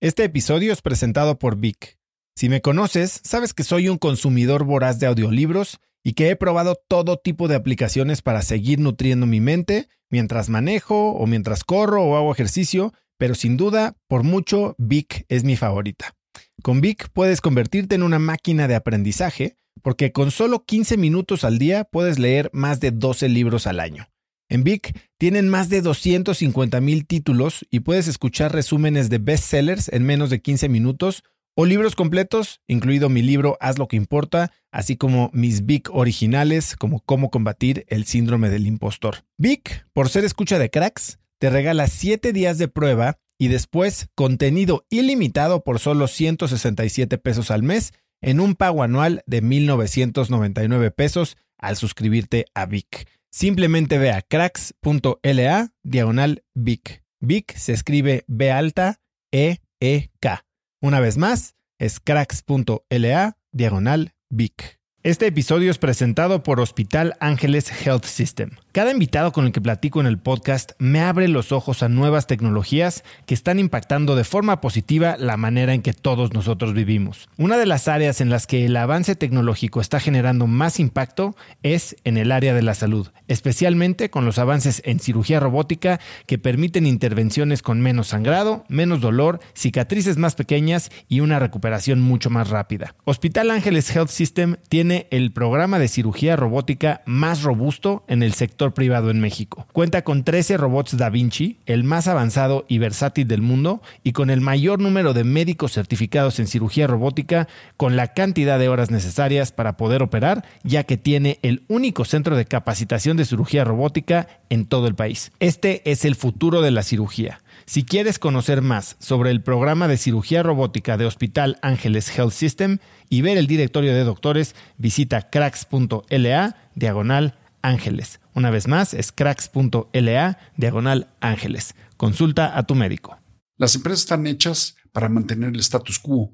Este episodio es presentado por Vic. Si me conoces, sabes que soy un consumidor voraz de audiolibros y que he probado todo tipo de aplicaciones para seguir nutriendo mi mente mientras manejo o mientras corro o hago ejercicio, pero sin duda, por mucho, Vic es mi favorita. Con Vic puedes convertirte en una máquina de aprendizaje porque con solo 15 minutos al día puedes leer más de 12 libros al año. En Vic tienen más de 250 mil títulos y puedes escuchar resúmenes de bestsellers en menos de 15 minutos o libros completos, incluido mi libro Haz lo que importa, así como mis Vic originales como Cómo combatir el síndrome del impostor. Vic, por ser escucha de cracks, te regala 7 días de prueba y después contenido ilimitado por solo 167 pesos al mes en un pago anual de 1.999 pesos al suscribirte a Vic. Simplemente ve a cracks.la diagonal Vic. Vic se escribe B alta E E K. Una vez más, es cracks.la diagonal Vic. Este episodio es presentado por Hospital Ángeles Health System. Cada invitado con el que platico en el podcast me abre los ojos a nuevas tecnologías que están impactando de forma positiva la manera en que todos nosotros vivimos. Una de las áreas en las que el avance tecnológico está generando más impacto es en el área de la salud, especialmente con los avances en cirugía robótica que permiten intervenciones con menos sangrado, menos dolor, cicatrices más pequeñas y una recuperación mucho más rápida. Hospital Ángeles Health System tiene el programa de cirugía robótica más robusto en el sector privado en México. Cuenta con 13 robots Da Vinci, el más avanzado y versátil del mundo, y con el mayor número de médicos certificados en cirugía robótica, con la cantidad de horas necesarias para poder operar, ya que tiene el único centro de capacitación de cirugía robótica en todo el país. Este es el futuro de la cirugía. Si quieres conocer más sobre el programa de cirugía robótica de Hospital Ángeles Health System y ver el directorio de doctores, visita cracks.la diagonal ángeles. Una vez más, es cracks.la diagonal ángeles. Consulta a tu médico. Las empresas están hechas para mantener el status quo.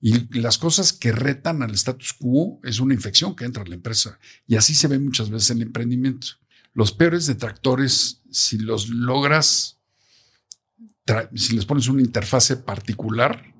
Y las cosas que retan al status quo es una infección que entra a la empresa. Y así se ve muchas veces en el emprendimiento. Los peores detractores, si los logras, si les pones una interfase particular,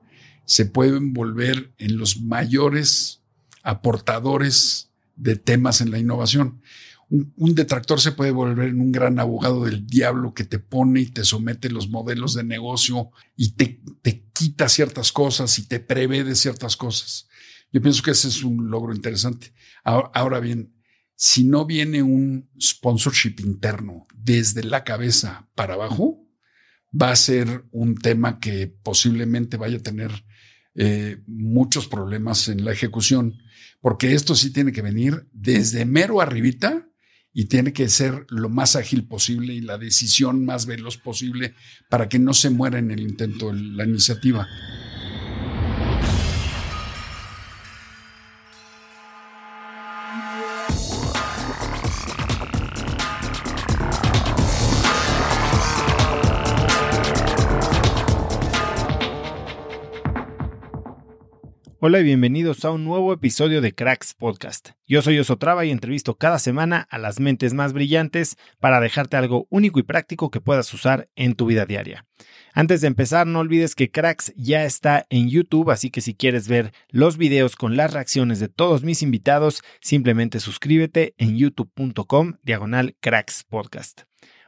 se pueden volver en los mayores aportadores de temas en la innovación un, detractor se puede volver en un gran abogado del diablo que te pone y te somete los modelos de negocio y te, te quita ciertas cosas y te prevé de ciertas cosas. Yo pienso que ese es un logro interesante. Ahora, bien, si no viene un sponsorship interno desde la cabeza para abajo, va a ser un tema que posiblemente vaya a tener eh, muchos problemas en la ejecución, porque esto sí tiene que venir desde mero arribita y tiene que ser lo más ágil posible y la decisión más veloz posible para que no se muera en el intento la iniciativa. Hola y bienvenidos a un nuevo episodio de Cracks Podcast. Yo soy Osotrava y entrevisto cada semana a las mentes más brillantes para dejarte algo único y práctico que puedas usar en tu vida diaria. Antes de empezar, no olvides que Cracks ya está en YouTube, así que si quieres ver los videos con las reacciones de todos mis invitados, simplemente suscríbete en youtube.com diagonal Cracks Podcast.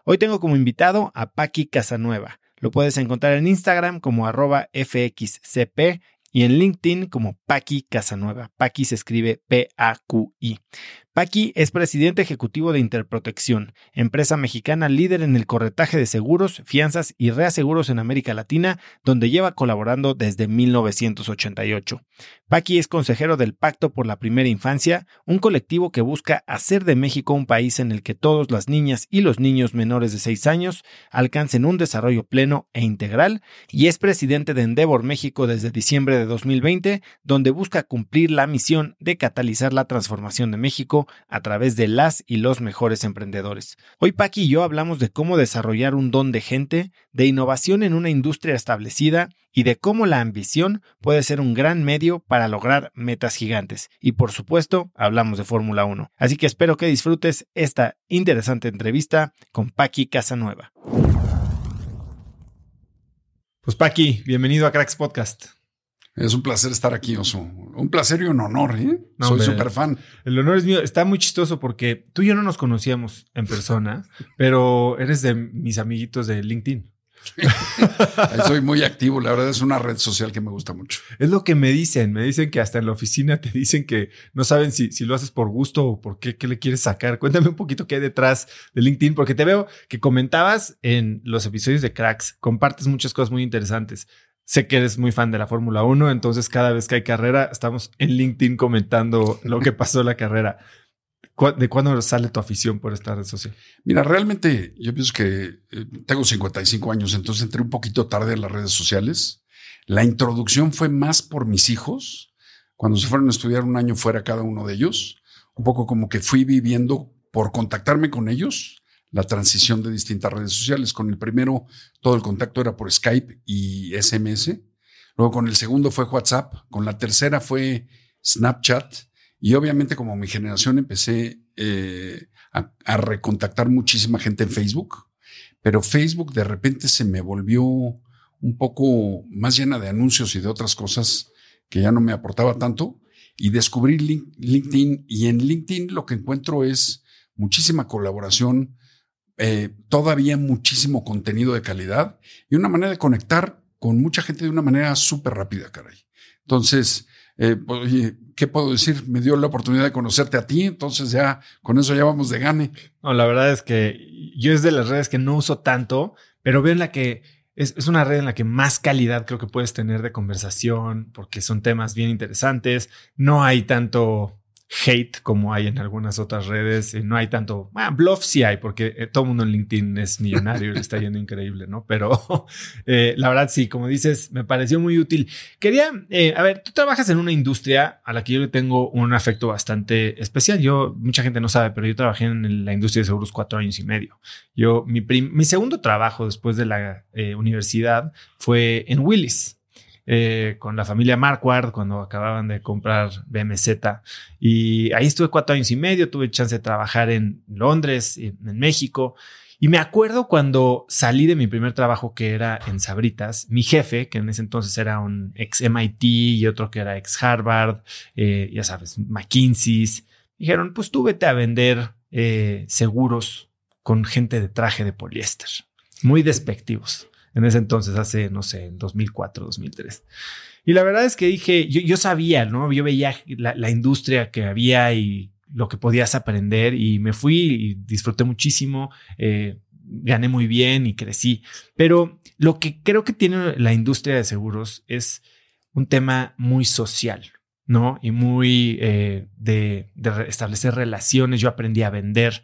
Hoy tengo como invitado a Paqui Casanueva. Lo puedes encontrar en Instagram como arroba fxcp y en LinkedIn como Paqui Casanueva. Paqui se escribe P-A-Q-I. Paqui es presidente ejecutivo de Interprotección, empresa mexicana líder en el corretaje de seguros, fianzas y reaseguros en América Latina, donde lleva colaborando desde 1988. Paqui es consejero del Pacto por la Primera Infancia, un colectivo que busca hacer de México un país en el que todas las niñas y los niños menores de 6 años alcancen un desarrollo pleno e integral, y es presidente de Endeavor México desde diciembre de 2020, donde busca cumplir la misión de catalizar la transformación de México a través de las y los mejores emprendedores. Hoy Paqui y yo hablamos de cómo desarrollar un don de gente, de innovación en una industria establecida y de cómo la ambición puede ser un gran medio para lograr metas gigantes. Y por supuesto, hablamos de Fórmula 1. Así que espero que disfrutes esta interesante entrevista con Paqui Casanueva. Pues Paqui, bienvenido a Cracks Podcast. Es un placer estar aquí, Oso. Un placer y un honor, ¿eh? Soy súper fan. El honor es mío. Está muy chistoso porque tú y yo no nos conocíamos en persona, pero eres de mis amiguitos de LinkedIn. Soy muy activo, la verdad es una red social que me gusta mucho. Es lo que me dicen, me dicen que hasta en la oficina te dicen que no saben si, si lo haces por gusto o por qué, qué le quieres sacar. Cuéntame un poquito qué hay detrás de LinkedIn, porque te veo que comentabas en los episodios de Cracks, compartes muchas cosas muy interesantes. Sé que eres muy fan de la Fórmula 1, entonces cada vez que hay carrera estamos en LinkedIn comentando lo que pasó en la carrera. ¿De cuándo sale tu afición por esta red social? Mira, realmente yo pienso que eh, tengo 55 años, entonces entré un poquito tarde en las redes sociales. La introducción fue más por mis hijos, cuando se fueron a estudiar un año fuera cada uno de ellos, un poco como que fui viviendo por contactarme con ellos la transición de distintas redes sociales. Con el primero, todo el contacto era por Skype y SMS. Luego con el segundo fue WhatsApp. Con la tercera fue Snapchat. Y obviamente como mi generación empecé eh, a, recontactar muchísima gente en Facebook, pero Facebook de repente se me volvió un poco más llena de anuncios y de otras cosas que ya no me aportaba tanto. Y descubrí LinkedIn y en LinkedIn lo que encuentro es muchísima colaboración, eh, todavía muchísimo contenido de calidad y una manera de conectar con mucha gente de una manera súper rápida, caray. Entonces, eh, pues, ¿qué puedo decir? Me dio la oportunidad de conocerte a ti, entonces ya con eso ya vamos de gane. No, la verdad es que yo es de las redes que no uso tanto, pero veo en la que es, es, una red en la que más calidad creo que puedes tener de conversación, porque son temas bien interesantes. No hay tanto hate como hay en algunas otras redes. No hay tanto, bueno, bluff sí hay, porque eh, todo el mundo en LinkedIn es millonario y le está yendo increíble, ¿no? Pero eh, la verdad sí, como dices, me pareció muy útil. Quería, eh, a ver, tú trabajas en una industria a la que yo le tengo un afecto bastante especial. Yo, mucha gente no sabe, pero yo trabajé en la industria de seguros cuatro años y medio. Yo, mi, mi segundo trabajo después de la universidad fue en Willis eh, con la familia Marquardt cuando acababan de comprar BMZ. Y ahí estuve cuatro años y medio, tuve chance de trabajar en Londres, en, en México. Y me acuerdo cuando salí de mi primer trabajo que era en Sabritas, mi jefe, que en ese entonces era un ex MIT y otro que era ex Harvard, eh, ya sabes, McKinsey, dijeron, pues tú vete a vender eh, seguros con gente de traje de poliéster, muy despectivos en ese entonces, hace, no sé, en 2004, 2003. Y la verdad es que dije, yo, sabía, ¿no? Yo veía la, industria que había y lo que podías aprender y me fui y disfruté muchísimo, eh, gané muy bien y crecí. Pero lo que creo que tiene la industria de seguros es un tema muy social, ¿no? Y muy eh, de establecer relaciones. Yo aprendí a vender.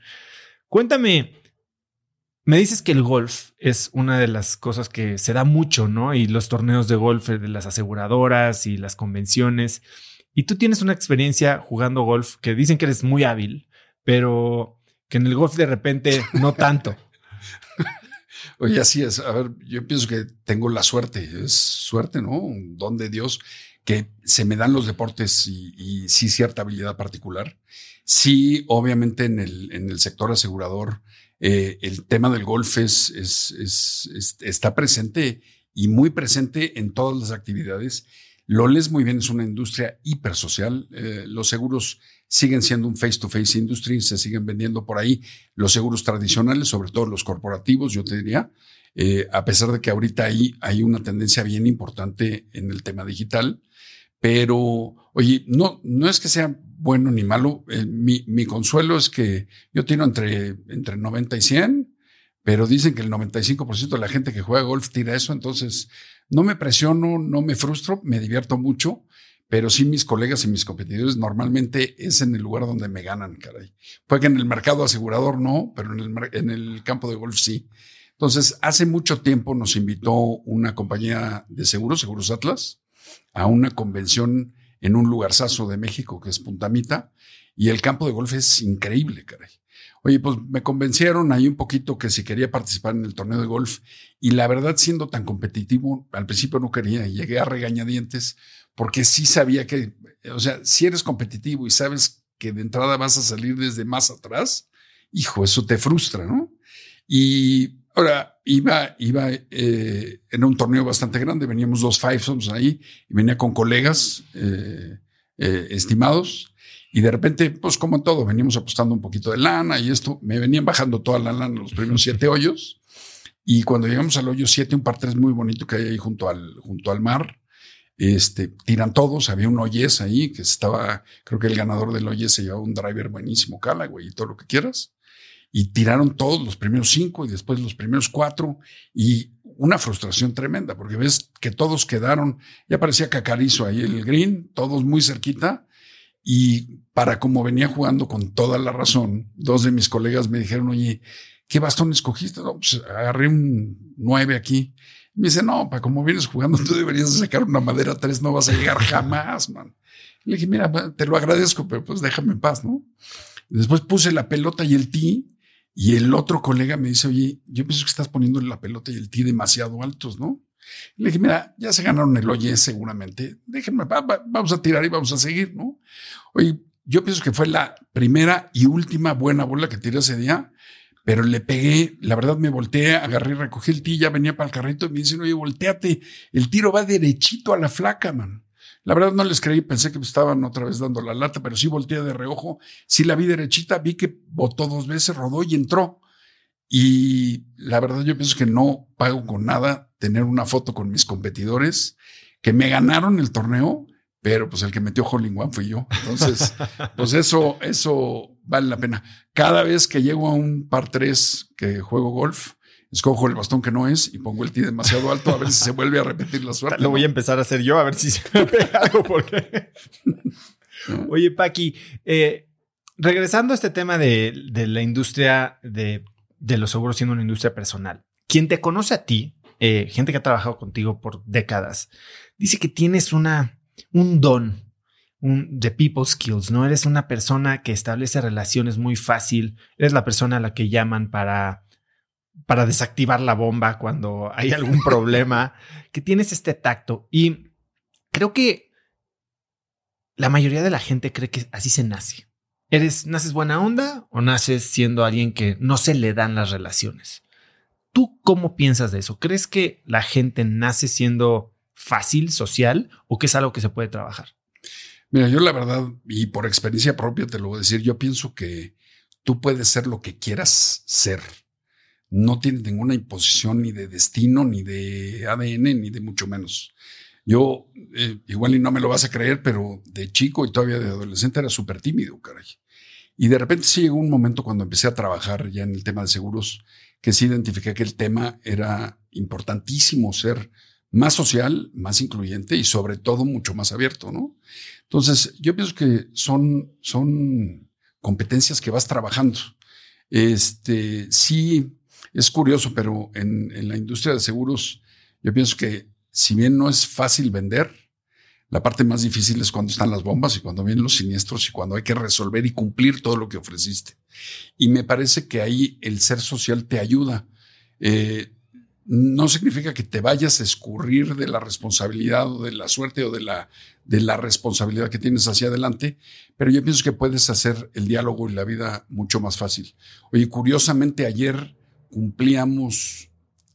Cuéntame, me dices que el golf es una de las cosas que se da mucho, ¿no? Y los torneos de golf de las aseguradoras y las convenciones. Y tú tienes una experiencia jugando golf que dicen que eres muy hábil, pero que en el golf de repente no tanto. Oye, así es. A ver, yo pienso que tengo la suerte, es suerte, ¿no? Un don de Dios que se me dan los deportes y, y sí cierta habilidad particular. Sí, obviamente en el, en el sector asegurador eh, el tema del golf es, está presente y muy presente en todas las actividades. Lo lees muy bien, es una industria hipersocial. Eh, los seguros siguen siendo un face-to-face industry, se siguen vendiendo por ahí los seguros tradicionales, sobre todo los corporativos, yo te diría, eh, a pesar de que ahorita hay una tendencia bien importante en el tema digital. Pero, oye, no, no es que sea bueno ni malo. Eh, mi, mi, consuelo es que yo tiro entre, entre 90 y 100, pero dicen que el 95% de la gente que juega golf tira eso. Entonces, no me presiono, no me frustro, me divierto mucho. Pero sí, mis colegas y mis competidores normalmente es en el lugar donde me ganan, caray. Puede que en el mercado asegurador no, pero en el, en el campo de golf sí. Entonces, hace mucho tiempo nos invitó una compañía de seguros, Seguros Atlas, a una convención en un lugarzazo de México que es Puntamita y el campo de golf es increíble, caray. Oye, pues me convencieron ahí un poquito que si quería participar en el torneo de golf y la verdad siendo tan competitivo, al principio no quería llegué a regañadientes porque sí sabía que, o sea, si eres competitivo y sabes que de entrada vas a salir desde más atrás, hijo, eso te frustra, ¿no? Y Ahora, iba, iba, eh, en un torneo bastante grande, veníamos dos fivesomes ahí y venía con colegas eh, eh, estimados y de repente, pues como en todo, veníamos apostando un poquito de lana y esto, me venían bajando toda la lana los primeros siete hoyos y cuando llegamos al hoyo siete, un par tres muy bonito que hay ahí junto al, junto al mar, este, tiran todos, había un Oyes ahí que estaba, creo que el ganador del Oyes se llevaba un driver buenísimo, cala, güey, y todo lo que quieras y tiraron todos los primeros cinco y después los primeros cuatro y una frustración tremenda porque ves que todos quedaron, ya parecía cacarizo ahí el green, todos muy cerquita y para como venía jugando con toda la razón, dos de mis colegas me dijeron, oye, ¿qué bastón escogiste? No, pues agarré un nueve aquí. me dice, no, para como vienes jugando, tú deberías sacar una madera tres, no vas a llegar jamás, man. le dije, mira, te lo agradezco, pero pues déjame en paz, ¿no? Después puse la pelota y el tee y el otro colega me dice, oye, yo pienso que estás poniendo la pelota y el tee demasiado altos, ¿no? le dije, mira, ya se ganaron el oye seguramente, déjenme, vamos a tirar y vamos a seguir, ¿no? Oye, yo pienso que fue la primera y última buena bola que tiré ese día, pero le pegué, la verdad me volteé, agarré, recogí el tee, ya venía para el carrito y me dicen, oye, volteate, el tiro va derechito a la flaca, man. La verdad no les creí, pensé que me estaban otra vez dando la lata, pero sí volteé de reojo, sí la vi derechita, vi que botó dos veces, rodó y entró. Y la verdad yo pienso que no pago con nada tener una foto con mis competidores que me ganaron el torneo, pero pues el que metió Holling One fui yo. Entonces, pues eso, eso vale la pena. Cada vez que llego a un par tres que juego golf, escojo el bastón que no es y pongo el tee demasiado alto a ver si se vuelve a repetir la suerte. Lo voy a empezar a hacer yo a ver si se me pega algo porque... Oye, Paqui, eh, regresando a este tema de, la industria de, los seguros siendo una industria personal, quien te conoce a ti, eh, gente que ha trabajado contigo por décadas, dice que tienes una, un don un, de people skills, ¿no? Eres una persona que establece relaciones muy fácil, eres la persona a la que llaman para para desactivar la bomba cuando hay algún problema, que tienes este tacto. Y creo que la mayoría de la gente cree que así se nace. ¿Eres, naces buena onda o naces siendo alguien que no se le dan las relaciones? ¿Tú cómo piensas de eso? ¿Crees que la gente nace siendo fácil, social, o que es algo que se puede trabajar? Mira, yo la verdad, y por experiencia propia te lo voy a decir, yo pienso que tú puedes ser lo que quieras ser no tiene ninguna imposición ni de destino, ni de ADN, ni de mucho menos. Yo, eh, igual y no me lo vas a creer, pero de chico y todavía de adolescente era súper tímido, caray. Y de repente sí llegó un momento cuando empecé a trabajar ya en el tema de seguros, que sí identifiqué que el tema era importantísimo ser más social, más incluyente y sobre todo mucho más abierto, ¿no? Entonces, yo pienso que son, son competencias que vas trabajando. Este, sí, es curioso, pero en, la industria de seguros, yo pienso que si bien no es fácil vender, la parte más difícil es cuando están las bombas y cuando vienen los siniestros y cuando hay que resolver y cumplir todo lo que ofreciste. Y me parece que ahí el ser social te ayuda. Eh, no significa que te vayas a escurrir de la responsabilidad o de la suerte o de la, de la responsabilidad que tienes hacia adelante, pero yo pienso que puedes hacer el diálogo y la vida mucho más fácil. Oye, curiosamente ayer cumplíamos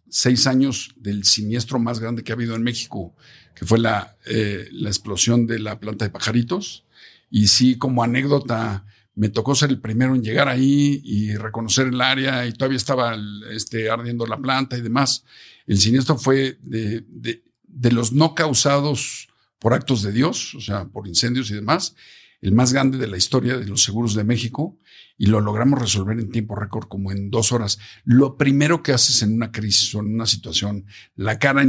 seis años del siniestro más grande que ha habido en México, que fue la, eh, la explosión de la planta de pajaritos. Y sí, como anécdota, me tocó ser el primero en llegar ahí y reconocer el área y todavía estaba este, ardiendo la planta y demás. El siniestro fue de, de, de los no causados por actos de Dios, o sea, por incendios y demás, el más grande de la historia de los seguros de México y lo logramos resolver en tiempo récord, como en dos horas. Lo primero que haces en una crisis o en una situación, la cara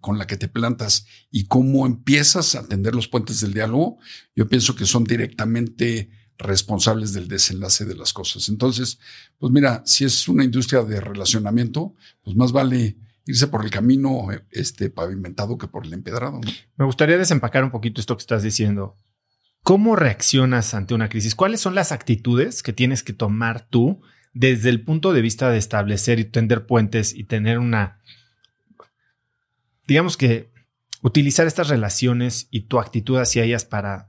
con la que te plantas y cómo empiezas a atender los puentes del diálogo, yo pienso que son directamente responsables del desenlace de las cosas. Entonces, pues mira, si es una industria de relacionamiento, pues más vale irse por el camino este pavimentado que por el empedrado. Me gustaría desempacar un poquito esto que estás diciendo. ¿Cómo reaccionas ante una crisis? ¿Cuáles son las actitudes que tienes que tomar tú desde el punto de vista de establecer y tender puentes y tener una, digamos que utilizar estas relaciones y tu actitud hacia ellas para,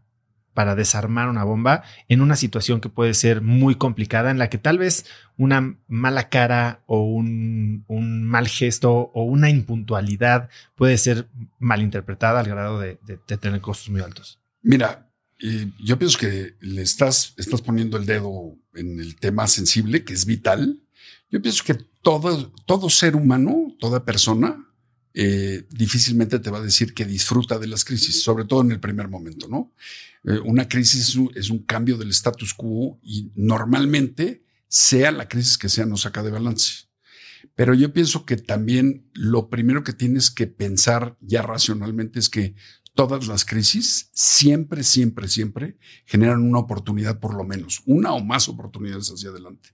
para desarmar una bomba en una situación que puede ser muy complicada, en la que tal vez una mala cara o un, mal gesto o una impuntualidad puede ser malinterpretada al grado de, tener costos muy altos? Mira, yo pienso que le estás, estás poniendo el dedo en el tema sensible, que es vital. Yo pienso que todo, todo ser humano, toda persona, eh, difícilmente te va a decir que disfruta de las crisis, sobre todo en el primer momento, ¿no? Eh, una crisis es un, cambio del status quo y normalmente, sea la crisis que sea, nos saca de balance. Pero yo pienso que también lo primero que tienes que pensar ya racionalmente es que todas las crisis siempre, siempre, siempre generan una oportunidad por lo menos, una o más oportunidades hacia adelante.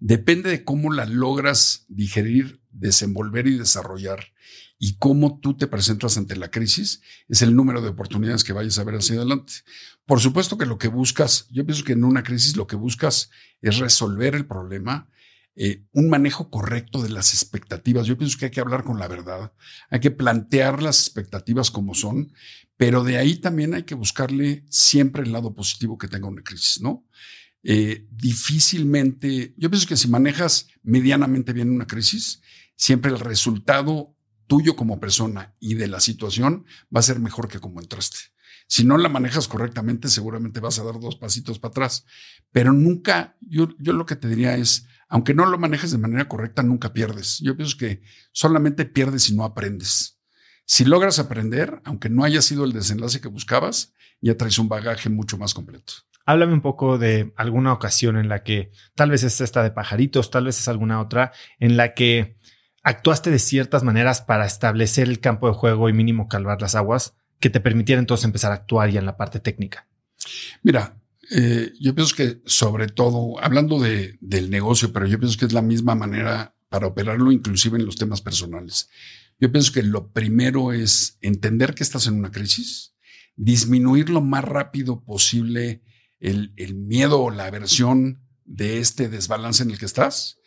Depende de cómo la logras digerir, desenvolver y desarrollar y cómo tú te presentas ante la crisis es el número de oportunidades que vayas a ver hacia adelante. Por supuesto que lo que buscas, yo pienso que en una crisis lo que buscas es resolver el problema, eh, un manejo correcto de las expectativas. Yo pienso que hay que hablar con la verdad, hay que plantear las expectativas como son, pero de ahí también hay que buscarle siempre el lado positivo que tenga una crisis, ¿no? Eh, difícilmente, yo pienso que si manejas medianamente bien una crisis, siempre el resultado tuyo como persona y de la situación va a ser mejor que como entraste. Si no la manejas correctamente, seguramente vas a dar dos pasitos para atrás. Pero nunca, yo, yo lo que te diría es, aunque no lo manejes de manera correcta, nunca pierdes. Yo pienso que solamente pierdes si no aprendes. Si logras aprender, aunque no haya sido el desenlace que buscabas, ya traes un bagaje mucho más completo. Háblame un poco de alguna ocasión en la que tal vez es esta de pajaritos, tal vez es alguna otra, en la que actuaste de ciertas maneras para establecer el campo de juego y mínimo calvar las aguas que te permitieran entonces empezar a actuar ya en la parte técnica? Mira, eh, yo pienso que sobre todo, hablando de, del negocio, pero yo pienso que es la misma manera para operarlo inclusive en los temas personales. Yo pienso que lo primero es entender que estás en una crisis, disminuir lo más rápido posible el, miedo o la aversión de este desbalance en el que estás.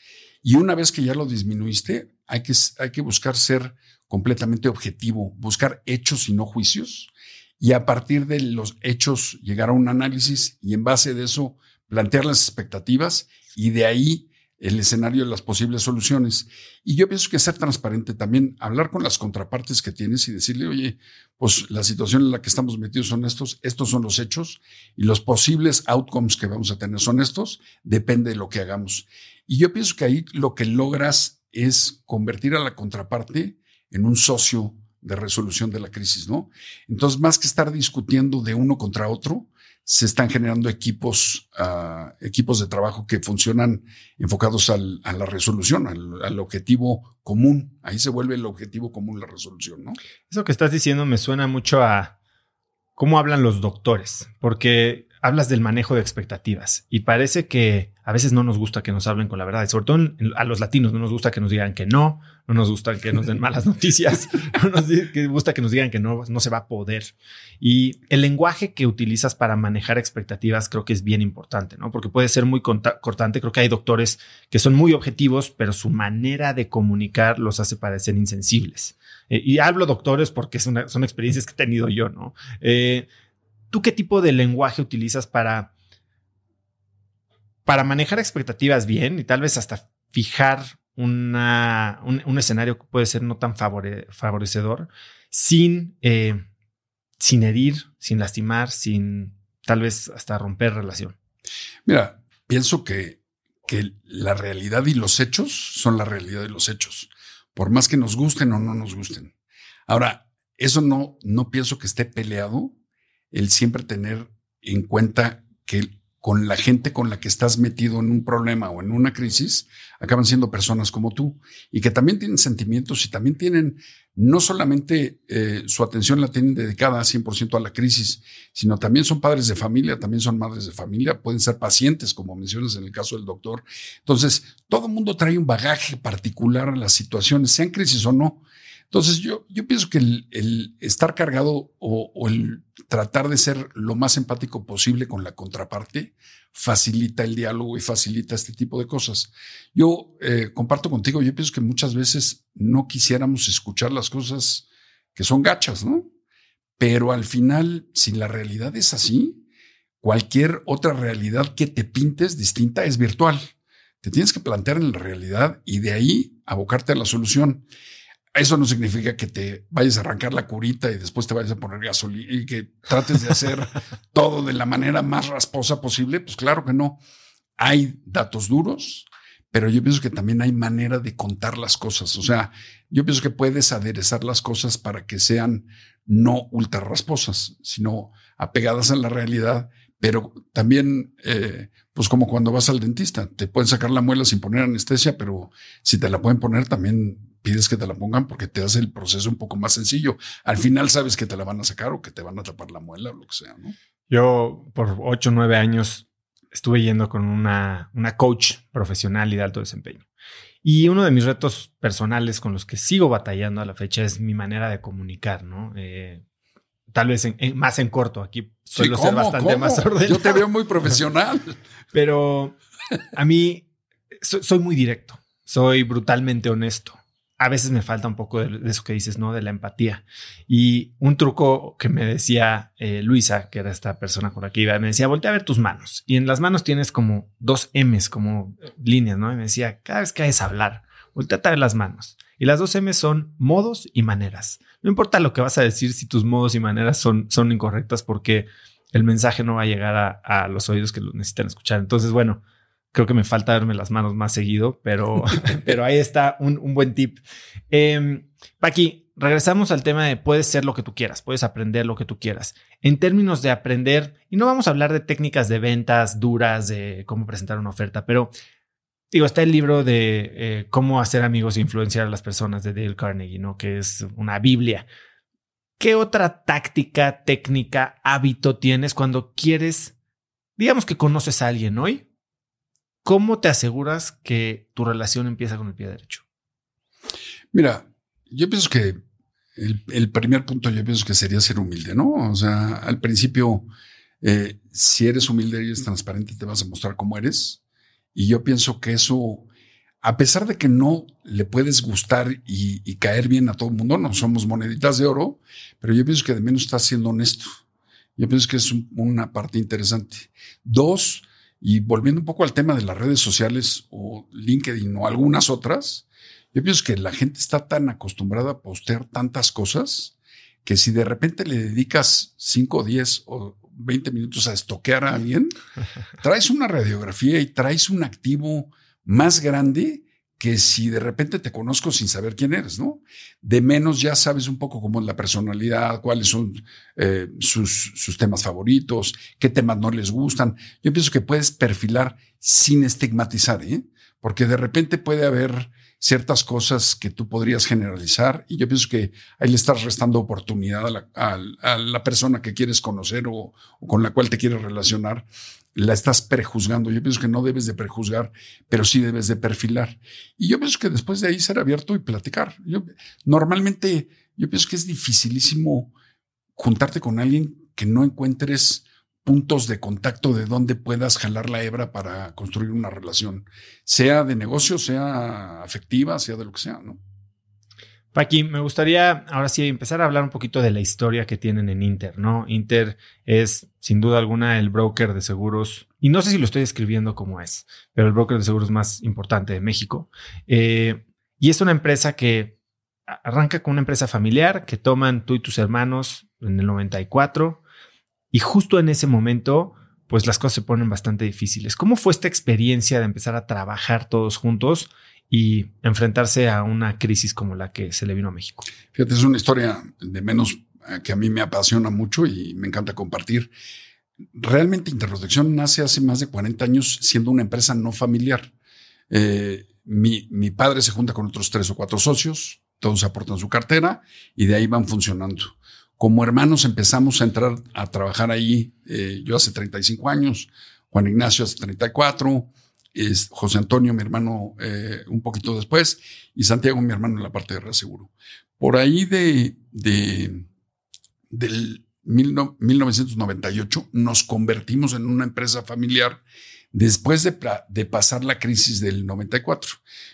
Y una vez que ya lo disminuiste, hay que buscar ser completamente objetivo, buscar hechos y no juicios, y a partir de los hechos llegar a un análisis y en base de eso plantear las expectativas y de ahí el escenario de las posibles soluciones. Y yo pienso que ser transparente también, hablar con las contrapartes que tienes y decirle, oye, pues la situación en la que estamos metidos son estos, estos son los hechos y los posibles outcomes que vamos a tener son estos, depende de lo que hagamos. Y yo pienso que ahí lo que logras es convertir a la contraparte en un socio de resolución de la crisis, ¿no? Entonces, más que estar discutiendo de uno contra otro, se están generando equipos, uh, equipos de trabajo que funcionan enfocados al, a la resolución, al, al, objetivo común. Ahí se vuelve el objetivo común la resolución, ¿no? Eso que estás diciendo me suena mucho a cómo hablan los doctores, porque hablas del manejo de expectativas y parece que a veces no nos gusta que nos hablen con la verdad, sobre todo a los latinos no nos gusta que nos digan que no, no nos gusta que nos den malas noticias, no nos gusta que nos digan que no, no se va a poder. Y el lenguaje que utilizas para manejar expectativas creo que es bien importante, ¿no? Porque puede ser muy cortante, creo que hay doctores que son muy objetivos, pero su manera de comunicar los hace parecer insensibles. Eh, y hablo doctores porque son, experiencias que he tenido yo, ¿no? Eh, ¿Tú qué tipo de lenguaje utilizas para, para manejar expectativas bien y tal vez hasta fijar una, un, escenario que puede ser no tan favorecedor sin, eh, sin herir, sin lastimar, sin tal vez hasta romper relación? Mira, pienso que, que la realidad y los hechos son la realidad y los hechos, por más que nos gusten o no nos gusten. Ahora, eso no, no pienso que esté peleado el siempre tener en cuenta que con la gente con la que estás metido en un problema o en una crisis, acaban siendo personas como tú y que también tienen sentimientos y también tienen, no solamente eh, su atención la tienen dedicada 100% a la crisis, sino también son padres de familia, también son madres de familia, pueden ser pacientes, como mencionas en el caso del doctor. Entonces, todo mundo trae un bagaje particular a las situaciones, sean crisis o no. Entonces yo, yo pienso que el, estar cargado o, el tratar de ser lo más empático posible con la contraparte facilita el diálogo y facilita este tipo de cosas. Yo eh, comparto contigo, yo pienso que muchas veces no quisiéramos escuchar las cosas que son gachas, ¿no? Pero al final, si la realidad es así, cualquier otra realidad que te pintes distinta es virtual. Te tienes que plantear en la realidad y de ahí abocarte a la solución. Eso no significa que te vayas a arrancar la curita y después te vayas a poner gasolina y que trates de hacer todo de la manera más rasposa posible. Pues claro que no. Hay datos duros, pero yo pienso que también hay manera de contar las cosas. O sea, yo pienso que puedes aderezar las cosas para que sean no ultra rasposas, sino apegadas a la realidad pero también, eh, pues como cuando vas al dentista, te pueden sacar la muela sin poner anestesia, pero si te la pueden poner, también pides que te la pongan porque te hace el proceso un poco más sencillo. Al final sabes que te la van a sacar o que te van a tapar la muela o lo que sea, ¿no? Yo por ocho o nueve años estuve yendo con una, una coach profesional y de alto desempeño. Y uno de mis retos personales con los que sigo batallando a la fecha es mi manera de comunicar, ¿no? Eh, tal vez más en corto. Aquí suelo ser bastante más ordenado. Yo te veo muy profesional. Pero a mí soy muy directo, soy brutalmente honesto. A veces me falta un poco de, eso que dices, ¿no? De la empatía. Y un truco que me decía eh, Luisa, que era esta persona con la que iba, me decía, voltea a ver tus manos. Y en las manos tienes como dos M's, como líneas, ¿no? Y me decía, cada vez que hayas a hablar, voltea a ver las manos. Y las dos M's son modos y maneras. No importa lo que vas a decir si tus modos y maneras son, son incorrectas porque el mensaje no va a llegar a, los oídos que lo necesitan escuchar. Entonces, bueno, creo que me falta verme las manos más seguido, pero, pero ahí está un, buen tip. Eh, Paqui, regresamos al tema de puedes ser lo que tú quieras, puedes aprender lo que tú quieras. En términos de aprender, y no vamos a hablar de técnicas de ventas duras, de cómo presentar una oferta, pero digo, está el libro de eh, cómo hacer amigos e influenciar a las personas de Dale Carnegie, ¿no? Que es una Biblia. ¿Qué otra táctica, técnica, hábito tienes cuando quieres, digamos que conoces a alguien hoy? ¿Cómo te aseguras que tu relación empieza con el pie derecho? Mira, yo pienso que el, primer punto yo pienso que sería ser humilde, ¿no? O sea, al principio, eh, si eres humilde y eres transparente, te vas a mostrar cómo eres. Y yo pienso que eso, a pesar de que no le puedes gustar y, caer bien a todo el mundo, no somos moneditas de oro, pero yo pienso que de menos estás siendo honesto. Yo pienso que es una parte interesante. Dos, y volviendo un poco al tema de las redes sociales o LinkedIn o algunas otras, yo pienso que la gente está tan acostumbrada a postear tantas cosas que si de repente le dedicas 5, 10 o 20 minutos a estoquear a alguien, traes una radiografía y traes un activo más grande que si de repente te conozco sin saber quién eres, ¿no? De menos ya sabes un poco cómo es la personalidad, cuáles son eh, sus, sus temas favoritos, qué temas no les gustan. Yo pienso que puedes perfilar sin estigmatizar, ¿eh? Porque de repente puede haber ciertas cosas que tú podrías generalizar y yo pienso que ahí le estás restando oportunidad a la, persona que quieres conocer o, con la cual te quieres relacionar, la estás prejuzgando. Yo pienso que no debes de prejuzgar, pero sí debes de perfilar. Y yo pienso que después de ahí ser abierto y platicar. Yo, normalmente yo pienso que es dificilísimo juntarte con alguien que no encuentres puntos de contacto de donde puedas jalar la hebra para construir una relación, sea de negocio, sea afectiva, sea de lo que sea, ¿no? Paqui, me gustaría ahora sí empezar a hablar un poquito de la historia que tienen en Inter, ¿no? Inter es sin duda alguna el broker de seguros, y no sé si lo estoy escribiendo como es, pero el broker de seguros más importante de México. Eh, y es una empresa que arranca con una empresa familiar que toman tú y tus hermanos en el 94 y justo en ese momento, pues las cosas se ponen bastante difíciles. ¿Cómo fue esta experiencia de empezar a trabajar todos juntos y enfrentarse a una crisis como la que se le vino a México? Fíjate, es una historia de menos eh, que a mí me apasiona mucho y me encanta compartir. Realmente Interprotección nace hace más de 40 años siendo una empresa no familiar. Eh, mi, mi, padre se junta con otros tres o cuatro socios, todos aportan su cartera y de ahí van funcionando. Como hermanos empezamos a entrar a trabajar ahí, eh, yo hace 35 años, Juan Ignacio hace 34, es José Antonio, mi hermano, eh, un poquito después, y Santiago, mi hermano, en la parte de reaseguro. Por ahí de, de del 1998 nos convertimos en una empresa familiar después de, de, pasar la crisis del 94.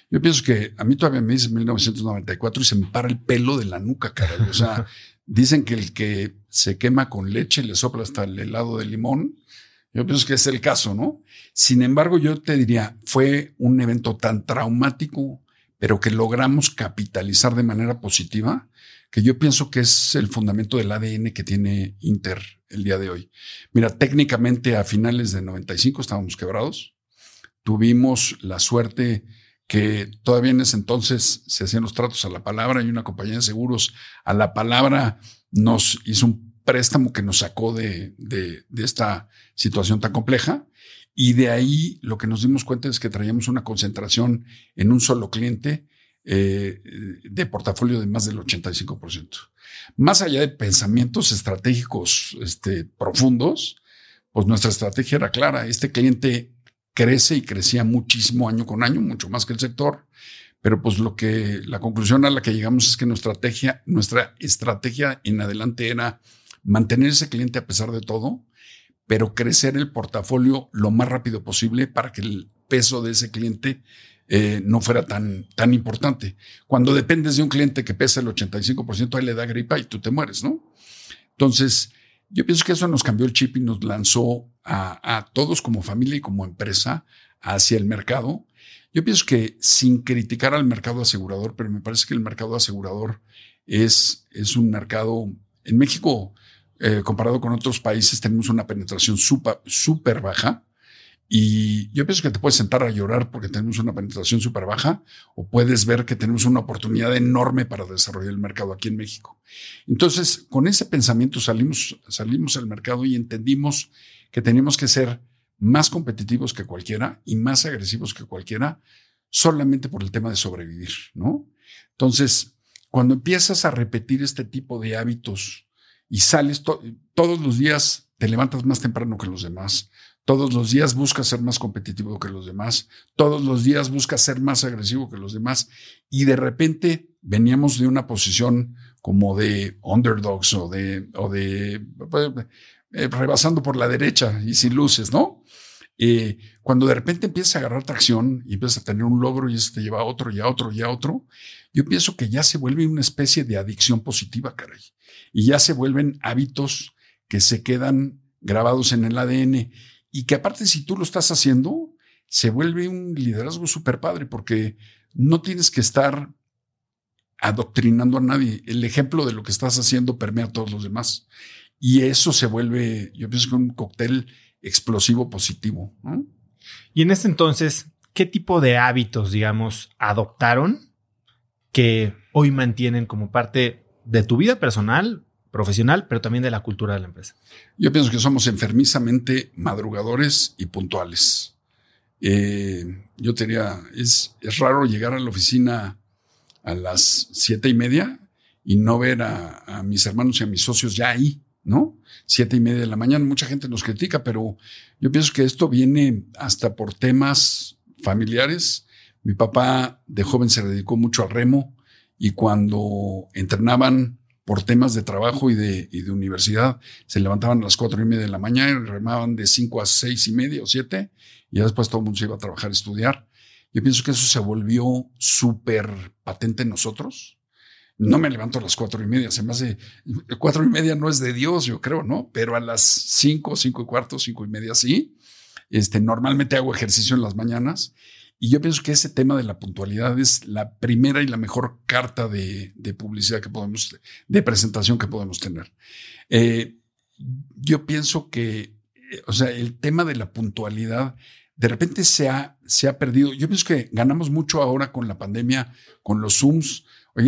Yo pienso que a mí todavía me dice 1994 y se me para el pelo de la nuca, caray. O sea, Dicen que el que se quema con leche le sopla hasta el helado de limón. Yo pienso que es el caso, ¿no? Sin embargo, yo te diría, fue un evento tan traumático, pero que logramos capitalizar de manera positiva, que yo pienso que es el fundamento del ADN que tiene Inter el día de hoy. Mira, técnicamente a finales de 95 estábamos quebrados. Tuvimos la suerte que todavía en ese entonces se hacían los tratos a la palabra y una compañía de seguros a la palabra nos hizo un préstamo que nos sacó de, de, esta situación tan compleja. Y de ahí lo que nos dimos cuenta es que traíamos una concentración en un solo cliente eh, de portafolio de más del 85%. Más allá de pensamientos estratégicos este, profundos, pues nuestra estrategia era clara. Este cliente crece y crecía muchísimo año con año, mucho más que el sector. Pero pues lo que la conclusión a la que llegamos es que nuestra estrategia, nuestra estrategia en adelante era mantener ese cliente a pesar de todo, pero crecer el portafolio lo más rápido posible para que el peso de ese cliente eh, no fuera tan, tan importante. Cuando dependes de un cliente que pesa el 85%, ahí le da gripa y tú te mueres, ¿no? Entonces, yo pienso que eso nos cambió el chip y nos lanzó a, a todos como familia y como empresa hacia el mercado. Yo pienso que sin criticar al mercado asegurador, pero me parece que el mercado asegurador es, es un mercado, en México eh, comparado con otros países, tenemos una penetración súper baja. Y yo pienso que te puedes sentar a llorar porque tenemos una penetración súper baja o puedes ver que tenemos una oportunidad enorme para desarrollar el mercado aquí en México. Entonces, con ese pensamiento salimos, salimos al mercado y entendimos que tenemos que ser más competitivos que cualquiera y más agresivos que cualquiera solamente por el tema de sobrevivir, ¿no? Entonces, cuando empiezas a repetir este tipo de hábitos y sales todos los días, te levantas más temprano que los demás. Todos los días buscas ser más competitivo que los demás. Todos los días buscas ser más agresivo que los demás. Y de repente veníamos de una posición como de underdogs o de, o de eh, rebasando por la derecha y sin luces, ¿no? Eh, cuando de repente empiezas a agarrar tracción y empiezas a tener un logro y eso te lleva a otro y a otro y a otro, yo pienso que ya se vuelve una especie de adicción positiva, caray. Y ya se vuelven hábitos que se quedan grabados en el ADN y que aparte si tú lo estás haciendo, se vuelve un liderazgo súper padre porque no tienes que estar adoctrinando a nadie. El ejemplo de lo que estás haciendo permea a todos los demás. Y eso se vuelve, yo pienso que un cóctel explosivo positivo. Y en ese entonces, ¿qué tipo de hábitos, digamos, adoptaron que hoy mantienen como parte de tu vida personal, profesional, pero también de la cultura de la empresa? Yo pienso que somos enfermizamente madrugadores y puntuales. Eh, yo te diría, es, es raro llegar a la oficina a las siete y media y no ver a, a mis hermanos y a mis socios ya ahí, ¿no? Siete y media de la mañana. Mucha gente nos critica, pero yo pienso que esto viene hasta por temas familiares mi papá de joven se dedicó mucho al remo y cuando entrenaban por temas de trabajo y de, de universidad, se levantaban a las cuatro y media de la mañana y remaban de cinco a seis y media o siete, y ya después todo el mundo se iba a trabajar a estudiar. Yo pienso que eso se volvió súper patente en nosotros. No me levanto a las cuatro y media, se me hace, cuatro y media no es de Dios, yo creo, ¿no? Pero a las cinco, cinco y cuarto, cinco y media sí. Este, normalmente hago ejercicio en las mañanas y yo pienso que ese tema de la puntualidad es la primera y la mejor carta de, publicidad que podemos, de presentación que podemos tener. Eh, yo pienso que, eh, o sea, el tema de la puntualidad de repente se ha, se ha perdido. Yo pienso que ganamos mucho ahora con la pandemia, con los Zooms. Oye,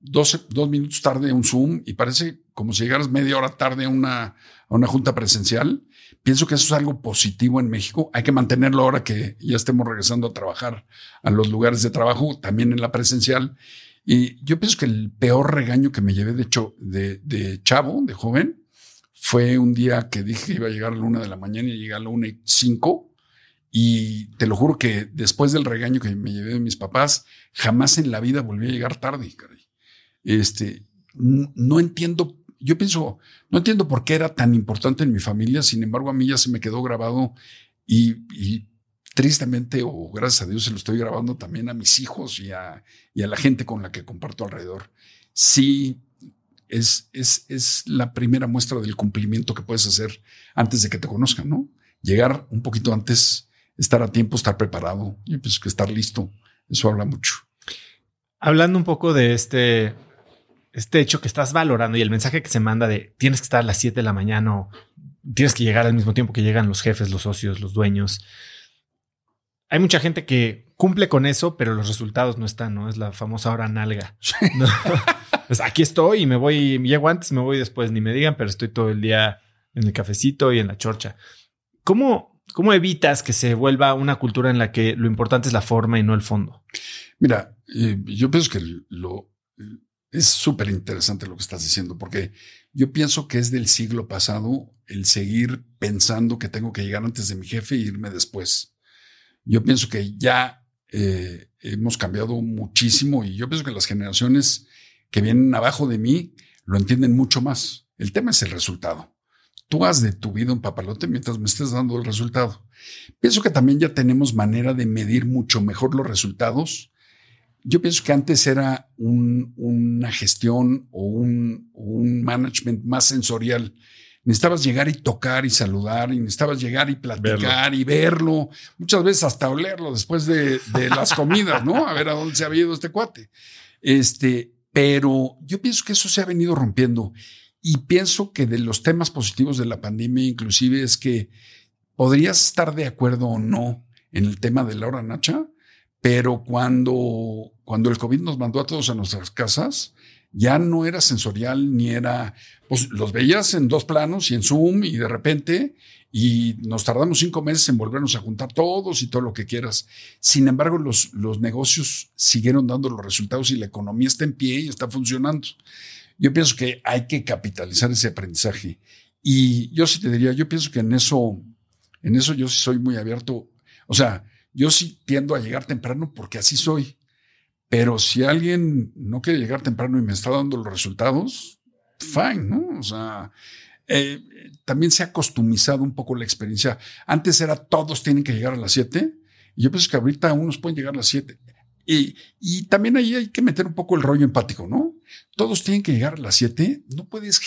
dos, dos minutos tarde un Zoom y parece como si llegaras media hora tarde a una, a una junta presencial. Pienso que eso es algo positivo en México. Hay que mantenerlo ahora que ya estemos regresando a trabajar a los lugares de trabajo, también en la presencial. Y yo pienso que el peor regaño que me llevé de, hecho, de, de chavo, de joven, fue un día que dije que iba a llegar a la una de la mañana y llegué a la una y cinco. Y te lo juro que después del regaño que me llevé de mis papás, jamás en la vida volví a llegar tarde. Este, no entiendo yo pienso, no entiendo por qué era tan importante en mi familia, sin embargo a mí ya se me quedó grabado y, tristemente o gracias a Dios se lo estoy grabando también a mis hijos y a, y a la gente con la que comparto alrededor. Sí, es, es, es, la primera muestra del cumplimiento que puedes hacer antes de que te conozcan, ¿no? llegar un poquito antes, estar a tiempo, estar preparado. Yo pienso que estar listo, eso habla mucho. Hablando un poco de este, este hecho que estás valorando y el mensaje que se manda de tienes que estar a las 7 de la mañana o tienes que llegar al mismo tiempo que llegan los jefes, los socios, los dueños. Hay mucha gente que cumple con eso, pero los resultados no están, ¿no? Es la famosa hora nalga. Pues aquí estoy y me voy, llego antes, me voy después, ni me digan, pero estoy todo el día en el cafecito y en la chorcha. ¿Cómo, cómo evitas que se vuelva una cultura en la que lo importante es la forma y no el fondo? Mira, eh, yo pienso que lo es súper interesante lo que estás diciendo, porque yo pienso que es del siglo pasado el seguir pensando que tengo que llegar antes de mi jefe e irme después. Yo pienso que ya eh, hemos cambiado muchísimo y yo pienso que las generaciones que vienen abajo de mí lo entienden mucho más. El tema es el resultado. Tú haz de tu vida un papalote mientras me estés dando el resultado. Pienso que también ya tenemos manera de medir mucho mejor los resultados. Yo pienso que antes era una gestión o un, un management más sensorial necesitabas llegar y tocar y saludar, y necesitabas llegar y platicar y verlo, muchas veces hasta olerlo después de, de las comidas, ¿no? A ver a dónde se ha ido este cuate. Este, pero yo pienso que eso se ha venido rompiendo y pienso que de los temas positivos de la pandemia inclusive es que podrías estar de acuerdo o no en el tema de la hora nacha, pero cuando, cuando el COVID nos mandó a todos a nuestras casas, ya no era sensorial ni era, pues los veías en dos planos y en Zoom y de repente, y nos tardamos cinco meses en volvernos a juntar todos y todo lo que quieras. Sin embargo, los, los negocios siguieron dando los resultados y la economía está en pie y está funcionando. Yo pienso que hay que capitalizar ese aprendizaje. Y yo sí te diría, yo pienso que en eso, en eso yo sí soy muy abierto. O sea, yo sí tiendo a llegar temprano porque así soy. Pero si alguien no quiere llegar temprano y me está dando los resultados, fine, ¿no? O sea, eh, también se ha costumizado un poco la experiencia. Antes era todos tienen que llegar a las 7 y yo pienso que ahorita unos pueden llegar a las 7. Y, y, también ahí hay que meter un poco el rollo empático, ¿no? Todos tienen que llegar a las 7. No puedes,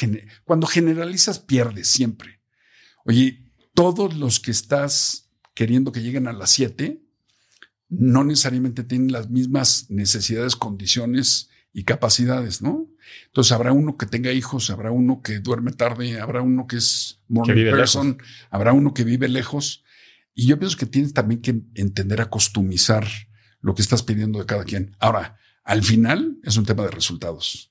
cuando generalizas, pierdes siempre. Oye, todos los que estás queriendo que lleguen a las 7, no necesariamente tienen las mismas necesidades, condiciones y capacidades, ¿no? Entonces habrá uno que tenga hijos, habrá uno que duerme tarde, habrá uno que es morning person, habrá uno que vive lejos. Y yo pienso que tienes también que entender a lo que estás pidiendo de cada quien. Ahora, al final es un tema de resultados.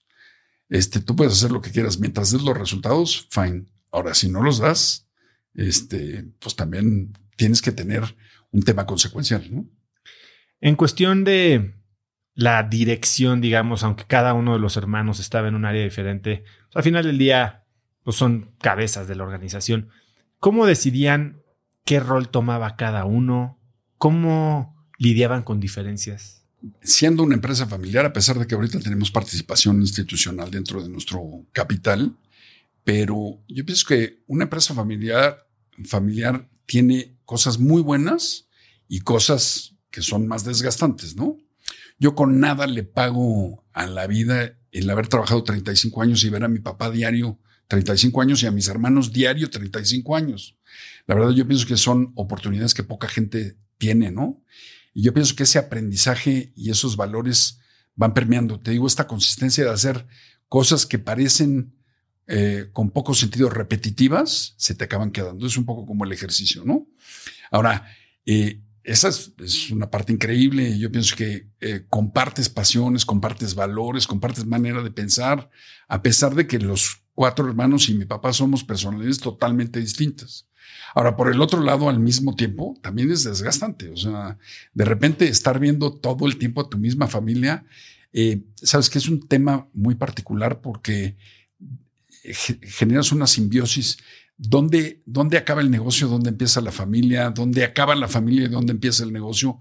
Este, tú puedes hacer lo que quieras mientras des los resultados, fine. Ahora, si no los das, este, pues también tienes que tener un tema consecuencial, ¿no? En cuestión de la dirección, digamos, aunque cada uno de los hermanos estaba en un área diferente, pues, al final del día pues son cabezas de la organización. ¿Cómo decidían qué rol tomaba cada uno? ¿Cómo lidiaban con diferencias? Siendo una empresa familiar, a pesar de que ahorita tenemos participación institucional dentro de nuestro capital, pero yo pienso que una empresa familiar, familiar tiene cosas muy buenas y cosas que son más desgastantes, ¿no? Yo con nada le pago a la vida el haber trabajado 35 años y ver a mi papá diario 35 años y a mis hermanos diario 35 años. La verdad yo pienso que son oportunidades que poca gente tiene, ¿no? Y yo pienso que ese aprendizaje y esos valores van permeando. Te digo, esta consistencia de hacer cosas que parecen eh, con poco sentido repetitivas, se te acaban quedando. Es un poco como el ejercicio, ¿no? Ahora, eh, esa es, una parte increíble. Yo pienso que eh, compartes pasiones, compartes valores, compartes manera de pensar, a pesar de que los cuatro hermanos y mi papá somos personalidades totalmente distintas. Ahora, por el otro lado, al mismo tiempo, también es desgastante. O sea, de repente estar viendo todo el tiempo a tu misma familia, sabes que es un tema muy particular porque generas una simbiosis ¿Dónde, ¿Dónde acaba el negocio? ¿Dónde empieza la familia? ¿Dónde acaba la familia y dónde empieza el negocio?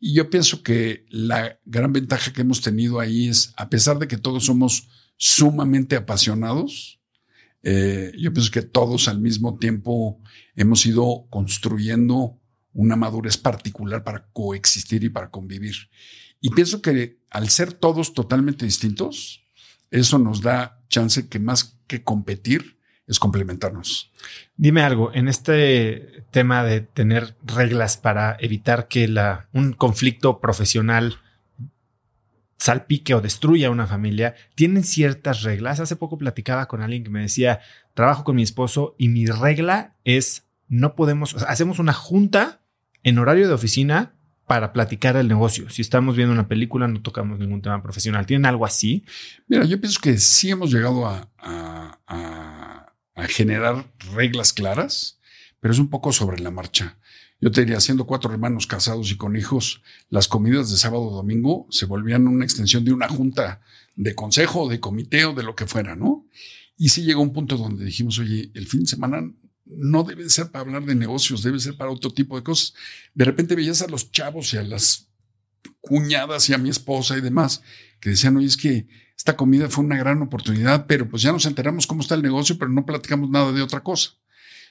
Y yo pienso que la gran ventaja que hemos tenido ahí es, a pesar de que todos somos sumamente apasionados, eh, yo pienso que todos al mismo tiempo hemos ido construyendo una madurez particular para coexistir y para convivir. Y pienso que al ser todos totalmente distintos, eso nos da chance que más que competir, es complementarnos. Dime algo, en este tema de tener reglas para evitar que la, un conflicto profesional salpique o destruya una familia, tienen ciertas reglas. Hace poco platicaba con alguien que me decía, trabajo con mi esposo y mi regla es no podemos, hacemos una junta en horario de oficina para platicar el negocio. Si estamos viendo una película, no tocamos ningún tema profesional. ¿Tienen algo así? Mira, yo pienso que sí hemos llegado a, a generar reglas claras, pero es un poco sobre la marcha. Yo te diría, siendo cuatro hermanos casados y con hijos, las comidas de sábado o domingo se volvían una extensión de una junta de consejo, de comité o de lo que fuera, ¿no? Y sí llegó un punto donde dijimos, oye, el fin de semana no debe ser para hablar de negocios, debe ser para otro tipo de cosas. De repente veías a los chavos y a las cuñadas y a mi esposa y demás que decían, oye, es que esta comida fue una gran oportunidad, pero pues ya nos enteramos cómo está el negocio, pero no platicamos nada de otra cosa.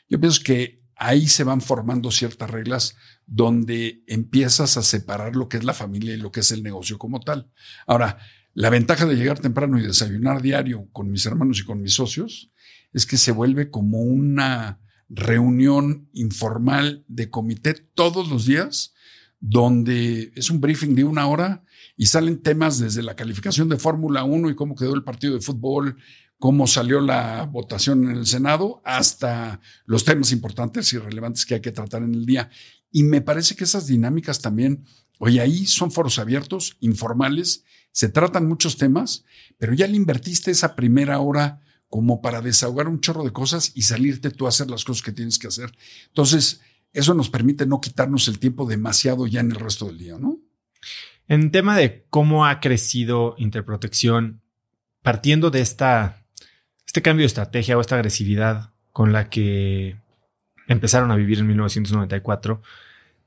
Yo pienso que ahí se van formando ciertas reglas donde empiezas a separar lo que es la familia y lo que es el negocio como tal. Ahora, la ventaja de llegar temprano y desayunar diario con mis hermanos y con mis socios es que se vuelve como una reunión informal de comité todos los días, donde es un briefing de una hora y salen temas desde la calificación de Fórmula 1 y cómo quedó el partido de fútbol, cómo salió la votación en el Senado, hasta los temas importantes y relevantes que hay que tratar en el día. Y me parece que esas dinámicas también, oye, ahí son foros abiertos, informales, se tratan muchos temas, pero ya le invertiste esa primera hora como para desahogar un chorro de cosas y salirte tú a hacer las cosas que tienes que hacer. Entonces, eso nos permite no quitarnos el tiempo demasiado ya en el resto del día, ¿no? En tema de cómo ha crecido Interprotección, partiendo de esta, este cambio de estrategia o esta agresividad con la que empezaron a vivir en 1994,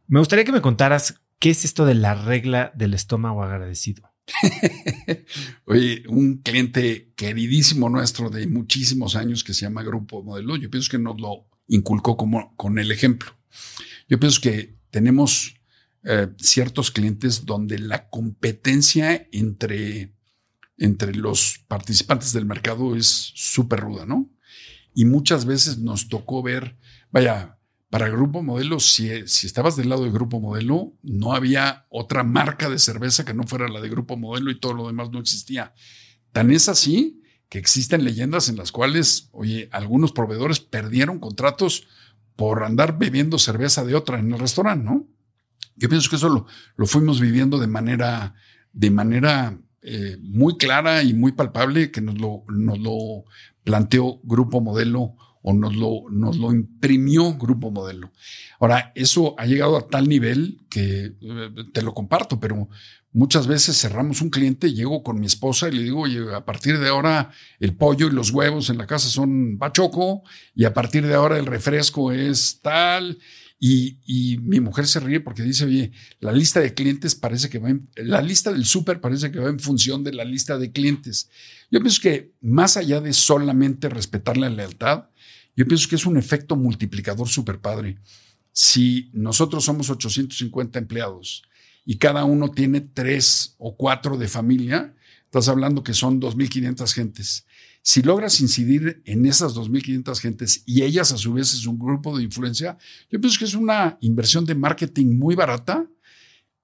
me gustaría que me contaras qué es esto de la regla del estómago agradecido. Oye, un cliente queridísimo nuestro de muchísimos años que se llama Grupo Modelo, yo pienso que nos lo inculcó como con el ejemplo. Yo pienso que tenemos eh, ciertos clientes donde la competencia entre, entre los participantes del mercado es súper ruda, ¿no? Y muchas veces nos tocó ver, vaya, para Grupo Modelo, si, estabas del lado de Grupo Modelo, no había otra marca de cerveza que no fuera la de Grupo Modelo y todo lo demás no existía. Tan es así que existen leyendas en las cuales, oye, algunos proveedores perdieron contratos por andar bebiendo cerveza de otra en el restaurante, ¿no? Yo pienso que eso lo, lo fuimos viviendo de manera, de manera eh, muy clara y muy palpable que nos lo, nos lo planteó Grupo Modelo o nos lo, nos lo imprimió Grupo Modelo. Ahora, eso ha llegado a tal nivel que eh, te lo comparto, pero muchas veces cerramos un cliente, llego con mi esposa y le digo, oye, a partir de ahora el pollo y los huevos en la casa son bachoco y a partir de ahora el refresco es tal. Y, mi mujer se ríe porque dice, oye, la lista de clientes parece que va en, la lista del súper parece que va en función de la lista de clientes. Yo pienso que más allá de solamente respetar la lealtad, yo pienso que es un efecto multiplicador súper padre. Si nosotros somos 850 empleados y cada uno tiene tres o cuatro de familia, estás hablando que son 2.500 gentes. Si logras incidir en esas 2.500 gentes y ellas a su vez es un grupo de influencia, yo pienso que es una inversión de marketing muy barata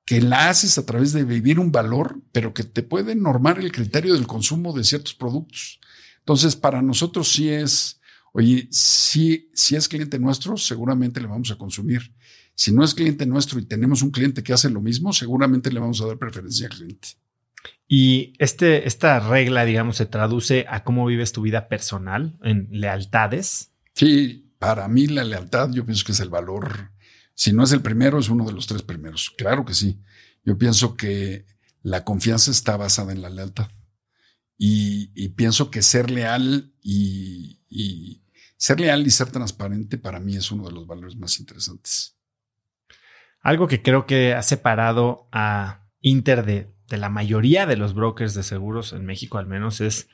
que la haces a través de vivir un valor, pero que te puede normar el criterio del consumo de ciertos productos. Entonces, para nosotros sí es Oye, si, si es cliente nuestro, seguramente le vamos a consumir. Si no es cliente nuestro y tenemos un cliente que hace lo mismo, seguramente le vamos a dar preferencia al cliente. Y este, esta regla, digamos, se traduce a cómo vives tu vida personal en lealtades. Sí, para mí la lealtad yo pienso que es el valor. Si no es el primero, es uno de los tres primeros. Claro que sí. Yo pienso que la confianza está basada en la lealtad. Y, pienso que ser leal y, ser leal y ser transparente para mí es uno de los valores más interesantes. Algo que creo que ha separado a Inter de, la mayoría de los brokers de seguros en México al menos es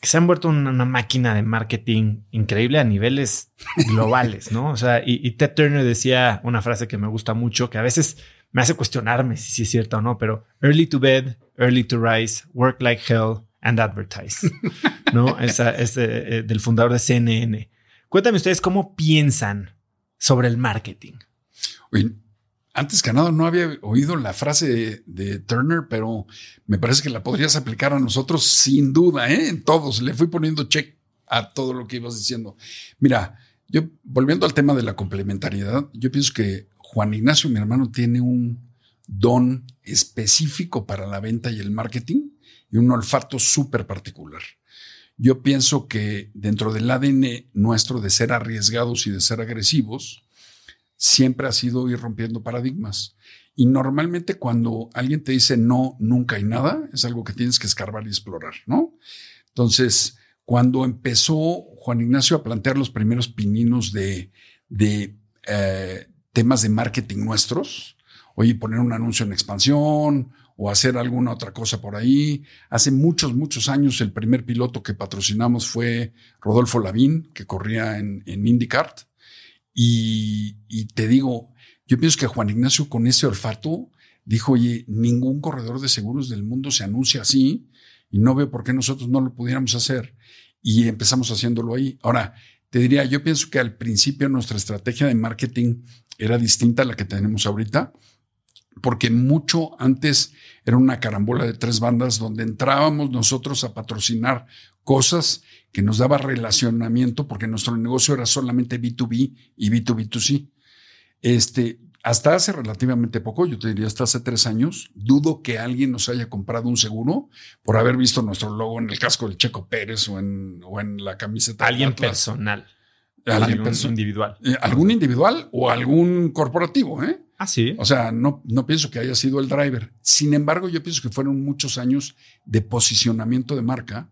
que se han vuelto una, máquina de marketing increíble a niveles globales, ¿no? O sea, y, y, Ted Turner decía una frase que me gusta mucho, que a veces me hace cuestionarme si es cierta o no, pero early to bed, early to rise, work like hell, and advertise, ¿no? Esa, es eh, del fundador de CNN. Cuéntame ustedes cómo piensan sobre el marketing. Oye, antes que nada no había oído la frase de, Turner, pero me parece que la podrías aplicar a nosotros sin duda, ¿eh? En todos. Le fui poniendo check a todo lo que ibas diciendo. Mira, yo volviendo al tema de la complementariedad, yo pienso que Juan Ignacio, mi hermano, tiene un don específico para la venta y el marketing y un olfato súper particular. Yo pienso que dentro del ADN nuestro de ser arriesgados y de ser agresivos, siempre ha sido ir rompiendo paradigmas. Y normalmente cuando alguien te dice no, nunca hay nada, es algo que tienes que escarbar y explorar, ¿no? Entonces, cuando empezó Juan Ignacio a plantear los primeros pininos de, de eh, temas de marketing nuestros, oye, poner un anuncio en expansión o hacer alguna otra cosa por ahí. Hace muchos, muchos años el primer piloto que patrocinamos fue Rodolfo Lavín, que corría en, en IndyCart. Y, y te digo, yo pienso que Juan Ignacio con ese olfato dijo, oye, ningún corredor de seguros del mundo se anuncia así y no veo por qué nosotros no lo pudiéramos hacer. Y empezamos haciéndolo ahí. Ahora, te diría, yo pienso que al principio nuestra estrategia de marketing era distinta a la que tenemos ahorita porque mucho antes era una carambola de tres bandas donde entrábamos nosotros a patrocinar cosas que nos daba relacionamiento porque nuestro negocio era solamente B2B y B2B2C. Este, hasta hace relativamente poco, yo te diría hasta hace tres años, dudo que alguien nos haya comprado un seguro por haber visto nuestro logo en el casco del Checo Pérez o en, o en la camiseta. Alguien personal. Alguien individual. Eh, algún individual o algún corporativo, ¿eh? Ah, sí. O sea, no, no pienso que haya sido el driver. Sin embargo, yo pienso que fueron muchos años de posicionamiento de marca.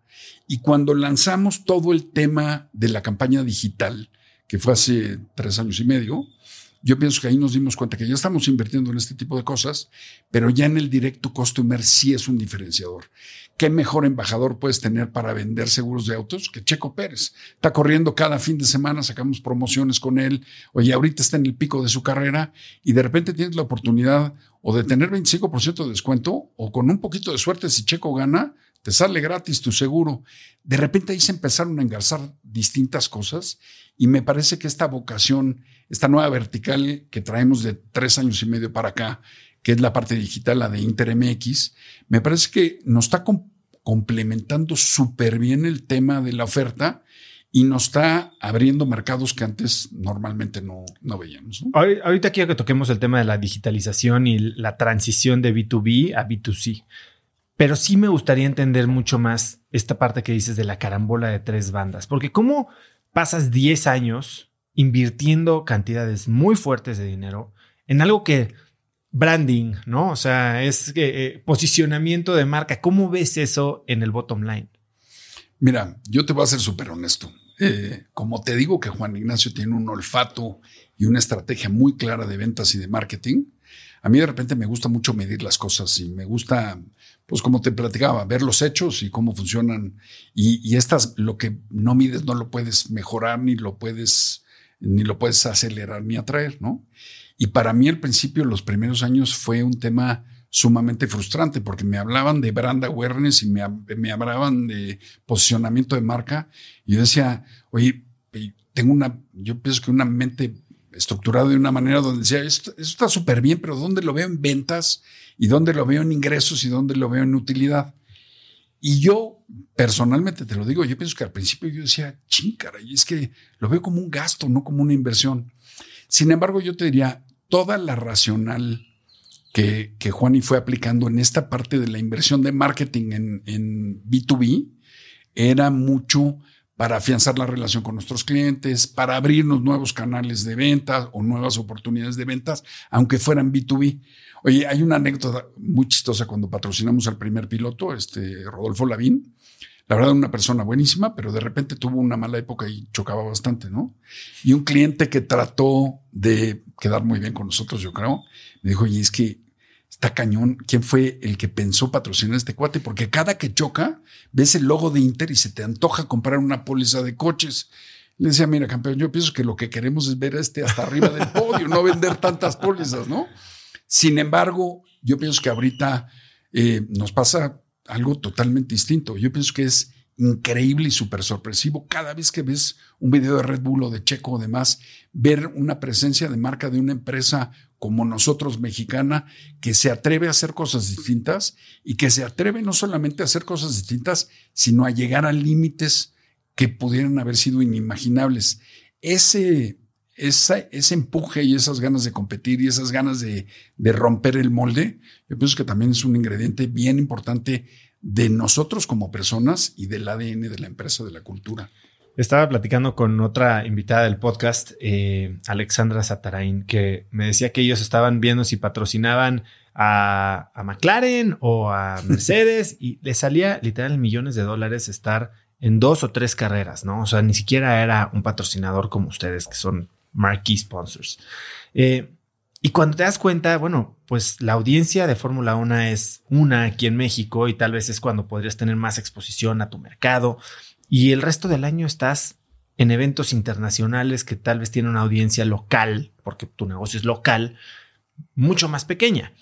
Y cuando lanzamos todo el tema de la campaña digital, que fue hace tres años y medio, yo pienso que ahí nos dimos cuenta que ya estamos invirtiendo en este tipo de cosas, pero ya en el directo customer sí es un diferenciador. ¿Qué mejor embajador puedes tener para vender seguros de autos que Checo Pérez? Está corriendo cada fin de semana, sacamos promociones con él. Oye, ahorita está en el pico de su carrera y de repente tienes la oportunidad o de tener 25% de descuento o con un poquito de suerte si Checo gana, te sale gratis tu seguro. De repente ahí se empezaron a engarzar distintas cosas y me parece que esta vocación, esta nueva vertical que traemos de tres años y medio para acá, que es la parte digital, la de InterMX, me parece que nos está complementando súper bien el tema de la oferta y nos está abriendo mercados que antes normalmente no, no veíamos. Ahorita quiero que toquemos el tema de la digitalización y la transición de B2B a B2C. Pero sí me gustaría entender mucho más esta parte que dices de la carambola de tres bandas, porque cómo pasas 10 años invirtiendo cantidades muy fuertes de dinero en algo que branding, ¿no? O sea, es eh, posicionamiento de marca. ¿Cómo ves eso en el bottom line? Mira, yo te voy a ser súper honesto. Eh, como te digo que Juan Ignacio tiene un olfato y una estrategia muy clara de ventas y de marketing, a mí de repente me gusta mucho medir las cosas y me gusta, pues como te platicaba, ver los hechos y cómo funcionan. Y, y estas, lo que no mides no lo puedes mejorar ni lo puedes, ni lo puedes acelerar ni atraer, ¿no? Y para mí al principio, los primeros años, fue un tema sumamente frustrante porque me hablaban de brand awareness y me, hablaban de posicionamiento de marca. Y yo decía, oye, tengo una, yo pienso que una mente estructurada de una manera donde decía, esto, está súper bien, pero ¿dónde lo veo en ventas? ¿Y dónde lo veo en ingresos? ¿Y dónde lo veo en utilidad? Y yo, personalmente te lo digo, yo pienso que al principio yo decía, ching, y es que lo veo como un gasto, no como una inversión. Sin embargo, yo te diría, toda la racional que, que Juani fue aplicando en esta parte de la inversión de marketing en, en B2B era mucho para afianzar la relación con nuestros clientes, para abrirnos nuevos canales de ventas o nuevas oportunidades de ventas, aunque fueran B2B. Oye, hay una anécdota muy chistosa cuando patrocinamos al primer piloto, este Rodolfo Lavín. La verdad, una persona buenísima, pero de repente tuvo una mala época y chocaba bastante, ¿no? Y un cliente que trató de quedar muy bien con nosotros, yo creo, me dijo, oye, es que está cañón, ¿quién fue el que pensó patrocinar este cuate? Porque cada que choca, ves el logo de Inter y se te antoja comprar una póliza de coches. Le decía, mira, campeón, yo pienso que lo que queremos es ver a este hasta arriba del podio, no vender tantas pólizas, ¿no? Sin embargo, yo pienso que ahorita eh, nos pasa algo totalmente distinto. Yo pienso que es increíble y súper sorpresivo cada vez que ves un video de Red Bull o de Checo o demás, ver una presencia de marca de una empresa como nosotros mexicana que se atreve a hacer cosas distintas y que se atreve no solamente a hacer cosas distintas, sino a llegar a límites que pudieran haber sido inimaginables. Ese, ese empuje y esas ganas de competir y esas ganas de, de romper el molde, yo pienso que también es un ingrediente bien importante de nosotros como personas y del ADN de la empresa, de la cultura. Estaba platicando con otra invitada del podcast, eh, Alexandra Satarain, que me decía que ellos estaban viendo si patrocinaban a, a McLaren o a Mercedes y le salía literal millones de dólares estar en dos o tres carreras, ¿no? O sea, ni siquiera era un patrocinador como ustedes, que son marquee sponsors. Eh, y cuando te das cuenta, bueno, pues la audiencia de Fórmula 1 es una aquí en México y tal vez es cuando podrías tener más exposición a tu mercado y el resto del año estás en eventos internacionales que tal vez tienen una audiencia local, porque tu negocio es local, mucho más pequeña.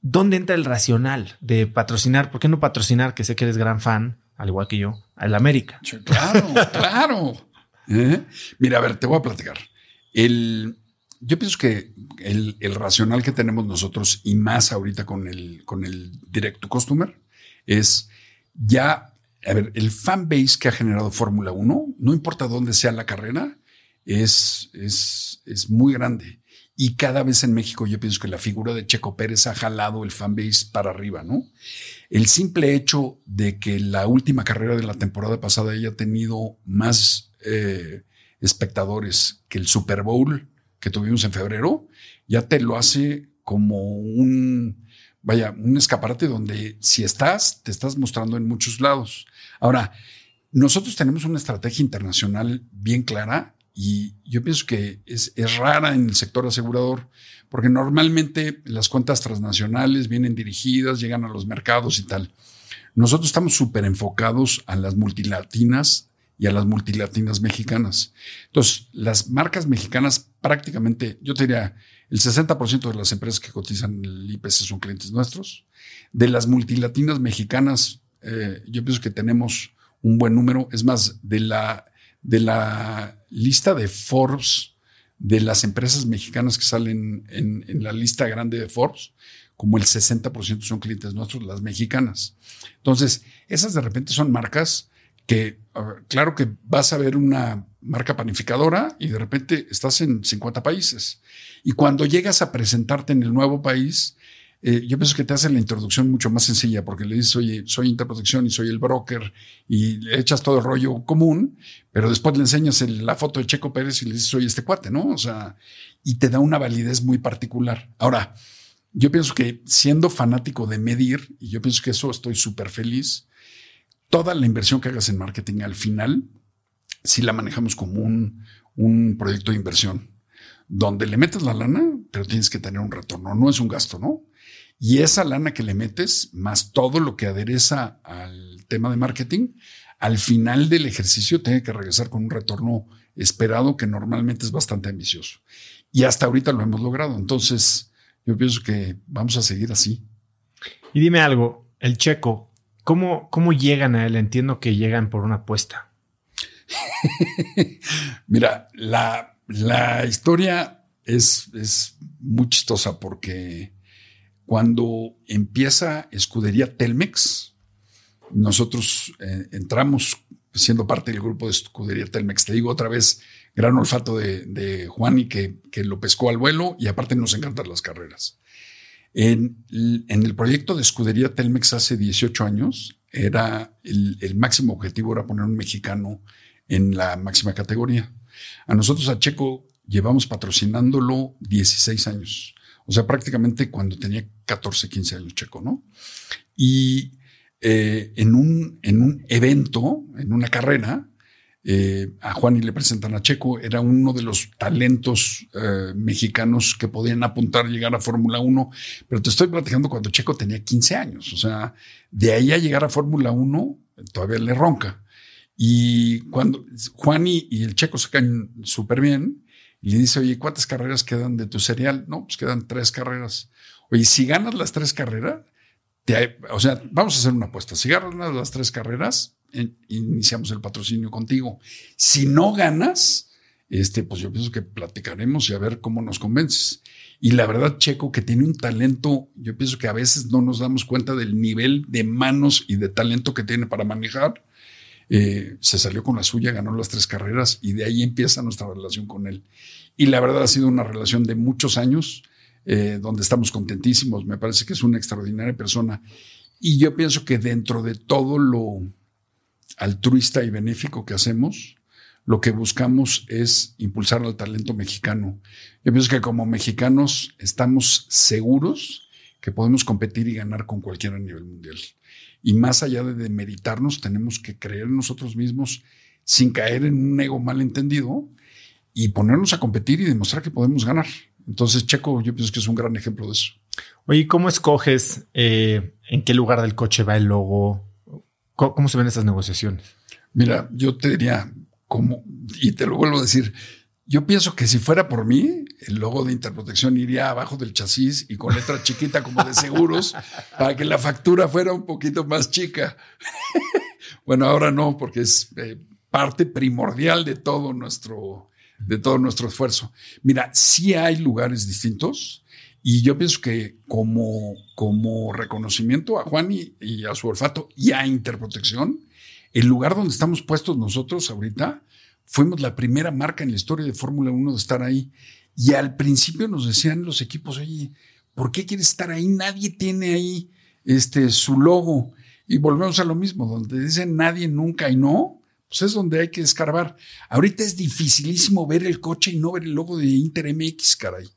¿Dónde entra el racional de patrocinar? ¿Por qué no patrocinar, que sé que eres gran fan, al igual que yo, al América? Claro, claro. ¿Eh? Mira, a ver, te voy a platicar. El, yo pienso que el, racional que tenemos nosotros y más ahorita con el, con el direct to customer es ya, a ver, el fan base que ha generado Fórmula 1, no importa dónde sea la carrera, es, es, es muy grande. Y cada vez en México yo pienso que la figura de Checo Pérez ha jalado el fan base para arriba, ¿no? El simple hecho de que la última carrera de la temporada pasada haya tenido más eh, espectadores que el Super Bowl, que tuvimos en febrero, ya te lo hace como un, vaya, un escaparate donde si estás, te estás mostrando en muchos lados. Ahora, nosotros tenemos una estrategia internacional bien clara y yo pienso que es, es rara en el sector asegurador porque normalmente las cuentas transnacionales vienen dirigidas, llegan a los mercados y tal. Nosotros estamos súper enfocados a las multilatinas y a las multilatinas mexicanas. Entonces, las marcas mexicanas prácticamente, yo te diría, el 60% de las empresas que cotizan el IPC son clientes nuestros. De las multilatinas mexicanas, eh, yo pienso que tenemos un buen número. Es más, de la, de la lista de Forbes, de las empresas mexicanas que salen en, en la lista grande de Forbes, como el 60% son clientes nuestros, las mexicanas. Entonces, esas de repente son marcas que claro que vas a ver una marca panificadora y de repente estás en 50 países. Y cuando llegas a presentarte en el nuevo país, eh, yo pienso que te hacen la introducción mucho más sencilla porque le dices, oye, soy Interprotección y soy el broker y le echas todo el rollo común, pero después le enseñas la foto de Checo Pérez y le dices, soy este cuate, ¿no? O sea, y te da una validez muy particular. Ahora, yo pienso que siendo fanático de medir, y yo pienso que eso estoy súper feliz, toda la inversión que hagas en marketing al final, si la manejamos como un, un proyecto de inversión, donde le metes la lana, pero tienes que tener un retorno, no es un gasto, ¿no? Y esa lana que le metes, más todo lo que adereza al tema de marketing, al final del ejercicio tiene que regresar con un retorno esperado que normalmente es bastante ambicioso. Y hasta ahorita lo hemos logrado. Entonces, yo pienso que vamos a seguir así. Y dime algo, el checo, ¿Cómo, ¿Cómo llegan a él? Entiendo que llegan por una apuesta. Mira, la, la historia es, es, muy chistosa porque cuando empieza Escudería Telmex, nosotros eh, entramos siendo parte del grupo de Escudería Telmex. Te digo otra vez, gran olfato de, de Juan y que, que lo pescó al vuelo y aparte nos encantan las carreras. En, el proyecto de escudería Telmex hace 18 años, era el, máximo objetivo era poner un mexicano en la máxima categoría. A nosotros, a Checo, llevamos patrocinándolo 16 años. O sea, prácticamente cuando tenía 14, 15 años Checo, ¿no? Y eh, en, un, en un evento, en una carrera, eh, a Juan y le presentan a Checo, era uno de los talentos eh, mexicanos que podían apuntar llegar a Fórmula 1, pero te estoy platicando cuando Checo tenía 15 años, o sea, de ahí a llegar a Fórmula 1 todavía le ronca. Y cuando Juan y, el Checo se caen súper bien, le dice, oye, ¿cuántas carreras quedan de tu serial? No, pues quedan tres carreras. Oye, si ganas las tres carreras, o sea, vamos a hacer una apuesta. Si ganas las tres carreras, iniciamos el patrocinio contigo. Si no ganas, este, pues yo pienso que platicaremos y a ver cómo nos convences. Y la verdad, Checo, que tiene un talento, yo pienso que a veces no nos damos cuenta del nivel de manos y de talento que tiene para manejar. Eh, se salió con la suya, ganó las tres carreras y de ahí empieza nuestra relación con él. Y la verdad ha sido una relación de muchos años, eh, donde estamos contentísimos. Me parece que es una extraordinaria persona. Y yo pienso que dentro de todo lo altruista y benéfico que hacemos, lo que buscamos es impulsar al talento mexicano. Yo pienso que como mexicanos estamos seguros que podemos competir y ganar con cualquiera a nivel mundial. Y más allá de demeritarnos, tenemos que creer en nosotros mismos sin caer en un ego malentendido y ponernos a competir y demostrar que podemos ganar. Entonces, Checo, yo pienso que es un gran ejemplo de eso. Oye, ¿cómo escoges eh, en qué lugar del coche va el logo? ¿Cómo, se ven esas negociaciones? Mira, yo te diría, como, y te lo vuelvo a decir, yo pienso que si fuera por mí, el logo de Interprotección iría abajo del chasis y con letra chiquita como de seguros para que la factura fuera un poquito más chica. bueno, ahora no, porque es eh, parte primordial de todo nuestro, de todo nuestro esfuerzo. Mira, sí hay lugares distintos y yo pienso que como, como reconocimiento a Juan y, a su olfato y a Interprotección, el lugar donde estamos puestos nosotros ahorita, fuimos la primera marca en la historia de Fórmula 1 de estar ahí. Y al principio nos decían los equipos, oye, ¿por qué quieres estar ahí? Nadie tiene ahí este, su logo. Y volvemos a lo mismo, donde dicen nadie, nunca y no, pues es donde hay que escarbar. Ahorita es dificilísimo ver el coche y no ver el logo de Inter MX, caray,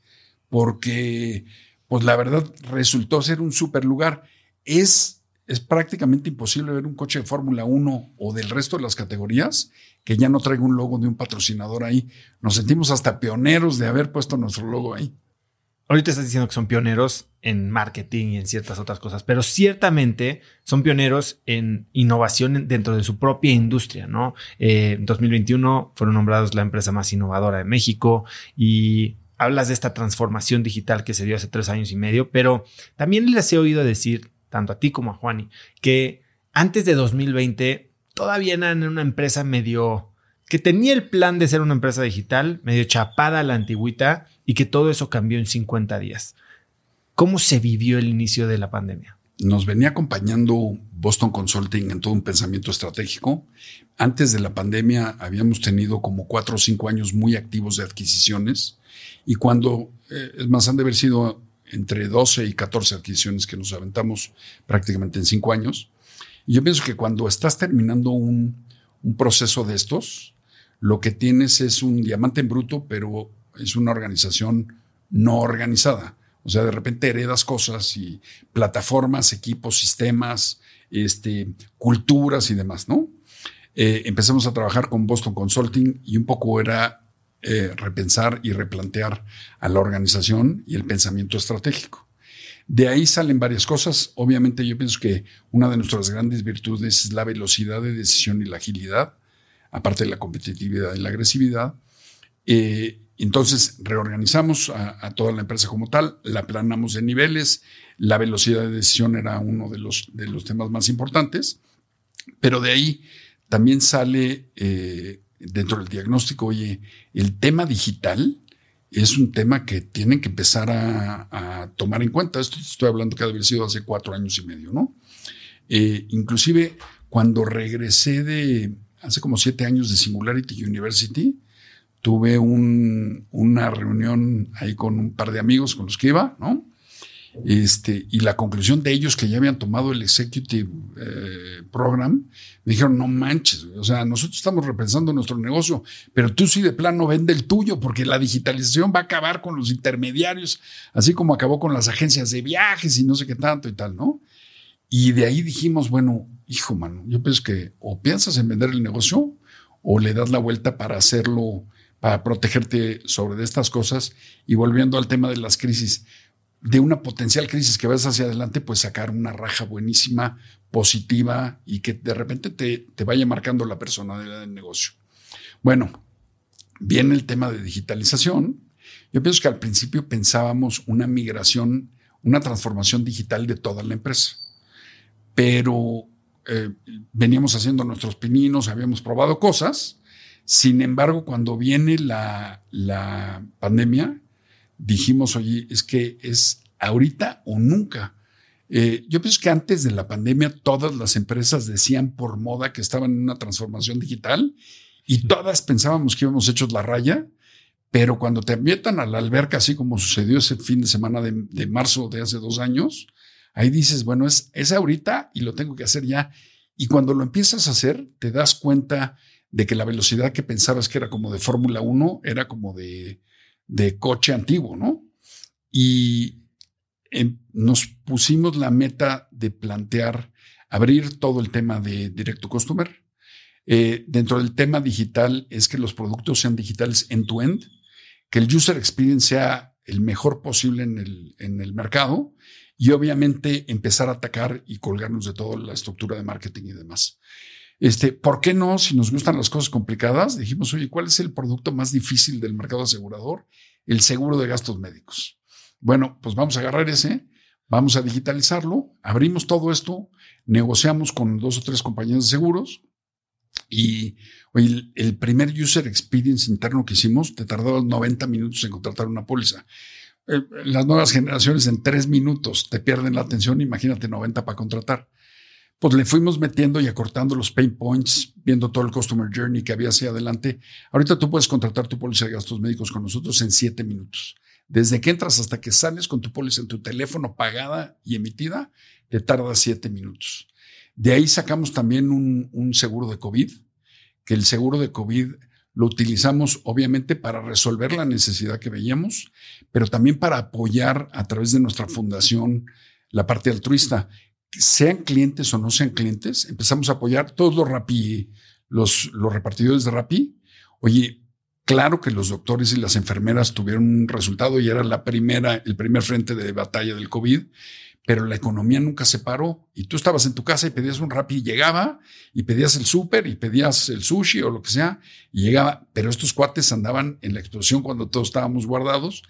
porque, pues la verdad, resultó ser un super lugar. Es es prácticamente imposible ver un coche de Fórmula 1 o del resto de las categorías que ya no traiga un logo de un patrocinador ahí. Nos sentimos hasta pioneros de haber puesto nuestro logo ahí. Ahorita estás diciendo que son pioneros en marketing y en ciertas otras cosas, pero ciertamente son pioneros en innovación dentro de su propia industria, ¿no? Eh, en 2021 fueron nombrados la empresa más innovadora de México y hablas de esta transformación digital que se dio hace tres años y medio, pero también les he oído decir tanto a ti como a Juani, que antes de 2020 todavía eran una empresa medio que tenía el plan de ser una empresa digital, medio chapada a la antigüita y que todo eso cambió en 50 días. ¿Cómo se vivió el inicio de la pandemia? Nos venía acompañando Boston Consulting en todo un pensamiento estratégico. Antes de la pandemia habíamos tenido como cuatro o cinco años muy activos de adquisiciones y cuando, eh, es más, han de haber sido entre 12 y 14 adquisiciones que nos aventamos prácticamente en cinco años. Y yo pienso que cuando estás terminando un, un proceso de estos, lo que tienes es un diamante en bruto, pero es una organización no organizada. O sea, de repente heredas cosas y plataformas, equipos, sistemas, este, culturas y demás, ¿no? Eh, empezamos a trabajar con Boston Consulting y un poco era eh, repensar y replantear a la organización y el pensamiento estratégico. De ahí salen varias cosas. Obviamente yo pienso que una de nuestras grandes virtudes es la velocidad de decisión y la agilidad, aparte de la competitividad y la agresividad. Eh, entonces reorganizamos a, toda la empresa como tal, la planamos de niveles, la velocidad de decisión era uno de los, temas más importantes, pero de ahí también sale eh, dentro del diagnóstico, oye, el tema digital es un tema que tienen que empezar a, tomar en cuenta. Esto estoy hablando que ha haber sido hace cuatro años y medio, ¿no? Eh, inclusive cuando regresé de hace como siete años de Singularity University, tuve una reunión ahí con un par de amigos con los que iba, ¿no? Este, y la conclusión de ellos que ya habían tomado el Executive eh, Program, me dijeron, no manches, o sea, nosotros estamos repensando nuestro negocio, pero tú sí de plano vende el tuyo, porque la digitalización va a acabar con los intermediarios, así como acabó con las agencias de viajes y no sé qué tanto y tal, ¿no? Y de ahí dijimos, bueno, hijo, mano, yo pienso que o piensas en vender el negocio o le das la vuelta para hacerlo, para protegerte sobre estas cosas. Y volviendo al tema de las crisis, de una potencial crisis que vas hacia adelante, pues sacar una raja buenísima, positiva y que de repente te, te vaya marcando la personalidad del negocio. Bueno, viene el tema de digitalización. Yo pienso que al principio pensábamos una migración, una transformación digital de toda la empresa. pero eh, veníamos haciendo nuestros pininos, habíamos probado cosas. Sin embargo, cuando viene la, la pandemia, dijimos, oye, es que es ahorita o nunca. Eh, yo pienso que antes de la pandemia todas las empresas decían por moda que estaban en una transformación digital y todas pensábamos que íbamos hechos la raya, pero cuando te metan a la alberca, así como sucedió ese fin de semana de, de marzo de hace dos años, ahí dices, bueno, es, es ahorita y lo tengo que hacer ya. Y cuando lo empiezas a hacer, te das cuenta de que la velocidad que pensabas que era como de Fórmula 1 era como de, de coche antiguo, ¿no? Y nos pusimos la meta de plantear abrir todo el tema de Directo Customer. Eh, dentro del tema digital es que los productos sean digitales end-to-end, que el user experience sea el mejor posible en el, en el mercado y obviamente empezar a atacar y colgarnos de toda la estructura de marketing y demás. Este, ¿Por qué no? Si nos gustan las cosas complicadas, dijimos, oye, ¿cuál es el producto más difícil del mercado asegurador? El seguro de gastos médicos. Bueno, pues vamos a agarrar ese, vamos a digitalizarlo, abrimos todo esto, negociamos con dos o tres compañías de seguros y el primer user experience interno que hicimos te tardó 90 minutos en contratar una póliza. Eh, las nuevas generaciones en tres minutos te pierden la atención, imagínate 90 para contratar. Pues le fuimos metiendo y acortando los pain points, viendo todo el customer journey que había hacia adelante. Ahorita tú puedes contratar tu póliza de gastos médicos con nosotros en siete minutos. Desde que entras hasta que sales con tu póliza en tu teléfono pagada y emitida, te tarda siete minutos. De ahí sacamos también un, un seguro de COVID, que el seguro de COVID lo utilizamos obviamente para resolver la necesidad que veíamos, pero también para apoyar a través de nuestra fundación la parte altruista. Sean clientes o no sean clientes, empezamos a apoyar todos los Rappi, los, repartidores de Rappi. Oye, claro que los doctores y las enfermeras tuvieron un resultado y era la primera, el primer frente de batalla del COVID, pero la economía nunca se paró y tú estabas en tu casa y pedías un rap y llegaba y pedías el súper y pedías el sushi o lo que sea y llegaba, pero estos cuates andaban en la explosión cuando todos estábamos guardados.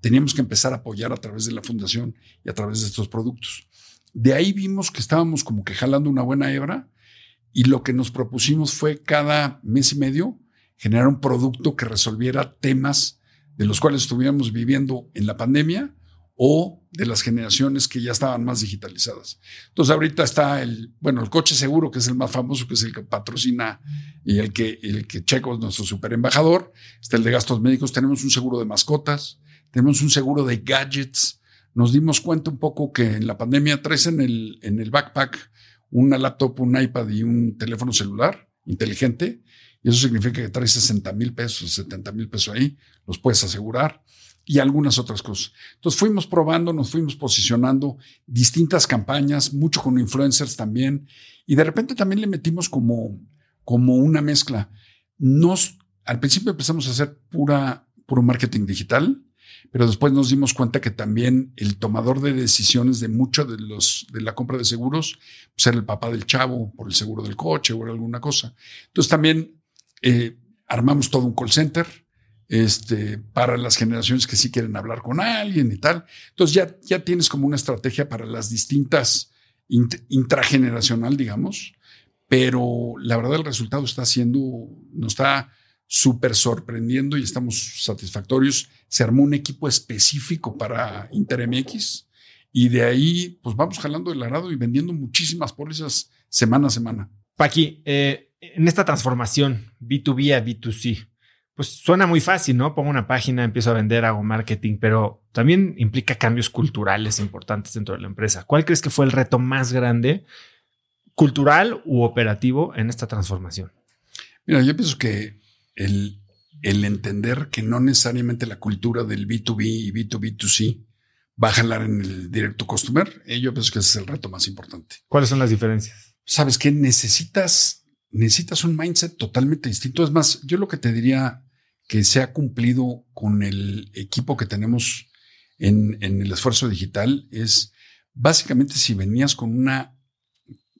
Teníamos que empezar a apoyar a través de la fundación y a través de estos productos. De ahí vimos que estábamos como que jalando una buena hebra y lo que nos propusimos fue cada mes y medio generar un producto que resolviera temas de los cuales estuviéramos viviendo en la pandemia o de las generaciones que ya estaban más digitalizadas. Entonces ahorita está el, bueno, el coche seguro, que es el más famoso, que es el que patrocina y el que, el que Checo es nuestro super embajador. Está el de gastos médicos, tenemos un seguro de mascotas, tenemos un seguro de gadgets. Nos dimos cuenta un poco que en la pandemia traes en el, en el backpack una laptop, un iPad y un teléfono celular inteligente. Y eso significa que traes 60 mil pesos, 70 mil pesos ahí, los puedes asegurar y algunas otras cosas. Entonces fuimos probando, nos fuimos posicionando distintas campañas, mucho con influencers también, y de repente también le metimos como, como una mezcla. Nos, al principio empezamos a hacer pura, puro marketing digital, pero después nos dimos cuenta que también el tomador de decisiones de mucho de los de la compra de seguros pues era el papá del chavo por el seguro del coche o alguna cosa. Entonces también eh, armamos todo un call center, este, para las generaciones que sí quieren hablar con alguien y tal. Entonces ya, ya tienes como una estrategia para las distintas intrageneracional, digamos, pero la verdad el resultado está siendo, nos está súper sorprendiendo y estamos satisfactorios. Se armó un equipo específico para InterMX y de ahí pues vamos jalando el arado y vendiendo muchísimas pólizas semana a semana. Paqui, eh, en esta transformación B2B a B2C, pues suena muy fácil, ¿no? Pongo una página, empiezo a vender, hago marketing, pero también implica cambios culturales importantes dentro de la empresa. ¿Cuál crees que fue el reto más grande, cultural u operativo, en esta transformación? Mira, yo pienso que el, el entender que no necesariamente la cultura del B2B y B2B2C va a jalar en el directo customer, eh, yo pienso que ese es el reto más importante. ¿Cuáles son las diferencias? Sabes que necesitas, necesitas un mindset totalmente distinto. Es más, yo lo que te diría que se ha cumplido con el equipo que tenemos en, el esfuerzo digital es básicamente si venías con una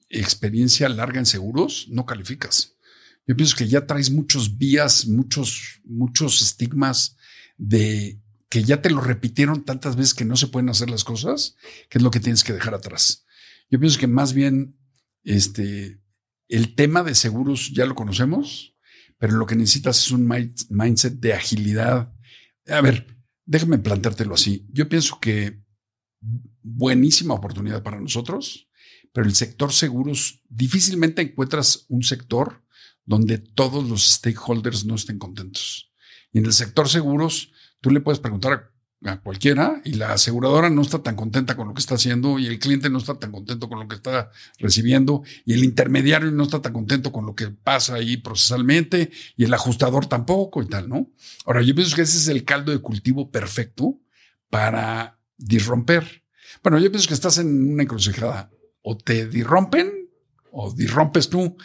experiencia larga en seguros, no calificas. Yo pienso que ya traes muchos vías, muchos, muchos estigmas de que ya te lo repitieron tantas veces que no se pueden hacer las cosas, que es lo que tienes que dejar atrás. Yo pienso que más bien este, el tema de seguros ya lo conocemos, pero lo que necesitas es un mindset de agilidad. A ver, déjame planteártelo así. Yo pienso que buenísima oportunidad para nosotros, pero el sector seguros, difícilmente encuentras un sector donde todos los stakeholders no estén contentos. Y en el sector seguros, tú le puedes preguntar a cualquiera y la aseguradora no está tan contenta con lo que está haciendo y el cliente no está tan contento con lo que está recibiendo y el intermediario no está tan contento con lo que pasa ahí procesalmente y el ajustador tampoco y tal, ¿no? Ahora, yo pienso que ese es el caldo de cultivo perfecto para disromper. Bueno, yo pienso que estás en una encrucijada. O te disrompen o disrompes tú.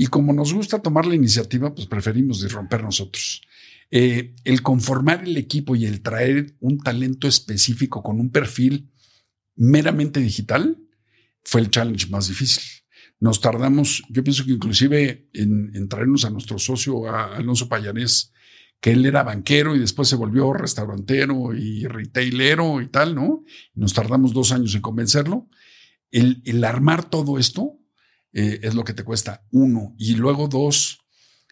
Y como nos gusta tomar la iniciativa, pues preferimos disromper nosotros. Eh, el conformar el equipo y el traer un talento específico con un perfil meramente digital fue el challenge más difícil. Nos tardamos, yo pienso que inclusive en, traernos a nuestro socio, a Alonso Payanés, que él era banquero y después se volvió restaurantero y retailero y tal, ¿no? Nos tardamos dos años en convencerlo. El, armar todo esto eh, es lo que te cuesta, uno. Y luego dos,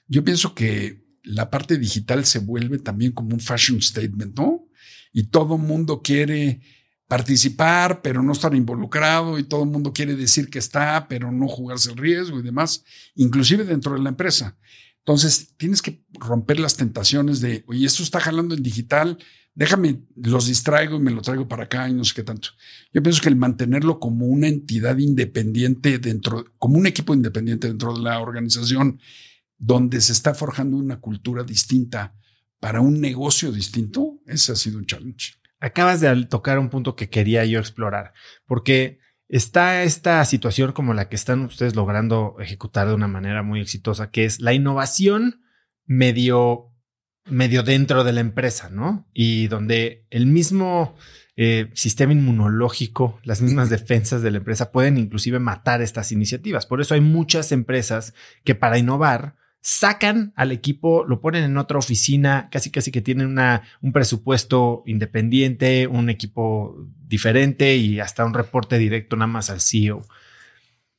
yo pienso que la parte digital se vuelve también como un fashion statement, ¿no? Y todo mundo quiere participar, pero no estar involucrado, y todo el mundo quiere decir que está, pero no jugarse el riesgo y demás, inclusive dentro de la empresa. Entonces, tienes que romper las tentaciones de, oye, esto está jalando en digital, déjame, los distraigo y me lo traigo para acá y no sé qué tanto. Yo pienso que el mantenerlo como una entidad independiente dentro, como un equipo independiente dentro de la organización donde se está forjando una cultura distinta para un negocio distinto, ese ha sido un challenge. Acabas de tocar un punto que quería yo explorar, porque está esta situación como la que están ustedes logrando ejecutar de una manera muy exitosa, que es la innovación medio, medio dentro de la empresa, ¿no? Y donde el mismo eh, sistema inmunológico, las mismas defensas de la empresa pueden inclusive matar estas iniciativas. Por eso hay muchas empresas que para innovar sacan al equipo, lo ponen en otra oficina, casi casi que tienen una, un presupuesto independiente, un equipo diferente y hasta un reporte directo nada más al CEO.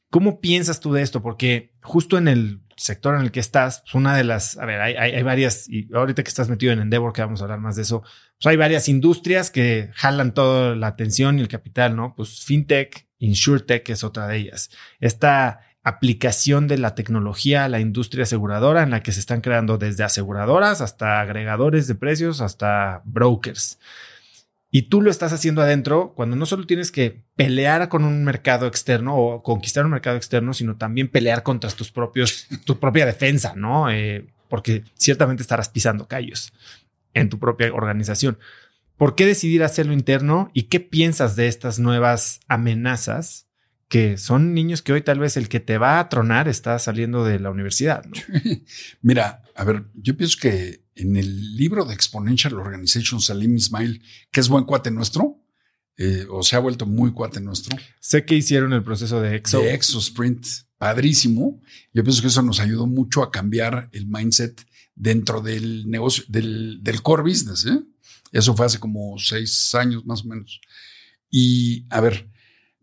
¿Cómo piensas tú de esto? Porque justo en el sector en el que estás, pues una de las, a ver, hay, varias, y ahorita que estás metido en Endeavor, que vamos a hablar más de eso, pues hay varias industrias que jalan toda la atención y el capital, ¿no? Pues FinTech, InsurTech es otra de ellas. Esta aplicación de la tecnología a la industria aseguradora en la que se están creando desde aseguradoras hasta agregadores de precios hasta brokers. Y tú lo estás haciendo adentro cuando no solo tienes que pelear con un mercado externo o conquistar un mercado externo, sino también pelear contra tus propios, tu propia defensa, ¿no? Eh, porque ciertamente estarás pisando callos en tu propia organización. ¿Por qué decidir hacerlo interno y qué piensas de estas nuevas amenazas que son niños que hoy tal vez el que te va a tronar está saliendo de la universidad. Mira, a ver, yo pienso que en el libro de Exponential Organization, Salim Ismail, que es buen cuate nuestro, eh, o se ha vuelto muy cuate nuestro. Sé que hicieron el proceso de Exo. De Exo Sprint, padrísimo. Yo pienso que eso nos ayudó mucho a cambiar el mindset dentro del negocio, del, del core business. ¿eh? Eso fue hace como seis años más o menos. Y a ver,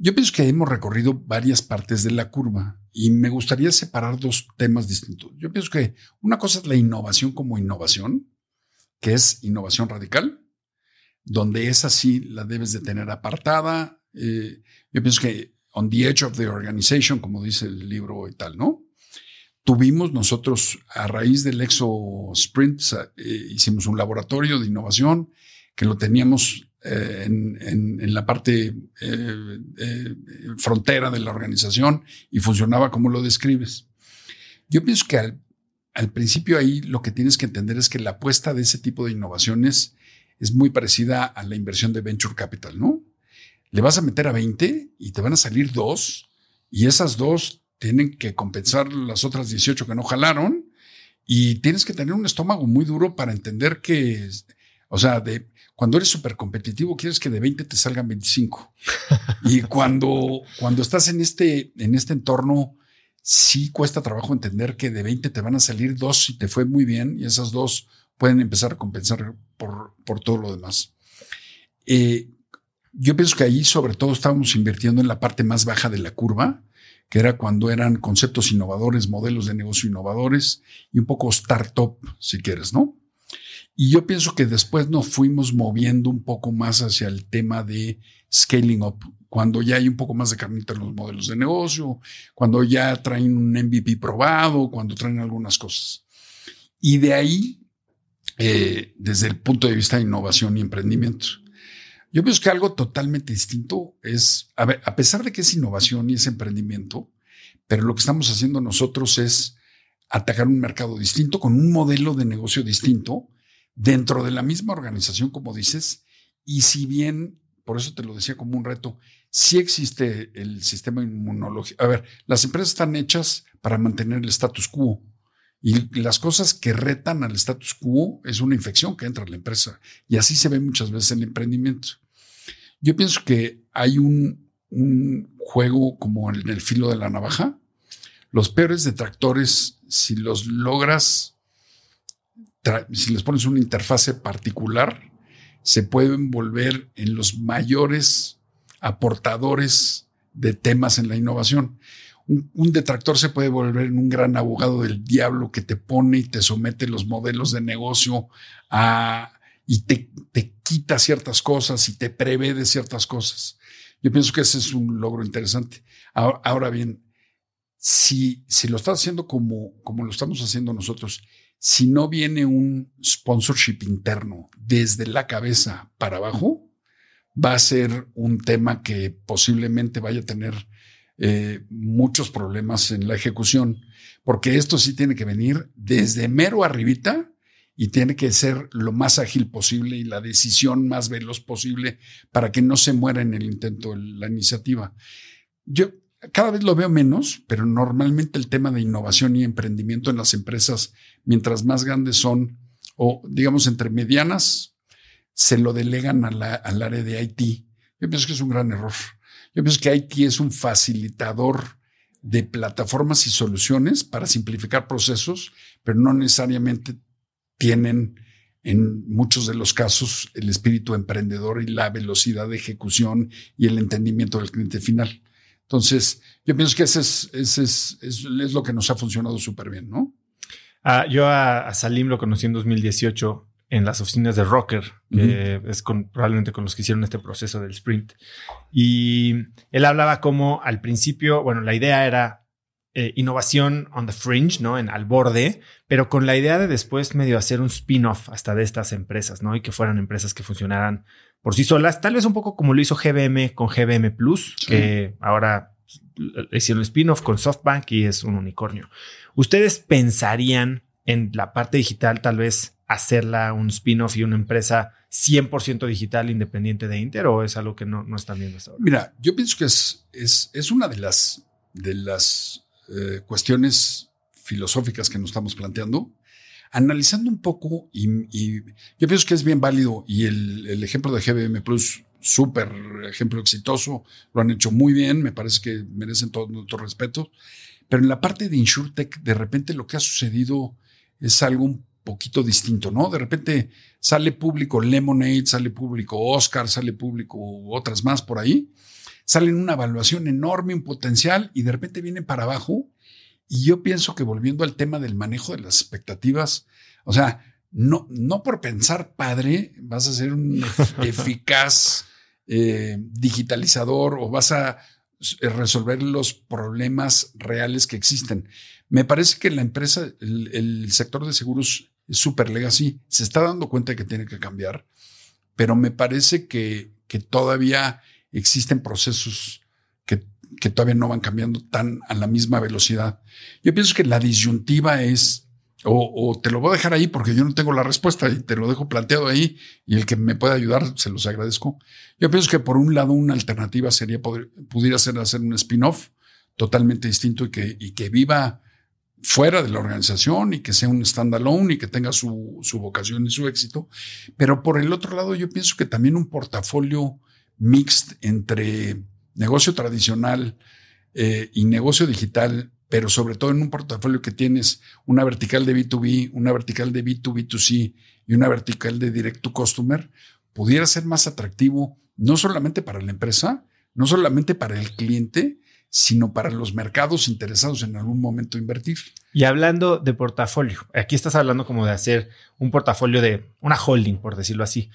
yo pienso que hemos recorrido varias partes de la curva y me gustaría separar dos temas distintos. Yo pienso que una cosa es la innovación como innovación, que es innovación radical, donde esa sí la debes de tener apartada. Eh, yo pienso que on the edge of the organization, como dice el libro y tal, ¿no? Tuvimos nosotros, a raíz del Exo Sprint, eh, hicimos un laboratorio de innovación que lo teníamos eh, en, la parte eh, eh, frontera de la organización y funcionaba como lo describes. Yo pienso que al, al, principio ahí lo que tienes que entender es que la apuesta de ese tipo de innovaciones es muy parecida a la inversión de venture capital, ¿no? Le vas a meter a 20 y te van a salir dos y esas dos tienen que compensar las otras 18 que no jalaron y tienes que tener un estómago muy duro para entender que, o sea, de, cuando eres súper competitivo, quieres que de 20 te salgan 25. y cuando, cuando estás en este, en este entorno, sí cuesta trabajo entender que de 20 te van a salir dos si te fue muy bien y esas dos pueden empezar a compensar por, por todo lo demás. Eh, yo pienso que ahí sobre todo estábamos invirtiendo en la parte más baja de la curva, que era cuando eran conceptos innovadores, modelos de negocio innovadores y un poco startup, si quieres, ¿no? Y yo pienso que después nos fuimos moviendo un poco más hacia el tema de scaling up, cuando ya hay un poco más de carnita en los modelos de negocio, cuando ya traen un MVP probado, cuando traen algunas cosas. Y de ahí, eh, desde el punto de vista de innovación y emprendimiento. Yo pienso que algo totalmente distinto es, a, pesar de que es innovación y es emprendimiento, pero lo que estamos haciendo nosotros es atacar un mercado distinto con un modelo de negocio distinto dentro de la misma organización, como dices, y si bien, por eso te lo decía como un reto, sí existe el sistema inmunológico. A ver, las empresas están hechas para mantener el status quo. Y las cosas que retan al status quo es una infección que entra a la empresa. Y así se ve muchas veces en el emprendimiento. Yo pienso que hay un, juego como en el filo de la navaja. Los peores detractores, si los logras, si les pones una interfase particular, se pueden volver en los mayores aportadores de temas en la innovación. Un, detractor se puede volver en un gran abogado del diablo que te pone y te somete los modelos de negocio a, y te, quita ciertas cosas y te prevé de ciertas cosas. Yo pienso que ese es un logro interesante. Ahora, bien, si, si lo estás haciendo como, como lo estamos haciendo nosotros, si no viene un sponsorship interno desde la cabeza para abajo, va a ser un tema que posiblemente vaya a tener eh, muchos problemas en la ejecución, porque esto sí tiene que venir desde mero arribita y tiene que ser lo más ágil posible y la decisión más veloz posible para que no se muera en el intento la iniciativa. Yo cada vez lo veo menos, pero normalmente el tema de innovación y emprendimiento en las empresas, mientras más grandes son, o digamos entre medianas, se lo delegan al área de IT. Yo pienso que es un gran error. Yo pienso que IT es un facilitador de plataformas y soluciones para simplificar procesos, pero no necesariamente tienen en muchos de los casos el espíritu emprendedor y la velocidad de ejecución y el entendimiento del cliente final. Entonces, yo pienso que ese es, ese es, es, lo que nos ha funcionado súper bien, ¿no? Ah, yo a, a, Salim lo conocí en 2018 en las oficinas de Rocker, que es con, probablemente con los que hicieron este proceso del sprint. Y él hablaba como al principio, bueno, la idea era eh, innovación on the fringe, ¿no? En al borde, pero con la idea de después medio hacer un spin-off hasta de estas empresas, ¿no? Y que fueran empresas que funcionaran por sí solas, tal vez un poco como lo hizo GBM con GBM Plus, que ahora hicieron el spin-off con SoftBank y es un unicornio. ¿Ustedes pensarían en la parte digital tal vez hacerla un spin-off y una empresa 100% digital independiente de Inter o es algo que no, no están viendo hasta ahora? Mira, yo pienso que es, es, es una de las, de las eh, cuestiones filosóficas que nos estamos planteando. Analizando un poco, y, yo pienso que es bien válido, y el, el ejemplo de GBM Plus, súper ejemplo exitoso, lo han hecho muy bien, me parece que merecen todo nuestro respeto, pero en la parte de InsurTech, de repente lo que ha sucedido es algo un poquito distinto, ¿no? De repente sale público Lemonade, sale público Oscar, sale público otras más por ahí, salen una evaluación enorme, un potencial y de repente vienen para abajo. Y yo pienso que volviendo al tema del manejo de las expectativas, o sea, no, no por pensar padre vas a ser un eficaz eh, digitalizador o vas a resolver los problemas reales que existen. Me parece que la empresa, el sector de seguros super legacy, se está dando cuenta de que tiene que cambiar, pero me parece que, que todavía existen procesos que, que, todavía no van cambiando tan a la misma velocidad. Yo pienso que la disyuntiva es, o, o, te lo voy a dejar ahí porque yo no tengo la respuesta y te lo dejo planteado ahí y el que me pueda ayudar, se los agradezco. Yo pienso que por un lado una alternativa sería, poder, pudiera ser hacer un spin-off totalmente distinto y que, y que viva fuera de la organización y que sea un standalone y que tenga su, su, vocación y su éxito. Pero por el otro lado, yo pienso que también un portafolio mixed entre negocio tradicional eh, y negocio digital, pero sobre todo en un portafolio que tienes una vertical de B2B, una vertical de B2B2C y una vertical de direct to customer, pudiera ser más atractivo no solamente para la empresa, no solamente para el cliente, sino para los mercados interesados en algún momento invertir. Y hablando de portafolio, aquí estás hablando como de hacer un portafolio de una holding, por decirlo así.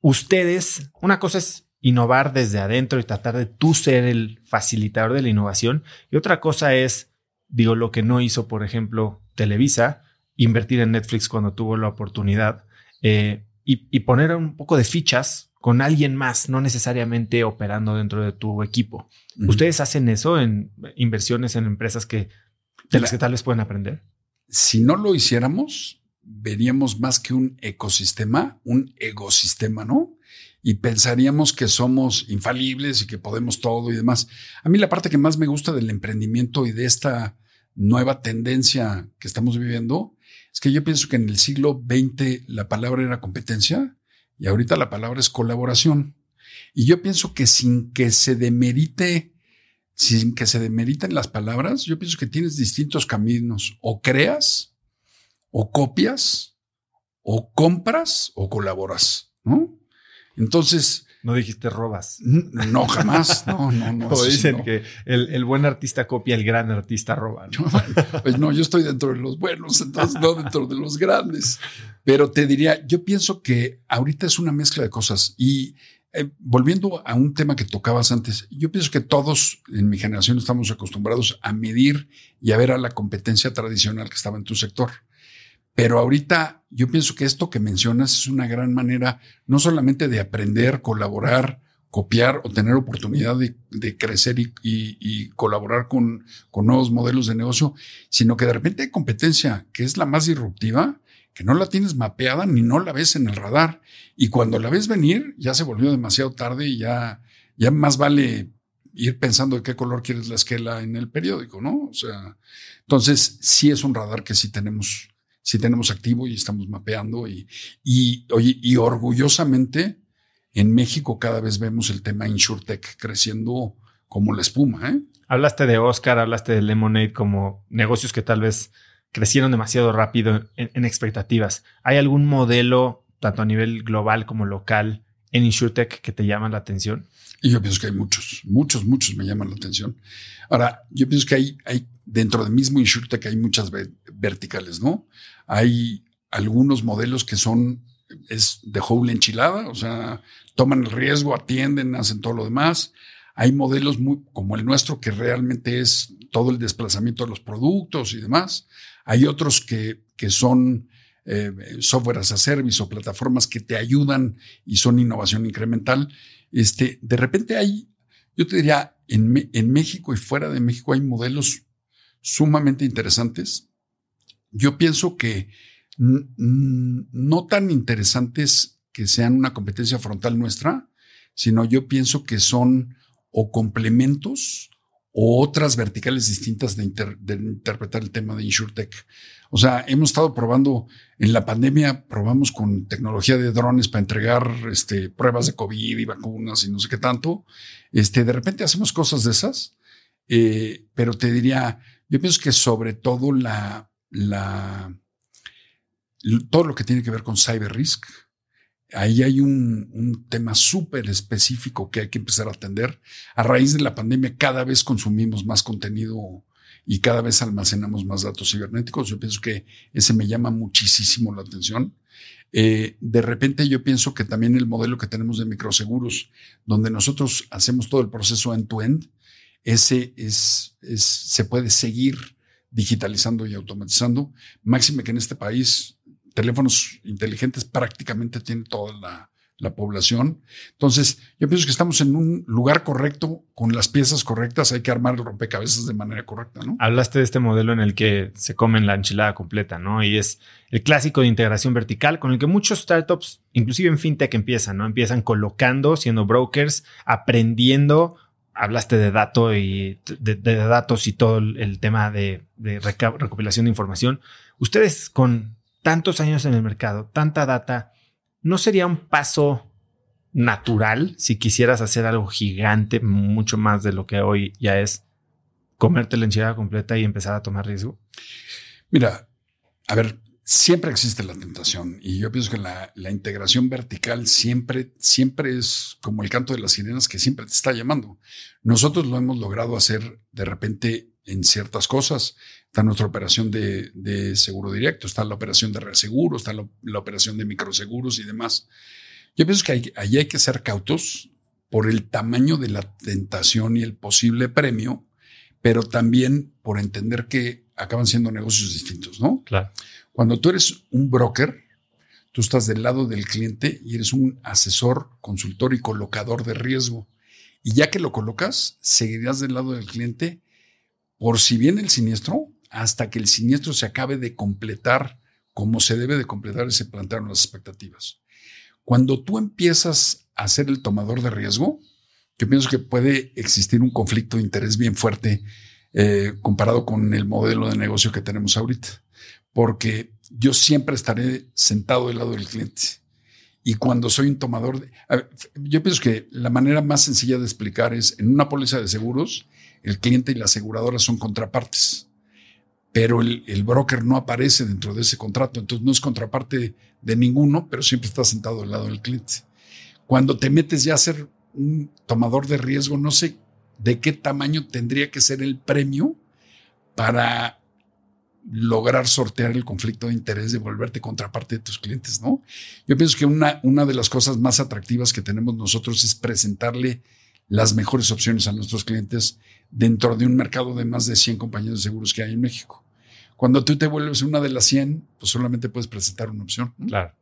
Ustedes, una cosa es innovar desde adentro y tratar de tú ser el facilitador de la innovación. Y otra cosa es, digo, lo que no hizo, por ejemplo, Televisa, invertir en Netflix cuando tuvo la oportunidad eh, y, poner un poco de fichas con alguien más, no necesariamente operando dentro de tu equipo. ¿Ustedes hacen eso en inversiones en empresas que de las que tal vez pueden aprender? Si no lo hiciéramos, veríamos más que un ecosistema, un ecosistema, ¿no? y pensaríamos que somos infalibles y que podemos todo y demás. A mí la parte que más me gusta del emprendimiento y de esta nueva tendencia que estamos viviendo es que yo pienso que en el siglo XX la palabra era competencia y ahorita la palabra es colaboración. Y yo pienso que sin que se demerite, sin que se demeriten las palabras, yo pienso que tienes distintos caminos. O creas, o copias, o compras, o colaboras, ¿no? Entonces. No dijiste robas. No, jamás. No, no, no. Como dicen que el, buen artista copia, el gran artista roba. Pues no, yo estoy dentro de los buenos, entonces no dentro de los grandes. Pero te diría, yo pienso que ahorita es una mezcla de cosas. Y eh, volviendo a un tema que tocabas antes, yo pienso que todos en mi generación estamos acostumbrados a medir y a ver a la competencia tradicional que estaba en tu sector. Pero ahorita yo pienso que esto que mencionas es una gran manera no solamente de aprender, colaborar, copiar o tener oportunidad de, crecer y, colaborar con, con, nuevos modelos de negocio, sino que de repente hay competencia que es la más disruptiva, que no la tienes mapeada ni no la ves en el radar. Y cuando la ves venir, ya se volvió demasiado tarde y ya, ya más vale ir pensando de qué color quieres la esquela en el periódico, ¿no? O sea, entonces sí es un radar que sí tenemos si tenemos activo y estamos mapeando y, y, y orgullosamente en México cada vez vemos el tema InsurTech creciendo como la espuma. ¿eh? Hablaste de Oscar, hablaste de Lemonade como negocios que tal vez crecieron demasiado rápido en, expectativas. ¿Hay algún modelo, tanto a nivel global como local, en InsurTech que te llama la atención? Y yo pienso que hay muchos, muchos, muchos me llaman la atención. Ahora, yo pienso que hay, hay dentro del mismo InsurTech hay muchas verticales, ¿no? Hay algunos modelos que son, es de whole enchilada, o sea, toman el riesgo, atienden, hacen todo lo demás. Hay modelos muy, como el nuestro que realmente es todo el desplazamiento de los productos y demás. Hay otros que, que son eh, software as a service o plataformas que te ayudan y son innovación incremental. Este, de repente hay, yo te diría, en, en México y fuera de México hay modelos sumamente interesantes. Yo pienso que no tan interesantes que sean una competencia frontal nuestra, sino yo pienso que son o complementos otras verticales distintas de, interpretar el tema de InsurTech. O sea, hemos estado probando, en la pandemia probamos con tecnología de drones para entregar este, pruebas de COVID y vacunas y no sé qué tanto. Este, de repente hacemos cosas de esas, eh, pero te diría, yo pienso que sobre todo la, la, todo lo que tiene que ver con cyber risk, ahí hay un, tema súper específico que hay que empezar a atender. A raíz de la pandemia, cada vez consumimos más contenido y cada vez almacenamos más datos cibernéticos. Yo pienso que ese me llama muchísimo la atención. Eh, de repente yo pienso que también el modelo que tenemos de microseguros, donde nosotros hacemos todo el proceso end-to-end, ese es, se puede seguir digitalizando y automatizando. Máxime que en este país teléfonos inteligentes prácticamente tiene toda la, población. Entonces, yo pienso que estamos en un lugar correcto, con las piezas correctas, hay que armar el rompecabezas de manera correcta, ¿no? Hablaste de este modelo en el que se comen la enchilada completa, ¿no? Y es el clásico de integración vertical con el que muchos startups, inclusive en fintech, empiezan, ¿no? Empiezan colocando, siendo brokers, aprendiendo hablaste de datos y de, datos y todo el, tema de, recopilación de información. Ustedes con tantos años en el mercado, tanta data, ¿no sería un paso natural si quisieras hacer algo gigante, mucho más de lo que hoy ya es, comerte la enchilada completa y empezar a tomar riesgo? Mira, a ver, Siempre existe la tentación y yo pienso que la, integración vertical siempre, siempre es como el canto de las sirenas que siempre te está llamando. Nosotros lo hemos logrado hacer de repente en ciertas cosas. Está nuestra operación de, de seguro directo, está la operación de reaseguro, está la, la, operación de microseguros y demás. Yo pienso que hay, ahí hay que ser cautos por el tamaño de la tentación y el posible premio, pero también por entender que acaban siendo negocios distintos, ¿no? Claro. Cuando tú eres un broker, tú estás del lado del cliente y eres un asesor, consultor y colocador de riesgo. Y ya que lo colocas, seguirás del lado del cliente por si viene el siniestro, hasta que el siniestro se acabe de completar como se debe de completar y se plantearon las expectativas. Cuando tú empiezas a ser el tomador de riesgo, yo pienso que puede existir un conflicto de interés bien fuerte eh, comparado con el modelo de negocio que tenemos ahorita, porque yo siempre estaré sentado del lado del cliente. Y cuando soy un tomador, de, yo pienso que la manera más sencilla de explicar es en una póliza de seguros, el cliente y la aseguradora son contrapartes, pero el, el, broker no aparece dentro de ese contrato, entonces no es contraparte de ninguno, pero siempre está sentado al lado del cliente. Cuando te metes ya a ser un tomador de riesgo, no sé de qué tamaño tendría que ser el premio para lograr sortear el conflicto de interés de volverte contraparte de tus clientes, ¿no? Yo pienso que una, una de las cosas más atractivas que tenemos nosotros es presentarle las mejores opciones a nuestros clientes dentro de un mercado de más de 100 compañías de seguros que hay en México. Cuando tú te vuelves una de las 100, pues solamente puedes presentar una opción. Claro.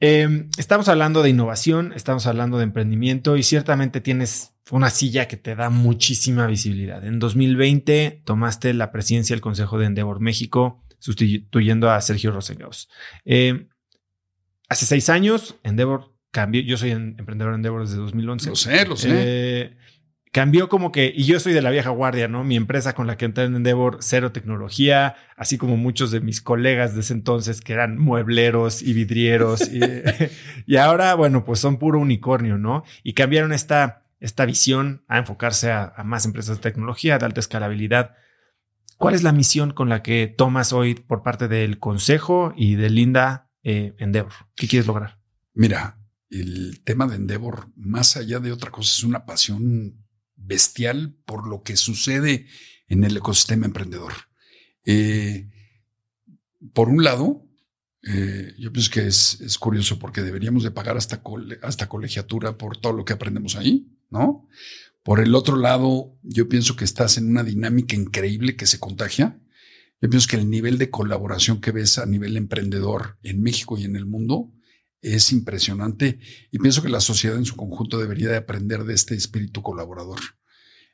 Eh, estamos hablando de innovación, estamos hablando de emprendimiento y ciertamente tienes una silla que te da muchísima visibilidad. En 2020 tomaste la presidencia del Consejo de Endeavor México, sustituyendo a Sergio Rosengaus. Eh, hace seis años, Endeavor cambió. Yo soy emprendedor Endeavor desde 2011. Lo sé, lo sé. Eh, cambió como que, y yo soy de la vieja guardia, ¿no? Mi empresa con la que entré en Endeavor, cero tecnología, así como muchos de mis colegas de ese entonces que eran muebleros y vidrieros. y, y, ahora, bueno, pues son puro unicornio, ¿no? Y cambiaron esta, esta visión a enfocarse a, más empresas de tecnología, de alta escalabilidad. ¿Cuál es la misión con la que tomas hoy por parte del consejo y de Linda eh, Endeavor? ¿Qué quieres lograr? Mira, el tema de Endeavor, más allá de otra cosa, es una pasión bestial por lo que sucede en el ecosistema emprendedor. Eh, por un lado, eh, yo pienso que es, curioso porque deberíamos de pagar hasta, hasta colegiatura por todo lo que aprendemos ahí, ¿no? Por el otro lado, yo pienso que estás en una dinámica increíble que se contagia. Yo pienso que el nivel de colaboración que ves a nivel emprendedor en México y en el mundo es impresionante y pienso que la sociedad en su conjunto debería de aprender de este espíritu colaborador.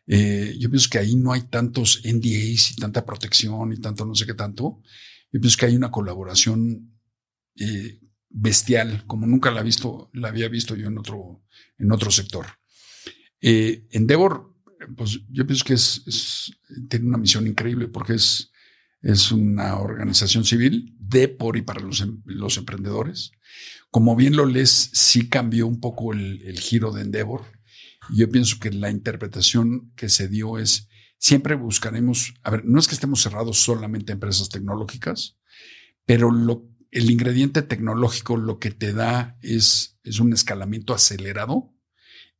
Eh, yo pienso que ahí no hay tantos NDAs y tanta protección y tanto no sé qué tanto. Yo pienso que hay una colaboración eh, bestial, como nunca la, visto, la había visto yo en otro, en otro sector. Eh, Endeavor, pues yo pienso que es, tiene una misión increíble porque es, es una organización civil de, por y para los, em, los emprendedores. Como bien lo lees, sí cambió un poco el, giro de Endeavor. Yo pienso que la interpretación que se dio es, siempre buscaremos, a ver, no es que estemos cerrados solamente a empresas tecnológicas, pero lo, el ingrediente tecnológico lo que te da es, es un escalamiento acelerado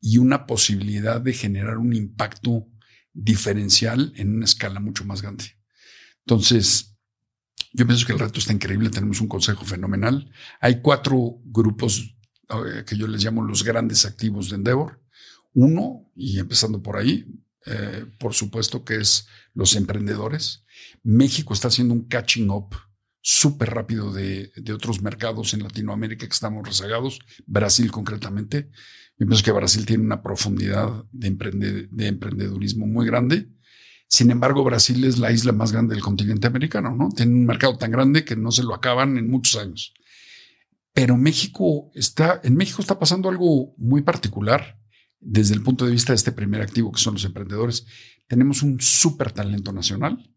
y una posibilidad de generar un impacto diferencial en una escala mucho más grande. Entonces, yo pienso que el reto está increíble, tenemos un consejo fenomenal. Hay cuatro grupos eh, que yo les llamo los grandes activos de Endeavor. Uno, y empezando por ahí, eh, por supuesto que es los emprendedores. México está haciendo un catching up súper rápido de, de, otros mercados en Latinoamérica que estamos rezagados, Brasil concretamente. Yo pienso que Brasil tiene una profundidad de, de emprendedurismo muy grande sin embargo, Brasil es la isla más grande del continente americano, ¿no? Tiene un mercado tan grande que no se lo acaban en muchos años. Pero México está, en México está pasando algo muy particular desde el punto de vista de este primer activo que son los emprendedores. Tenemos un súper talento nacional,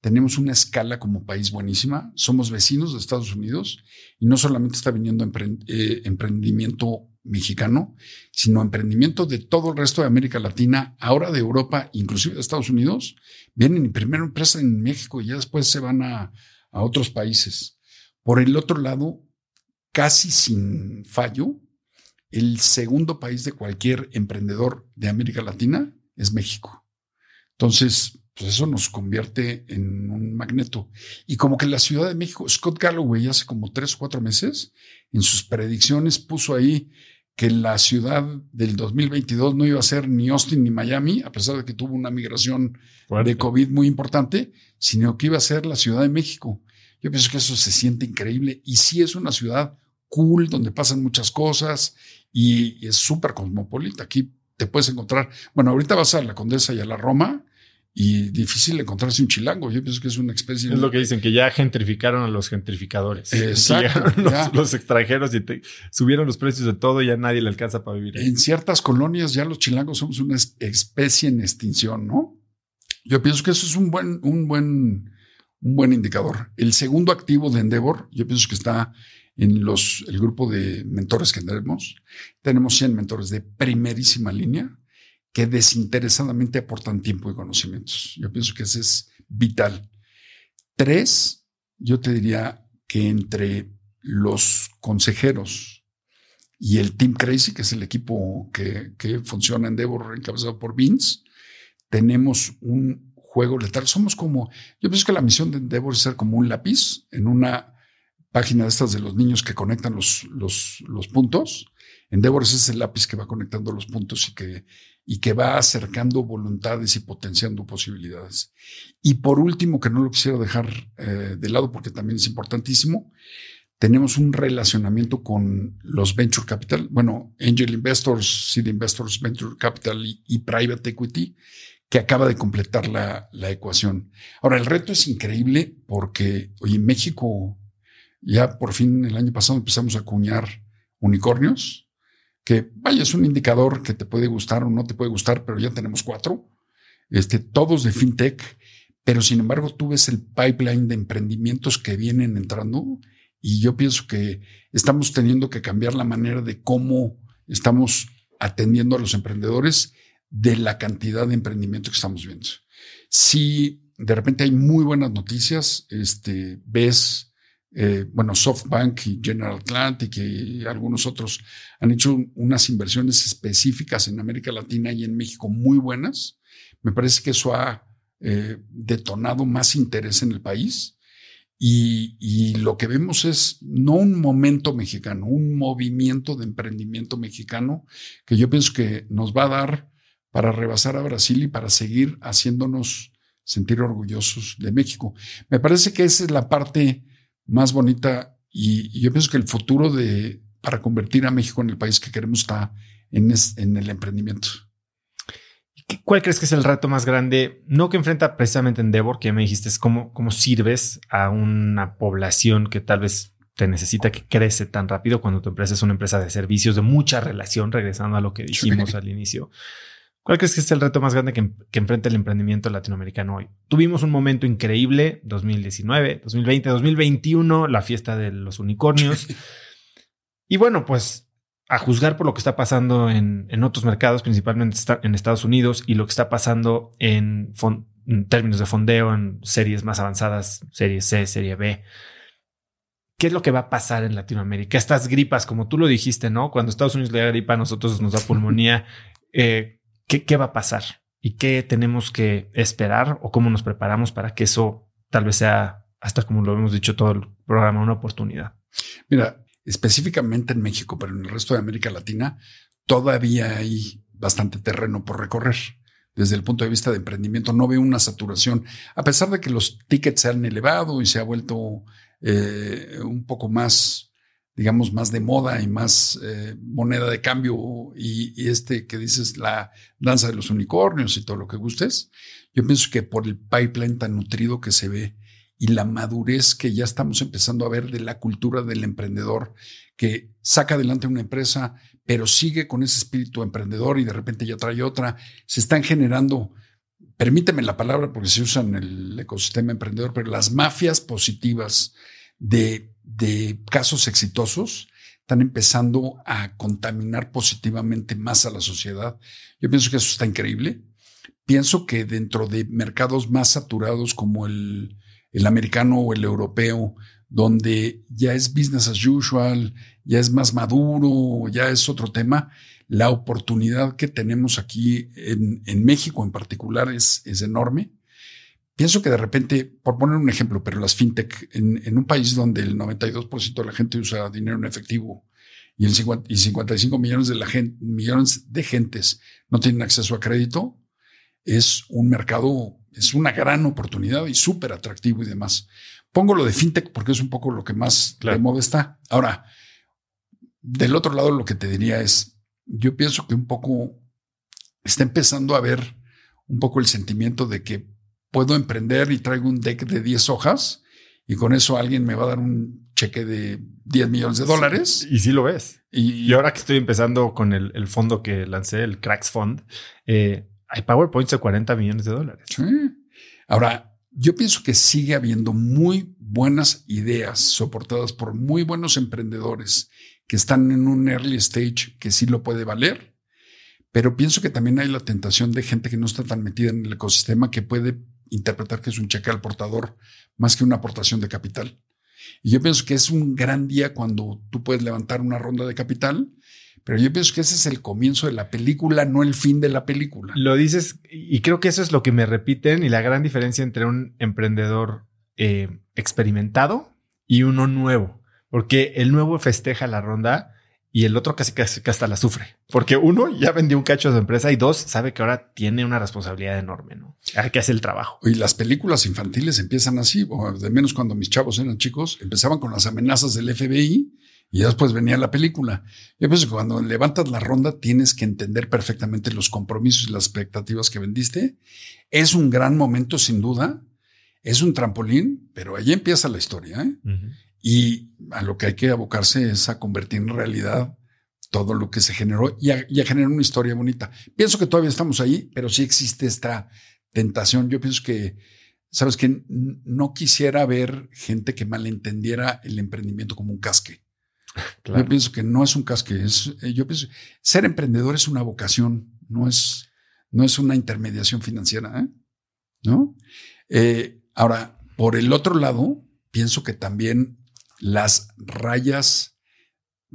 tenemos una escala como país buenísima, somos vecinos de Estados Unidos y no solamente está viniendo eh, emprendimiento mexicano, sino emprendimiento de todo el resto de América Latina, ahora de Europa, inclusive de Estados Unidos, vienen y primero empresa en México y ya después se van a, a otros países. Por el otro lado, casi sin fallo, el segundo país de cualquier emprendedor de América Latina es México. Entonces, pues eso nos convierte en un magneto. Y como que la Ciudad de México, Scott Galloway hace como tres o cuatro meses, en sus predicciones puso ahí que la ciudad del 2022 no iba a ser ni Austin ni Miami, a pesar de que tuvo una migración de COVID muy importante, sino que iba a ser la Ciudad de México. Yo pienso que eso se siente increíble y sí es una ciudad cool donde pasan muchas cosas y, es súper cosmopolita. Aquí te puedes encontrar, bueno, ahorita vas a la Condesa y a la Roma y difícil encontrarse un chilango. Yo pienso que es una especie. Es lo que dicen, que ya gentrificaron a los gentrificadores. Exacto. Los, extranjeros y subieron los precios de todo y ya nadie le alcanza para vivir. En ciertas colonias ya los chilangos somos una especie en extinción, ¿no? Yo pienso que eso es un buen, un buen, un buen indicador. El segundo activo de Endeavor, yo pienso que está en los, el grupo de mentores que tenemos. Tenemos 100 mentores de primerísima línea que desinteresadamente aportan tiempo y conocimientos. Yo pienso que ese es vital. Tres, yo te diría que entre los consejeros y el Team Crazy, que es el equipo que, que funciona en Endeavor encabezado por Vince, tenemos un juego letal. Somos como, yo pienso que la misión de Endeavor es ser como un lápiz en una página de estas de los niños que conectan los, los, los puntos. Endeavor es ese lápiz que va conectando los puntos y que y que va acercando voluntades y potenciando posibilidades. Y por último, que no lo quisiera dejar eh, de lado porque también es importantísimo, tenemos un relacionamiento con los venture capital, bueno, angel investors, seed investors, venture capital y, private equity, que acaba de completar la, la, ecuación. Ahora, el reto es increíble porque hoy en México ya por fin el año pasado empezamos a acuñar unicornios que vaya, es un indicador que te puede gustar o no te puede gustar, pero ya tenemos cuatro, este, todos de fintech, pero sin embargo tú ves el pipeline de emprendimientos que vienen entrando y yo pienso que estamos teniendo que cambiar la manera de cómo estamos atendiendo a los emprendedores de la cantidad de emprendimiento que estamos viendo. Si de repente hay muy buenas noticias, este, ves eh, bueno, SoftBank y General Atlantic y algunos otros han hecho unas inversiones específicas en América Latina y en México muy buenas. Me parece que eso ha eh, detonado más interés en el país. Y, y, lo que vemos es no un momento mexicano, un movimiento de emprendimiento mexicano que yo pienso que nos va a dar para rebasar a Brasil y para seguir haciéndonos sentir orgullosos de México. Me parece que esa es la parte más bonita y, yo pienso que el futuro de, para convertir a México en el país que queremos está en, en el emprendimiento. ¿Cuál crees que es el reto más grande? No que enfrenta precisamente Endeavor, que me dijiste, es cómo, cómo sirves a una población que tal vez te necesita, que crece tan rápido cuando tu empresa es una empresa de servicios de mucha relación, regresando a lo que dijimos al inicio. ¿Cuál crees que es el reto más grande que, enfrenta el emprendimiento latinoamericano hoy? Tuvimos un momento increíble, 2019, 2020, 2021, la fiesta de los unicornios. y bueno, pues a juzgar por lo que está pasando en, otros mercados, principalmente en Estados Unidos, y lo que está pasando en, en, términos de fondeo, en series más avanzadas, serie C, serie B. ¿Qué es lo que va a pasar en Latinoamérica? Estas gripas, como tú lo dijiste, ¿no? Cuando Estados Unidos le da gripa, a nosotros nos da pulmonía. Eh, ¿qué, va a pasar? ¿Y qué tenemos que esperar o cómo nos preparamos para que eso tal vez sea, hasta como lo hemos dicho todo el programa, una oportunidad? Mira, específicamente en México, pero en el resto de América Latina, todavía hay bastante terreno por recorrer. Desde el punto de vista de emprendimiento, no veo una saturación, a pesar de que los tickets se han elevado y se ha vuelto eh, un poco más digamos, más de moda y más eh, moneda de cambio y, este que dices, la danza de los unicornios y todo lo que gustes, yo pienso que por el pipeline tan nutrido que se ve y la madurez que ya estamos empezando a ver de la cultura del emprendedor que saca adelante una empresa, pero sigue con ese espíritu emprendedor y de repente ya trae otra, se están generando permíteme la palabra porque se usa en el ecosistema emprendedor, pero las mafias positivas de de casos exitosos están empezando a contaminar positivamente más a la sociedad. Yo pienso que eso está increíble. Pienso que dentro de mercados más saturados como el, el americano o el europeo, donde ya es business as usual, ya es más maduro, ya es otro tema, la oportunidad que tenemos aquí en, en México en particular es, es enorme. Pienso que de repente, por poner un ejemplo, pero las fintech, en, en un país donde el 92% de la gente usa dinero en efectivo y, el 50, y 55 millones de, la gente, millones de gentes no tienen acceso a crédito, es un mercado, es una gran oportunidad y súper atractivo y demás. Pongo lo de fintech porque es un poco lo que más claro. de moda está. Ahora, del otro lado, lo que te diría es, yo pienso que un poco está empezando a ver un poco el sentimiento de que puedo emprender y traigo un deck de 10 hojas y con eso alguien me va a dar un cheque de 10 millones de dólares. y sí lo ves. Y, y, ahora que estoy empezando con el, el, fondo que lancé, el Cracks Fund, eh, hay PowerPoints de 40 millones de dólares. Sí. Ahora, yo pienso que sigue habiendo muy buenas ideas soportadas por muy buenos emprendedores que están en un early stage que sí lo puede valer, pero pienso que también hay la tentación de gente que no está tan metida en el ecosistema que puede interpretar que es un cheque al portador más que una aportación de capital. Y yo pienso que es un gran día cuando tú puedes levantar una ronda de capital, pero yo pienso que ese es el comienzo de la película, no el fin de la película. Lo dices y creo que eso es lo que me repiten y la gran diferencia entre un emprendedor eh, experimentado y uno nuevo, porque el nuevo festeja la ronda y el otro casi, casi, hasta la sufre, porque uno ya vendió un cacho de empresa y dos sabe que ahora tiene una responsabilidad enorme, ¿no? Hay que hacer el trabajo. Y las películas infantiles empiezan así, o de menos cuando mis chavos eran chicos, empezaban con las amenazas del FBI y después venía la película. Yo pienso que cuando levantas la ronda tienes que entender perfectamente los compromisos y las expectativas que vendiste. Es un gran momento, sin duda. Es un trampolín, pero ahí empieza la historia. ¿eh? Uh -huh. Y a lo que hay que abocarse es a convertir en realidad todo lo que se generó y a, y a, generar una historia bonita. Pienso que todavía estamos ahí, pero sí existe esta tentación. Yo pienso que, sabes que no quisiera ver gente que malentendiera el emprendimiento como un casque. Claro. Yo pienso que no es un casque, es, yo pienso, ser emprendedor es una vocación, no es, no es una intermediación financiera, ¿eh? ¿no? Eh, ahora, por el otro lado, pienso que también las rayas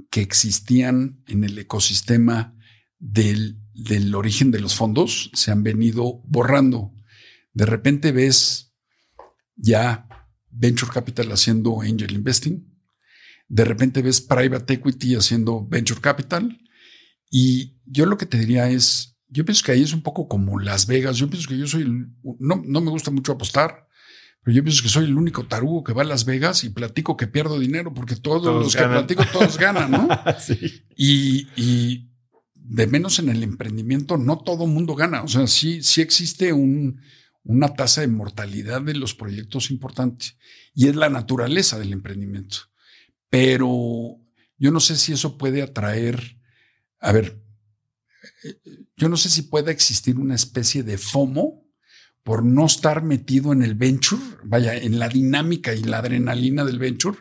que existían en el ecosistema del, del, origen de los fondos se han venido borrando. De repente ves ya Venture Capital haciendo Angel Investing, de repente ves Private Equity haciendo Venture Capital, y yo lo que te diría es, yo pienso que ahí es un poco como Las Vegas, yo pienso que yo soy, no, no me gusta mucho apostar, pero yo pienso que soy el único tarugo que va a Las Vegas y platico que pierdo dinero porque todos, todos los ganan. que platico, todos ganan, ¿no? sí. y, y, de menos en el emprendimiento, no todo mundo gana. O sea, sí, sí existe un, una tasa de mortalidad de los proyectos importantes y es la naturaleza del emprendimiento. Pero yo no sé si eso puede atraer, a ver, eh, yo no sé si puede existir una especie de FOMO por no estar metido en el venture, vaya, en la dinámica y la adrenalina del venture,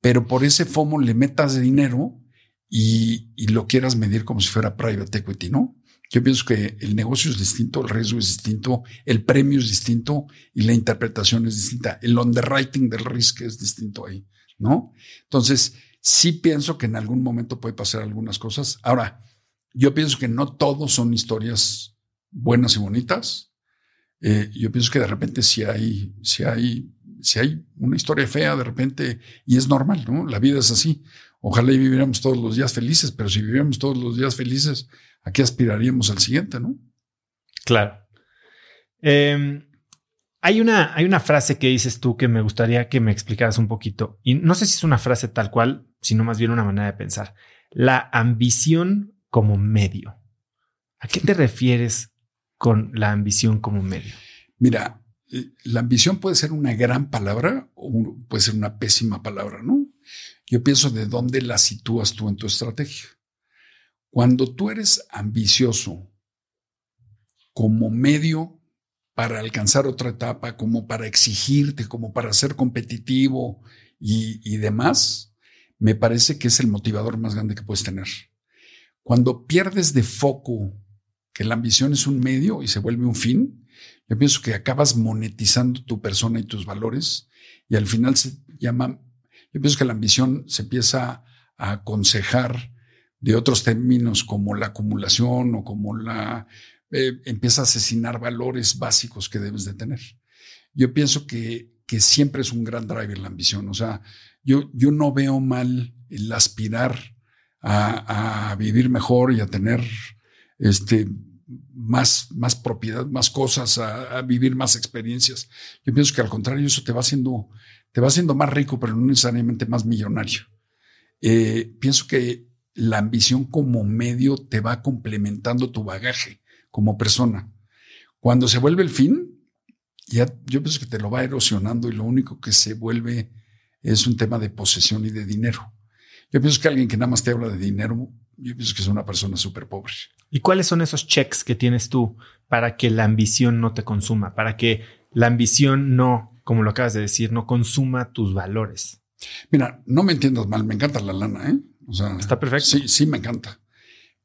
pero por ese FOMO le metas dinero y, lo quieras medir como si fuera private equity, ¿no? Yo pienso que el negocio es distinto, el riesgo es distinto, el premio es distinto y la interpretación es distinta. El underwriting del riesgo es distinto ahí, ¿no? Entonces, sí pienso que en algún momento puede pasar algunas cosas. Ahora, yo pienso que no todos son historias buenas y bonitas eh, yo pienso que de repente si hay, si hay, si hay una historia fea de repente, y es normal, ¿no? La vida es así. Ojalá y viviéramos todos los días felices, pero si viviéramos todos los días felices, ¿a qué aspiraríamos al siguiente, no? Claro. Eh, hay, una, hay una frase que dices tú que me gustaría que me explicaras un poquito, y no sé si es una frase tal cual, sino más bien una manera de pensar. La ambición como medio. ¿A qué te refieres con la ambición como medio? Mira, la ambición puede ser una gran palabra o puede ser una pésima palabra, ¿no? Yo pienso de dónde la sitúas tú en tu estrategia. Cuando tú eres ambicioso como medio para alcanzar otra etapa, como para exigirte, como para ser competitivo y, y demás, me parece que es el motivador más grande que puedes tener. Cuando pierdes de foco que la ambición es un medio y se vuelve un fin, yo pienso que acabas monetizando tu persona y tus valores y al final se llama Yo pienso que la ambición se empieza a aconsejar de otros términos como la acumulación o como la... Eh, empieza a asesinar valores básicos que debes de tener. Yo pienso que, que siempre es un gran driver la ambición. O sea, yo, yo no veo mal el aspirar a, vivir mejor y a tener este, más, más propiedad, más cosas, a, vivir más experiencias. Yo pienso que al contrario, eso te va haciendo, te va haciendo más rico, pero no necesariamente más millonario. Eh, pienso que la ambición como medio te va complementando tu bagaje como persona. Cuando se vuelve el fin, ya yo pienso que te lo va erosionando y lo único que se vuelve es un tema de posesión y de dinero. Yo pienso que alguien que nada más te habla de dinero, yo pienso que es una persona súper pobre. ¿Y cuáles son esos checks que tienes tú para que la ambición no te consuma, para que la ambición no, como lo acabas de decir, no consuma tus valores? Mira, no me entiendas mal, me encanta la lana, ¿eh? O sea, está perfecto. Sí, sí, me encanta.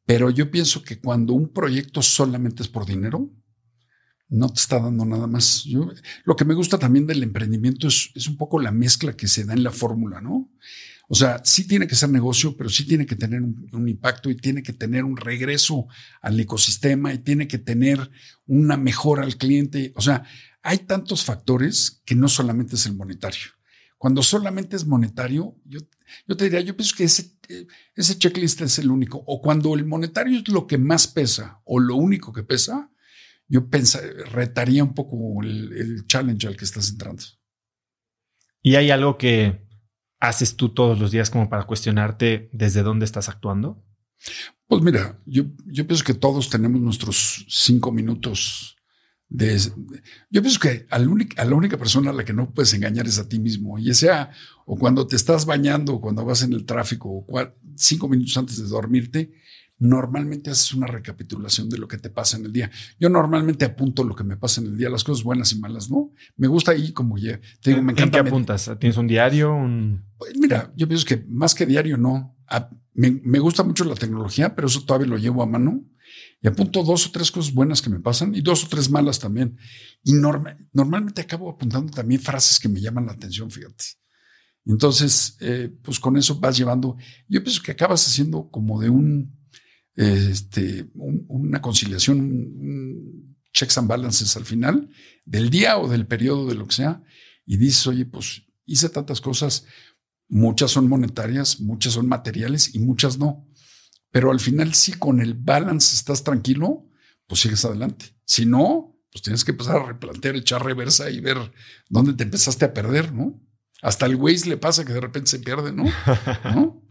Pero yo pienso que cuando un proyecto solamente es por dinero, no te está dando nada más. Yo, lo que me gusta también del emprendimiento es, es un poco la mezcla que se da en la fórmula, ¿no? O sea, sí tiene que ser negocio, pero sí tiene que tener un, impacto y tiene que tener un regreso al ecosistema y tiene que tener una mejora al cliente. O sea, hay tantos factores que no solamente es el monetario. Cuando solamente es monetario, yo, yo te diría, yo pienso que ese, ese checklist es el único. O cuando el monetario es lo que más pesa o lo único que pesa, yo pensaría, retaría un poco el, challenge al que estás entrando. ¿Y hay algo que haces tú todos los días como para cuestionarte desde dónde estás actuando? Pues mira, yo, yo pienso que todos tenemos nuestros cinco minutos de, yo pienso que a la, única, persona a la que no puedes engañar es a ti mismo. Y sea o cuando te estás bañando, o cuando vas en el tráfico, o cinco minutos antes de dormirte, normalmente haces una recapitulación de lo que te pasa en el día. Yo normalmente apunto lo que me pasa en el día, las cosas buenas y malas, ¿no? Me gusta ahí como ya. Te digo, me encanta. ¿En qué apuntas? ¿Tienes un diario? Pues mira, yo pienso que más que diario no. me, gusta mucho la tecnología, pero eso todavía lo llevo a mano. Y apunto dos o tres cosas buenas que me pasan y dos o tres malas también. Y normalmente acabo apuntando también frases que me llaman la atención, fíjate. Entonces, eh, pues con eso vas llevando. Yo pienso que acabas haciendo como de un este, una conciliación, checks and balances al final del día o del periodo de lo que sea, y dices, oye, pues hice tantas cosas, muchas son monetarias, muchas son materiales y muchas no. Pero al final, si con el balance estás tranquilo, pues sigues adelante. Si no, pues tienes que empezar a replantear, echar reversa y ver dónde te empezaste a perder, ¿no? Hasta el Waze le pasa que de repente se pierde, ¿no? ¿No?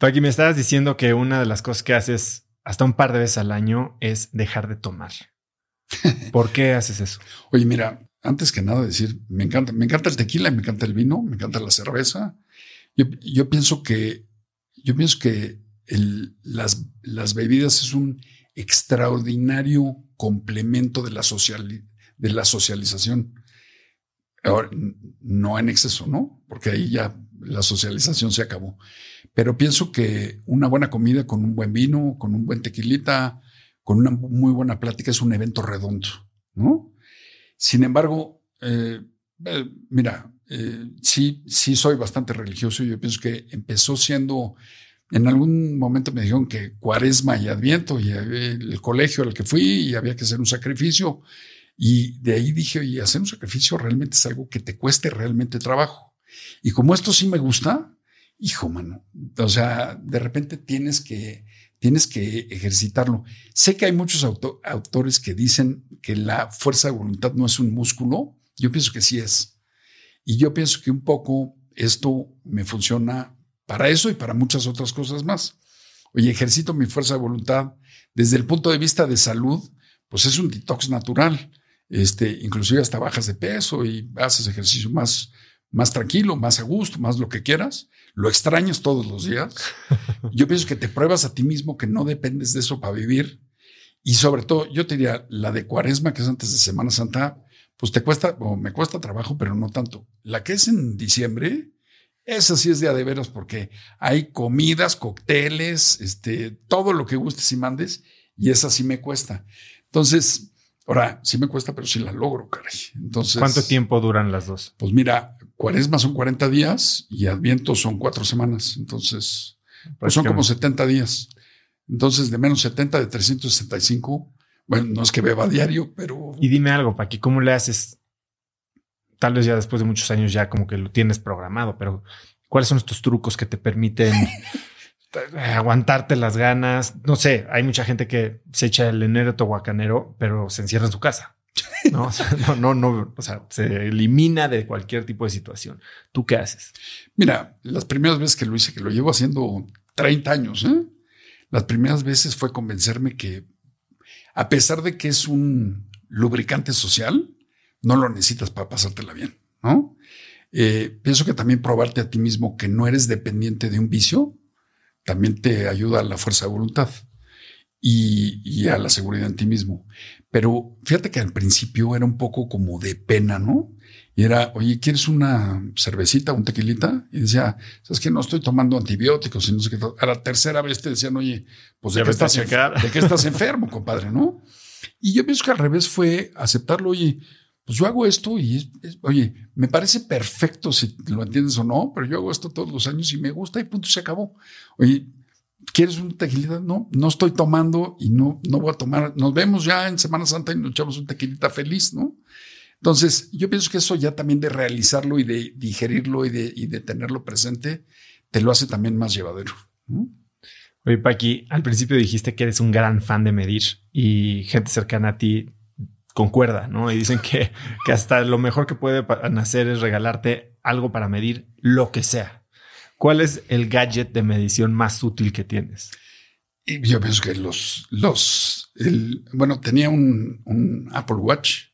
Aquí me estabas diciendo que una de las cosas que haces hasta un par de veces al año es dejar de tomar. ¿Por qué haces eso? Oye, mira, antes que nada decir, me encanta, me encanta el tequila, me encanta el vino, me encanta la cerveza. Yo, pienso que, yo pienso que las, las bebidas es un extraordinario complemento de la, social, de la socialización. Ahora, no en exceso, ¿no? Porque ahí ya la socialización se acabó. Pero pienso que una buena comida con un buen vino, con un buen tequilita, con una muy buena plática es un evento redondo, ¿no? Sin embargo, eh, eh, mira, eh, sí, sí soy bastante religioso yo pienso que empezó siendo, en algún momento me dijeron que cuaresma y adviento y el colegio al que fui y había que hacer un sacrificio. Y de ahí dije, oye, hacer un sacrificio realmente es algo que te cueste realmente trabajo. Y como esto sí me gusta, hijo, mano, o sea, de repente tienes que, tienes que ejercitarlo. Sé que hay muchos autores que dicen que la fuerza de voluntad no es un músculo. Yo pienso que sí es. Y yo pienso que un poco esto me funciona para eso y para muchas otras cosas más. Oye, ejercito mi fuerza de voluntad desde el punto de vista de salud, pues es un detox natural. Este, inclusive hasta bajas de peso y haces ejercicio más, más tranquilo, más a gusto, más lo que quieras, lo extrañas todos los días. Yo pienso que te pruebas a ti mismo que no dependes de eso para vivir. Y sobre todo, yo te diría, la de cuaresma, que es antes de Semana Santa, pues te cuesta, o me cuesta trabajo, pero no tanto. La que es en diciembre, esa sí es de a de veras, porque hay comidas, cócteles, este, todo lo que gustes y mandes, y esa sí me cuesta. Entonces, ahora sí me cuesta, pero sí la logro, caray. Entonces. ¿Cuánto tiempo duran las dos? Pues mira, cuaresma son 40 días y adviento son cuatro semanas. Entonces, pues son como 70 días. Entonces, de menos 70 de 365, bueno, no es que beba a diario, pero... Y dime algo, Paqui, ¿cómo le haces? Tal vez ya después de muchos años ya como que lo tienes programado, pero ¿cuáles son estos trucos que te permiten aguantarte las ganas? No sé, hay mucha gente que se echa el enero tohuacanero, pero se encierra en su casa. No, no, no, no, o sea, se elimina de cualquier tipo de situación. ¿Tú qué haces? Mira, las primeras veces que lo hice, que lo llevo haciendo 30 años, ¿eh? las primeras veces fue convencerme que a pesar de que es un lubricante social, no lo necesitas para pasártela bien, ¿no? Eh, pienso que también probarte a ti mismo que no eres dependiente de un vicio, también te ayuda a la fuerza de voluntad y, y, a la seguridad en ti mismo. Pero fíjate que al principio era un poco como de pena, ¿no? Y era, oye, ¿quieres una cervecita, un tequilita? Y decía, ¿sabes que No estoy tomando antibióticos y no sé qué. A la tercera vez te decían, oye, pues de, qué estás, ¿de qué estás enfermo, compadre, no? Y yo pienso que al revés fue aceptarlo, oye, pues yo hago esto y, oye, me parece perfecto si lo entiendes o no, pero yo hago esto todos los años y me gusta y punto, se acabó. Oye, ¿quieres un tequilita? No, no estoy tomando y no, no voy a tomar. Nos vemos ya en Semana Santa y nos echamos un tequilita feliz, ¿no? Entonces, yo pienso que eso ya también de realizarlo y de digerirlo y de, y de tenerlo presente, te lo hace también más llevadero. Oye, Paqui, al principio dijiste que eres un gran fan de medir y gente cercana a ti concuerda, ¿no? Y dicen que, que hasta lo mejor que puede hacer es regalarte algo para medir lo que sea. ¿Cuál es el gadget de medición más útil que tienes? yo pienso que los, los, bueno, tenía un, un Apple Watch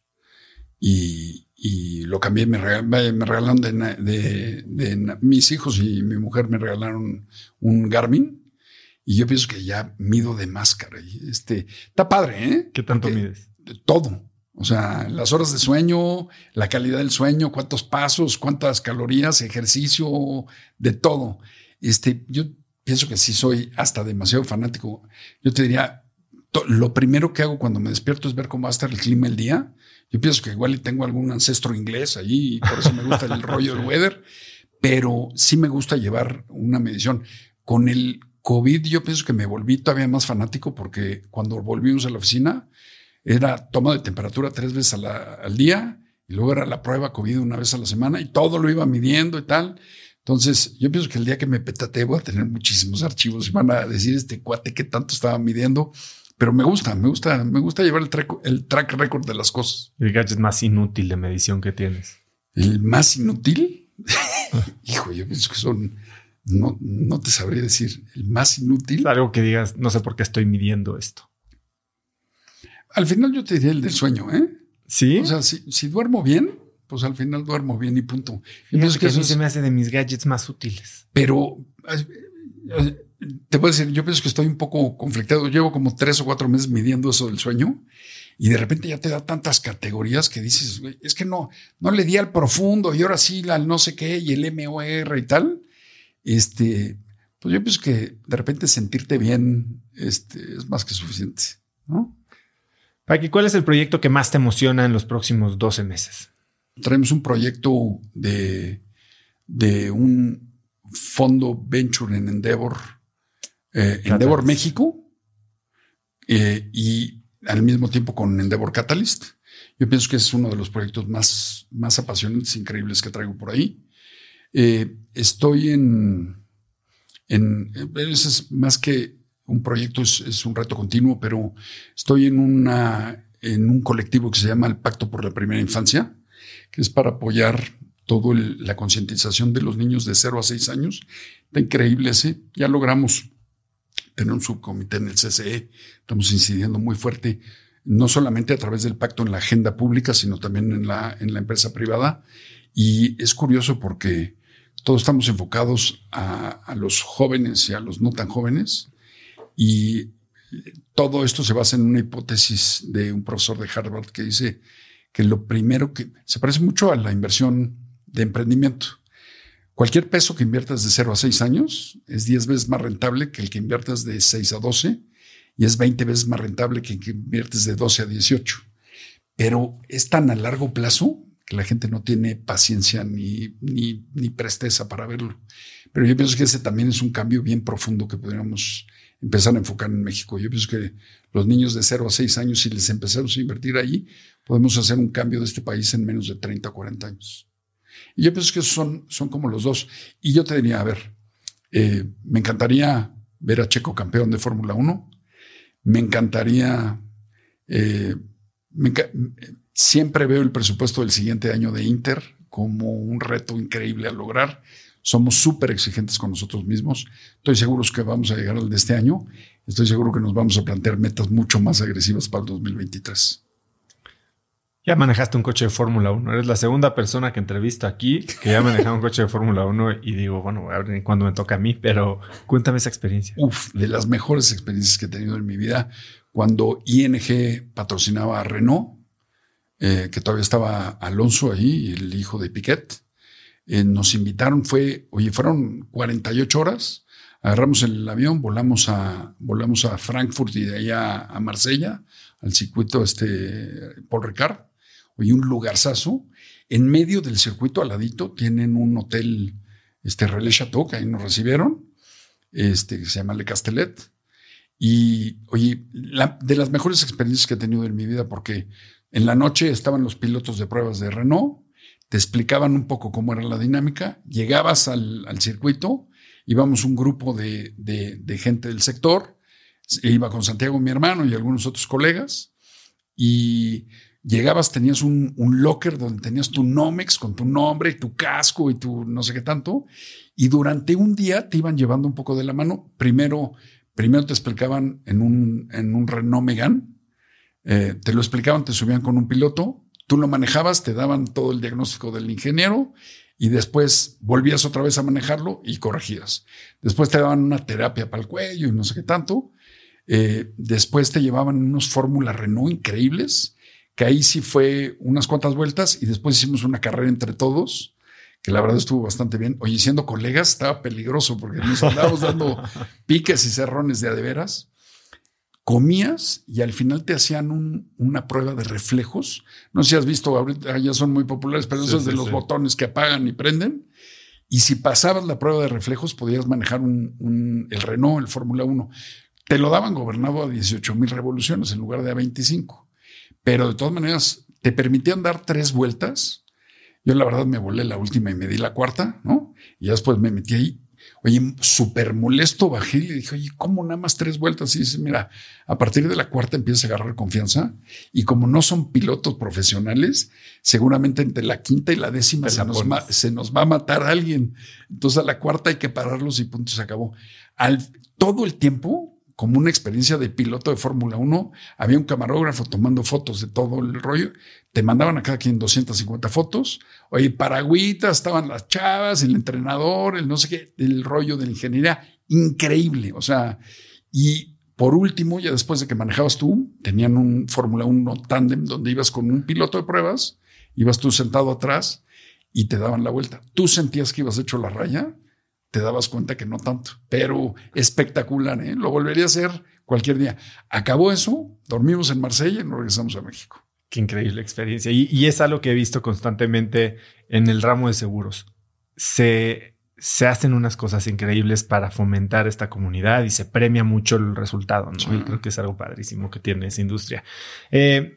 y, lo cambié, me, regalaron de, mis hijos y mi mujer me regalaron un Garmin y yo pienso que ya mido de máscara. Y este, está padre, ¿eh? ¿Qué tanto mides? Todo. O sea, las horas de sueño, la calidad del sueño, cuántos pasos, cuántas calorías, ejercicio, de todo. Este, yo pienso que sí soy hasta demasiado fanático. Yo te diría, lo primero que hago cuando me despierto es ver cómo va a estar el clima el día yo pienso que igual tengo algún ancestro inglés allí y por eso me gusta el rollo del weather, pero sí me gusta llevar una medición. Con el COVID yo pienso que me volví todavía más fanático porque cuando volvimos a la oficina era toma de temperatura tres veces al día y luego era la prueba COVID una vez a la semana y todo lo iba midiendo y tal. Entonces, yo pienso que el día que me petate voy a tener muchísimos archivos y van a decir este cuate que tanto estaba midiendo pero me gusta, me gusta, me gusta llevar el track, el track record de las cosas. El gadget más inútil de medición que tienes. El más inútil. Hijo, yo pienso que son, no, no te sabría decir, el más inútil. Algo que digas, no sé por qué estoy midiendo esto. Al final yo te diría el del sueño, ¿eh? Sí. O sea, si, si duermo bien, pues al final duermo bien y punto. Pienso que, eso se me hace de mis gadgets más útiles. Pero te puedo decir, yo pienso que estoy un poco conflictado. Llevo como tres o cuatro meses midiendo eso del sueño y de repente ya te da tantas categorías que dices, es que no, no le di al profundo y ahora sí al no sé qué y el MOR y tal. Este, pues yo pienso que de repente sentirte bien este, es más que suficiente, ¿no? Paqui, ¿cuál es el proyecto que más te emociona en los próximos 12 meses? Traemos un proyecto de, de un fondo venture en Endeavor eh, Endeavor México eh, y al mismo tiempo con Endeavor Catalyst. Yo pienso que es uno de los proyectos más, más apasionantes, increíbles que traigo por ahí. Eh, estoy en, en, es más que un proyecto, es, un reto continuo, pero estoy en, una, en un colectivo que se llama el Pacto por la Primera Infancia, que es para apoyar toda la concientización de los niños de 0 a 6 años. Está increíble ese. Ya logramos tener un subcomité en el CCE. Estamos incidiendo muy fuerte, no solamente a través del pacto en la agenda pública, sino también en la, en la empresa privada. Y es curioso porque todos estamos enfocados a los jóvenes y a los no tan jóvenes. Y todo esto se basa en una hipótesis de un profesor de Harvard que dice que lo primero que se parece mucho a la inversión de emprendimiento. Cualquier peso que inviertas de 0 a 6 años es 10 veces más rentable que el que inviertas de 6 a 12 y es 20 veces más rentable que el que inviertes de 12 a 18. Pero es tan a largo plazo que la gente no tiene paciencia ni, ni, presteza para verlo. Pero yo pienso que ese también es un cambio bien profundo que podríamos empezar a enfocar en México. Yo pienso que los niños de 0 a 6 años, si les empezamos a invertir ahí, podemos hacer un cambio de este país en menos de 30 o 40 años. Y yo pienso que son, son como los dos. Y yo te diría, a ver, eh, me encantaría ver a Checo campeón de Fórmula 1. Me encantaría, eh, siempre veo el presupuesto del siguiente año de Inter como un reto increíble a lograr. Somos súper exigentes con nosotros mismos. Estoy seguro que vamos a llegar al de este año. Estoy seguro que nos vamos a plantear metas mucho más agresivas para el 2023. Ya manejaste un coche de Fórmula 1. Eres la segunda persona que entrevisto aquí que ya manejado un coche de Fórmula 1 y digo, bueno, a ver cuándo me toca a mí, pero cuéntame esa experiencia. Uf, de las mejores experiencias que he tenido en mi vida. Cuando ING patrocinaba a Renault, eh, que todavía estaba Alonso ahí, el hijo de Piquet, eh, nos invitaron, fue, oye, fueron 48 horas. Agarramos el avión, volamos a, volamos a Frankfurt y de allá a Marsella, al circuito este Paul Ricard y un lugarzazo. En medio del circuito al tienen un hotel, este Relais Chateau, que ahí nos recibieron, este, que se llama Le Castellet. Y, oye, de las mejores experiencias que he tenido en mi vida, porque en la noche estaban los pilotos de pruebas de Renault, te explicaban un poco cómo era la dinámica, llegabas al, circuito, íbamos un grupo de, de, gente del sector, iba con Santiago, mi hermano, y algunos otros colegas, y llegabas, tenías un, locker donde tenías tu Nomex con tu nombre y tu casco y tu no sé qué tanto. Y durante un día te iban llevando un poco de la mano. Primero, primero te explicaban en un, en un eh, te lo explicaban, te subían con un piloto, tú lo manejabas, te daban todo el diagnóstico del ingeniero y después volvías otra vez a manejarlo y corregías. Después te daban una terapia para el cuello y no sé qué tanto. Eh, después te llevaban unos fórmulas Renault increíbles que ahí sí fue unas cuantas vueltas y después hicimos una carrera entre todos, que la verdad estuvo bastante bien. Oye, siendo colegas estaba peligroso porque nos andábamos dando piques y cerrones de adeveras. Comías y al final te hacían una prueba de reflejos. No sé si has visto, ahorita ya son muy populares, pero esos de los botones que apagan y prenden. Y si pasabas la prueba de reflejos, podías manejar un, el Renault, el Fórmula 1. Te lo daban gobernado a 18 mil revoluciones en lugar de a 25 pero de todas maneras te permitían dar tres vueltas. Yo la verdad me volé la última y me di la cuarta, ¿no? Y después me metí ahí. Oye, súper molesto, bajé y le dije, oye, ¿cómo nada más tres vueltas? Y dice, mira, a partir de la cuarta empieza a agarrar confianza y como no son pilotos profesionales, seguramente entre la quinta y la décima se nos, se nos, va a matar alguien. Entonces a la cuarta hay que pararlos y punto, se acabó. Al, todo el tiempo como una experiencia de piloto de Fórmula 1. Había un camarógrafo tomando fotos de todo el rollo. Te mandaban a cada quien 250 fotos. Oye, paragüitas, estaban las chavas, el entrenador, el no sé qué, el rollo de la ingeniería. Increíble. O sea, y por último, ya después de que manejabas tú, tenían un Fórmula 1 tándem donde ibas con un piloto de pruebas, ibas tú sentado atrás y te daban la vuelta. Tú sentías que ibas hecho la raya te dabas cuenta que no tanto, pero espectacular, ¿eh? lo volvería a hacer cualquier día. Acabó eso, dormimos en Marsella y nos regresamos a México. Qué increíble experiencia. Y, es algo que he visto constantemente en el ramo de seguros. Se, se hacen unas cosas increíbles para fomentar esta comunidad y se premia mucho el resultado. ¿no? creo que es algo padrísimo que tiene esa industria. Eh,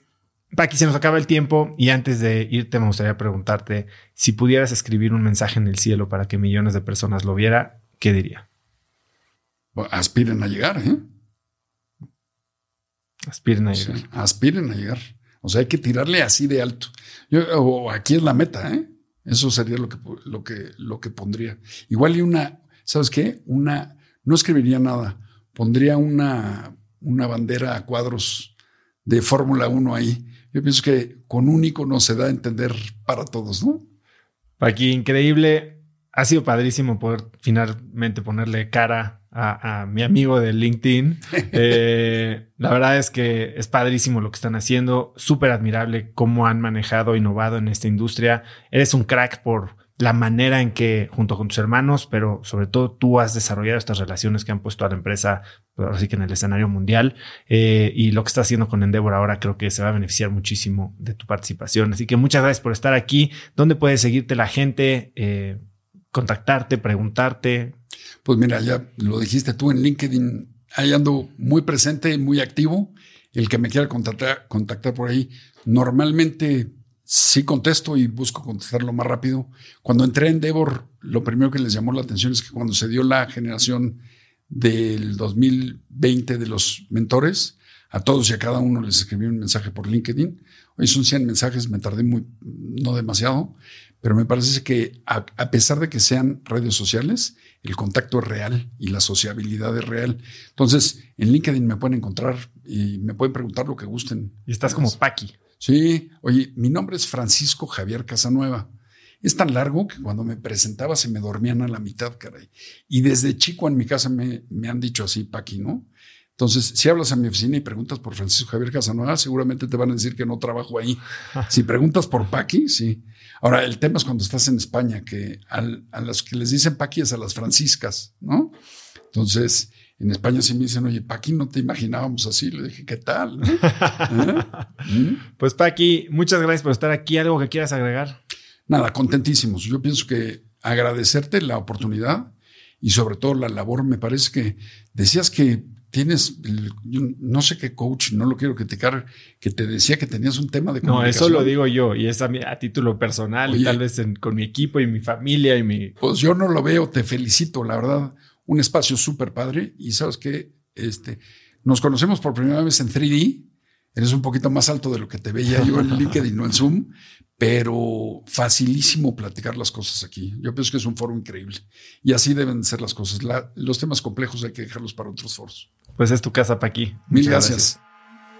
Paqui, se nos acaba el tiempo y antes de irte me gustaría preguntarte si pudieras escribir un mensaje en el cielo para que millones de personas lo viera, ¿qué diría? aspiren a llegar, ¿eh? Aspiren a llegar. aspiren a llegar. O sea, hay que tirarle así de alto. O aquí es la meta, ¿eh? Eso sería lo que, lo que, lo que pondría. Igual y una, ¿sabes qué? Una, no escribiría nada. Pondría una, una bandera a cuadros de Fórmula 1 ahí yo pienso que con un icono se da a entender para todos, ¿no? Aquí, increíble. Ha sido padrísimo poder finalmente ponerle cara a, mi amigo de LinkedIn. Eh, la verdad es que es padrísimo lo que están haciendo. Súper admirable cómo han manejado, innovado en esta industria. Eres un crack por la manera en que, junto con tus hermanos, pero sobre todo tú has desarrollado estas relaciones que han puesto a la empresa, pues, ahora sí que en el escenario mundial, eh, y lo que estás haciendo con Endeavor ahora creo que se va a beneficiar muchísimo de tu participación. Así que muchas gracias por estar aquí. ¿Dónde puede seguirte la gente? Eh, contactarte, preguntarte. Pues mira, ya lo dijiste tú en LinkedIn, ahí ando muy presente muy activo. El que me quiera contactar, contactar por ahí, normalmente sí contesto y busco contestarlo más rápido. Cuando entré en Devor, lo primero que les llamó la atención es que cuando se dio la generación del 2020 de los mentores, a todos y a cada uno les escribí un mensaje por LinkedIn. Hoy son 100 mensajes, me tardé muy, no demasiado, pero me parece que a, a, pesar de que sean redes sociales, el contacto es real y la sociabilidad es real. Entonces, en LinkedIn me pueden encontrar y me pueden preguntar lo que gusten. Y estás como Paqui. Sí, oye, mi nombre es Francisco Javier Casanueva. Es tan largo que cuando me presentaba se me dormían a la mitad, caray. Y desde chico en mi casa me, me han dicho así, Paqui, ¿no? Entonces, si hablas a mi oficina y preguntas por Francisco Javier Casanueva, seguramente te van a decir que no trabajo ahí. Si preguntas por Paqui, sí. Ahora, el tema es cuando estás en España, que al, a las que les dicen Paqui es a las franciscas, ¿no? Entonces, en España sí me dicen, oye, Paqui, no te imaginábamos así. Le dije, ¿qué tal? ¿Eh? ¿Mm? Pues Paqui, muchas gracias por estar aquí. ¿Algo que quieras agregar? Nada, contentísimos. Yo pienso que agradecerte la oportunidad y sobre todo la labor. Me parece que decías que tienes, no sé qué coach, no lo quiero criticar, que te decía que tenías un tema de No, eso lo digo yo y es a, a título personal Oye, y tal vez en, con mi equipo y mi familia y mi... Pues yo no lo veo, te felicito, la verdad un espacio súper padre y sabes que este, nos conocemos por primera vez en 3D. Eres un poquito más alto de lo que te veía yo en LinkedIn, no en Zoom, pero facilísimo platicar las cosas aquí. Yo pienso que es un foro increíble y así deben ser las cosas. La, los temas complejos hay que dejarlos para otros foros. Pues es tu casa, Paqui. Mil gracias. gracias.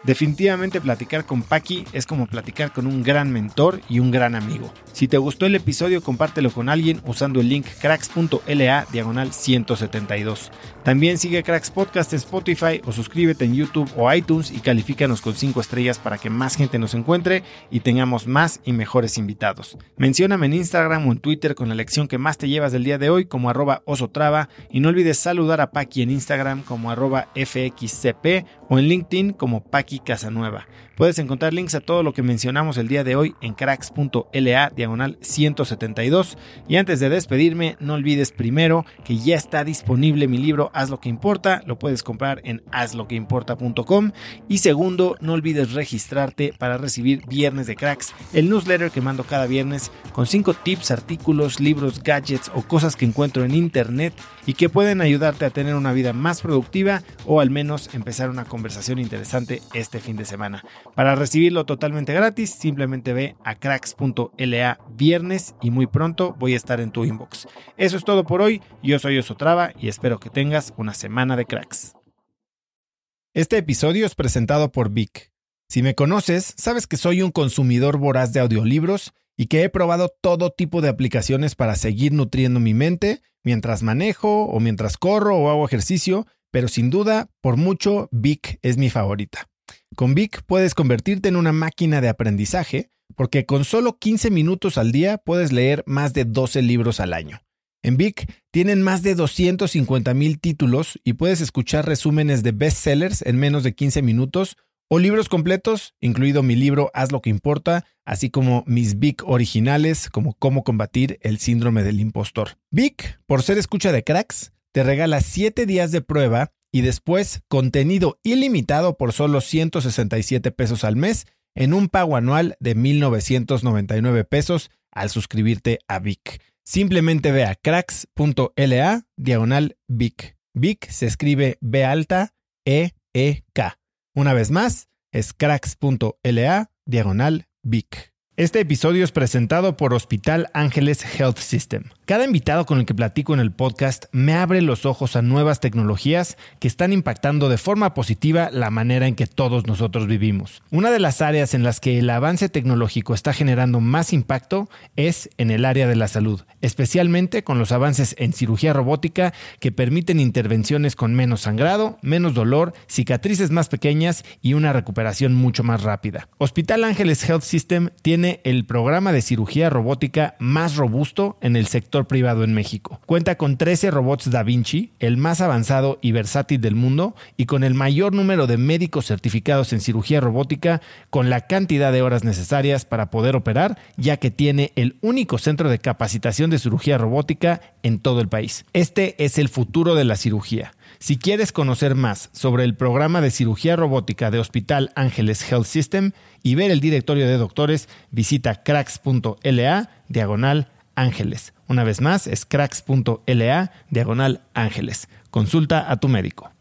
Definitivamente platicar con Paqui es como platicar con un gran mentor y un gran amigo. Si te gustó el episodio, compártelo con alguien usando el link cracks.la diagonal 172. También sigue Cracks Podcast en Spotify o suscríbete en YouTube o iTunes y califícanos con 5 estrellas para que más gente nos encuentre y tengamos más y mejores invitados. Mencióname en Instagram o en Twitter con la lección que más te llevas del día de hoy como arroba osotrava y no olvides saludar a Paqui en Instagram como arroba fxcp o en LinkedIn como Paqui Casanueva. Puedes encontrar links a todo lo que mencionamos el día de hoy en cracks.la diagonal 172. Y antes de despedirme, no olvides primero que ya está disponible mi libro Haz lo que importa, lo puedes comprar en hazloqueimporta.com. Y segundo, no olvides registrarte para recibir Viernes de Cracks, el newsletter que mando cada viernes con 5 tips, artículos, libros, gadgets o cosas que encuentro en internet y que pueden ayudarte a tener una vida más productiva o al menos empezar una conversación interesante este fin de semana. Para recibirlo totalmente gratis, simplemente ve a cracks.la viernes y muy pronto voy a estar en tu inbox. Eso es todo por hoy, yo soy Osotrava y espero que tengas una semana de cracks. Este episodio es presentado por Vic. Si me conoces, sabes que soy un consumidor voraz de audiolibros y que he probado todo tipo de aplicaciones para seguir nutriendo mi mente mientras manejo o mientras corro o hago ejercicio, pero sin duda, por mucho, Vic es mi favorita. Con Vic puedes convertirte en una máquina de aprendizaje porque con solo 15 minutos al día puedes leer más de 12 libros al año. En Vic tienen más de 250 mil títulos y puedes escuchar resúmenes de bestsellers en menos de 15 minutos o libros completos, incluido mi libro Haz lo que importa, así como mis Vic originales como Cómo combatir el síndrome del impostor. Vic, por ser escucha de cracks, te regala 7 días de prueba y después contenido ilimitado por solo 167 pesos al mes en un pago anual de 1.999 pesos al suscribirte a Vic. Simplemente ve a cracks.la diagonal Vic. Vic se escribe B alta E E K. Una vez más, es cracks.la diagonal Vic. Este episodio es presentado por Hospital Ángeles Health System Cada invitado con el que platico en el podcast me abre los ojos a nuevas tecnologías que están impactando de forma positiva la manera en que todos nosotros vivimos. Una de las áreas en las que el avance tecnológico está generando más impacto es en el área de la salud, especialmente con los avances en cirugía robótica que permiten intervenciones con menos sangrado, menos dolor, cicatrices más pequeñas y una recuperación mucho más rápida. Hospital Ángeles Health System tiene el programa de cirugía robótica más robusto en el privado en México. Cuenta con 13 robots Da Vinci, el más avanzado y versátil del mundo, y con el mayor número de médicos certificados en cirugía robótica, con la cantidad de horas necesarias para poder operar, ya que tiene el único centro de capacitación de cirugía robótica en todo el país. Este es el futuro de la cirugía. Si quieres conocer más sobre el programa de cirugía robótica de Hospital Ángeles Health System y ver el directorio de doctores, visita cracks.la diagonal ángeles. Una vez más, es cracks.la diagonal ángeles. Consulta a tu médico.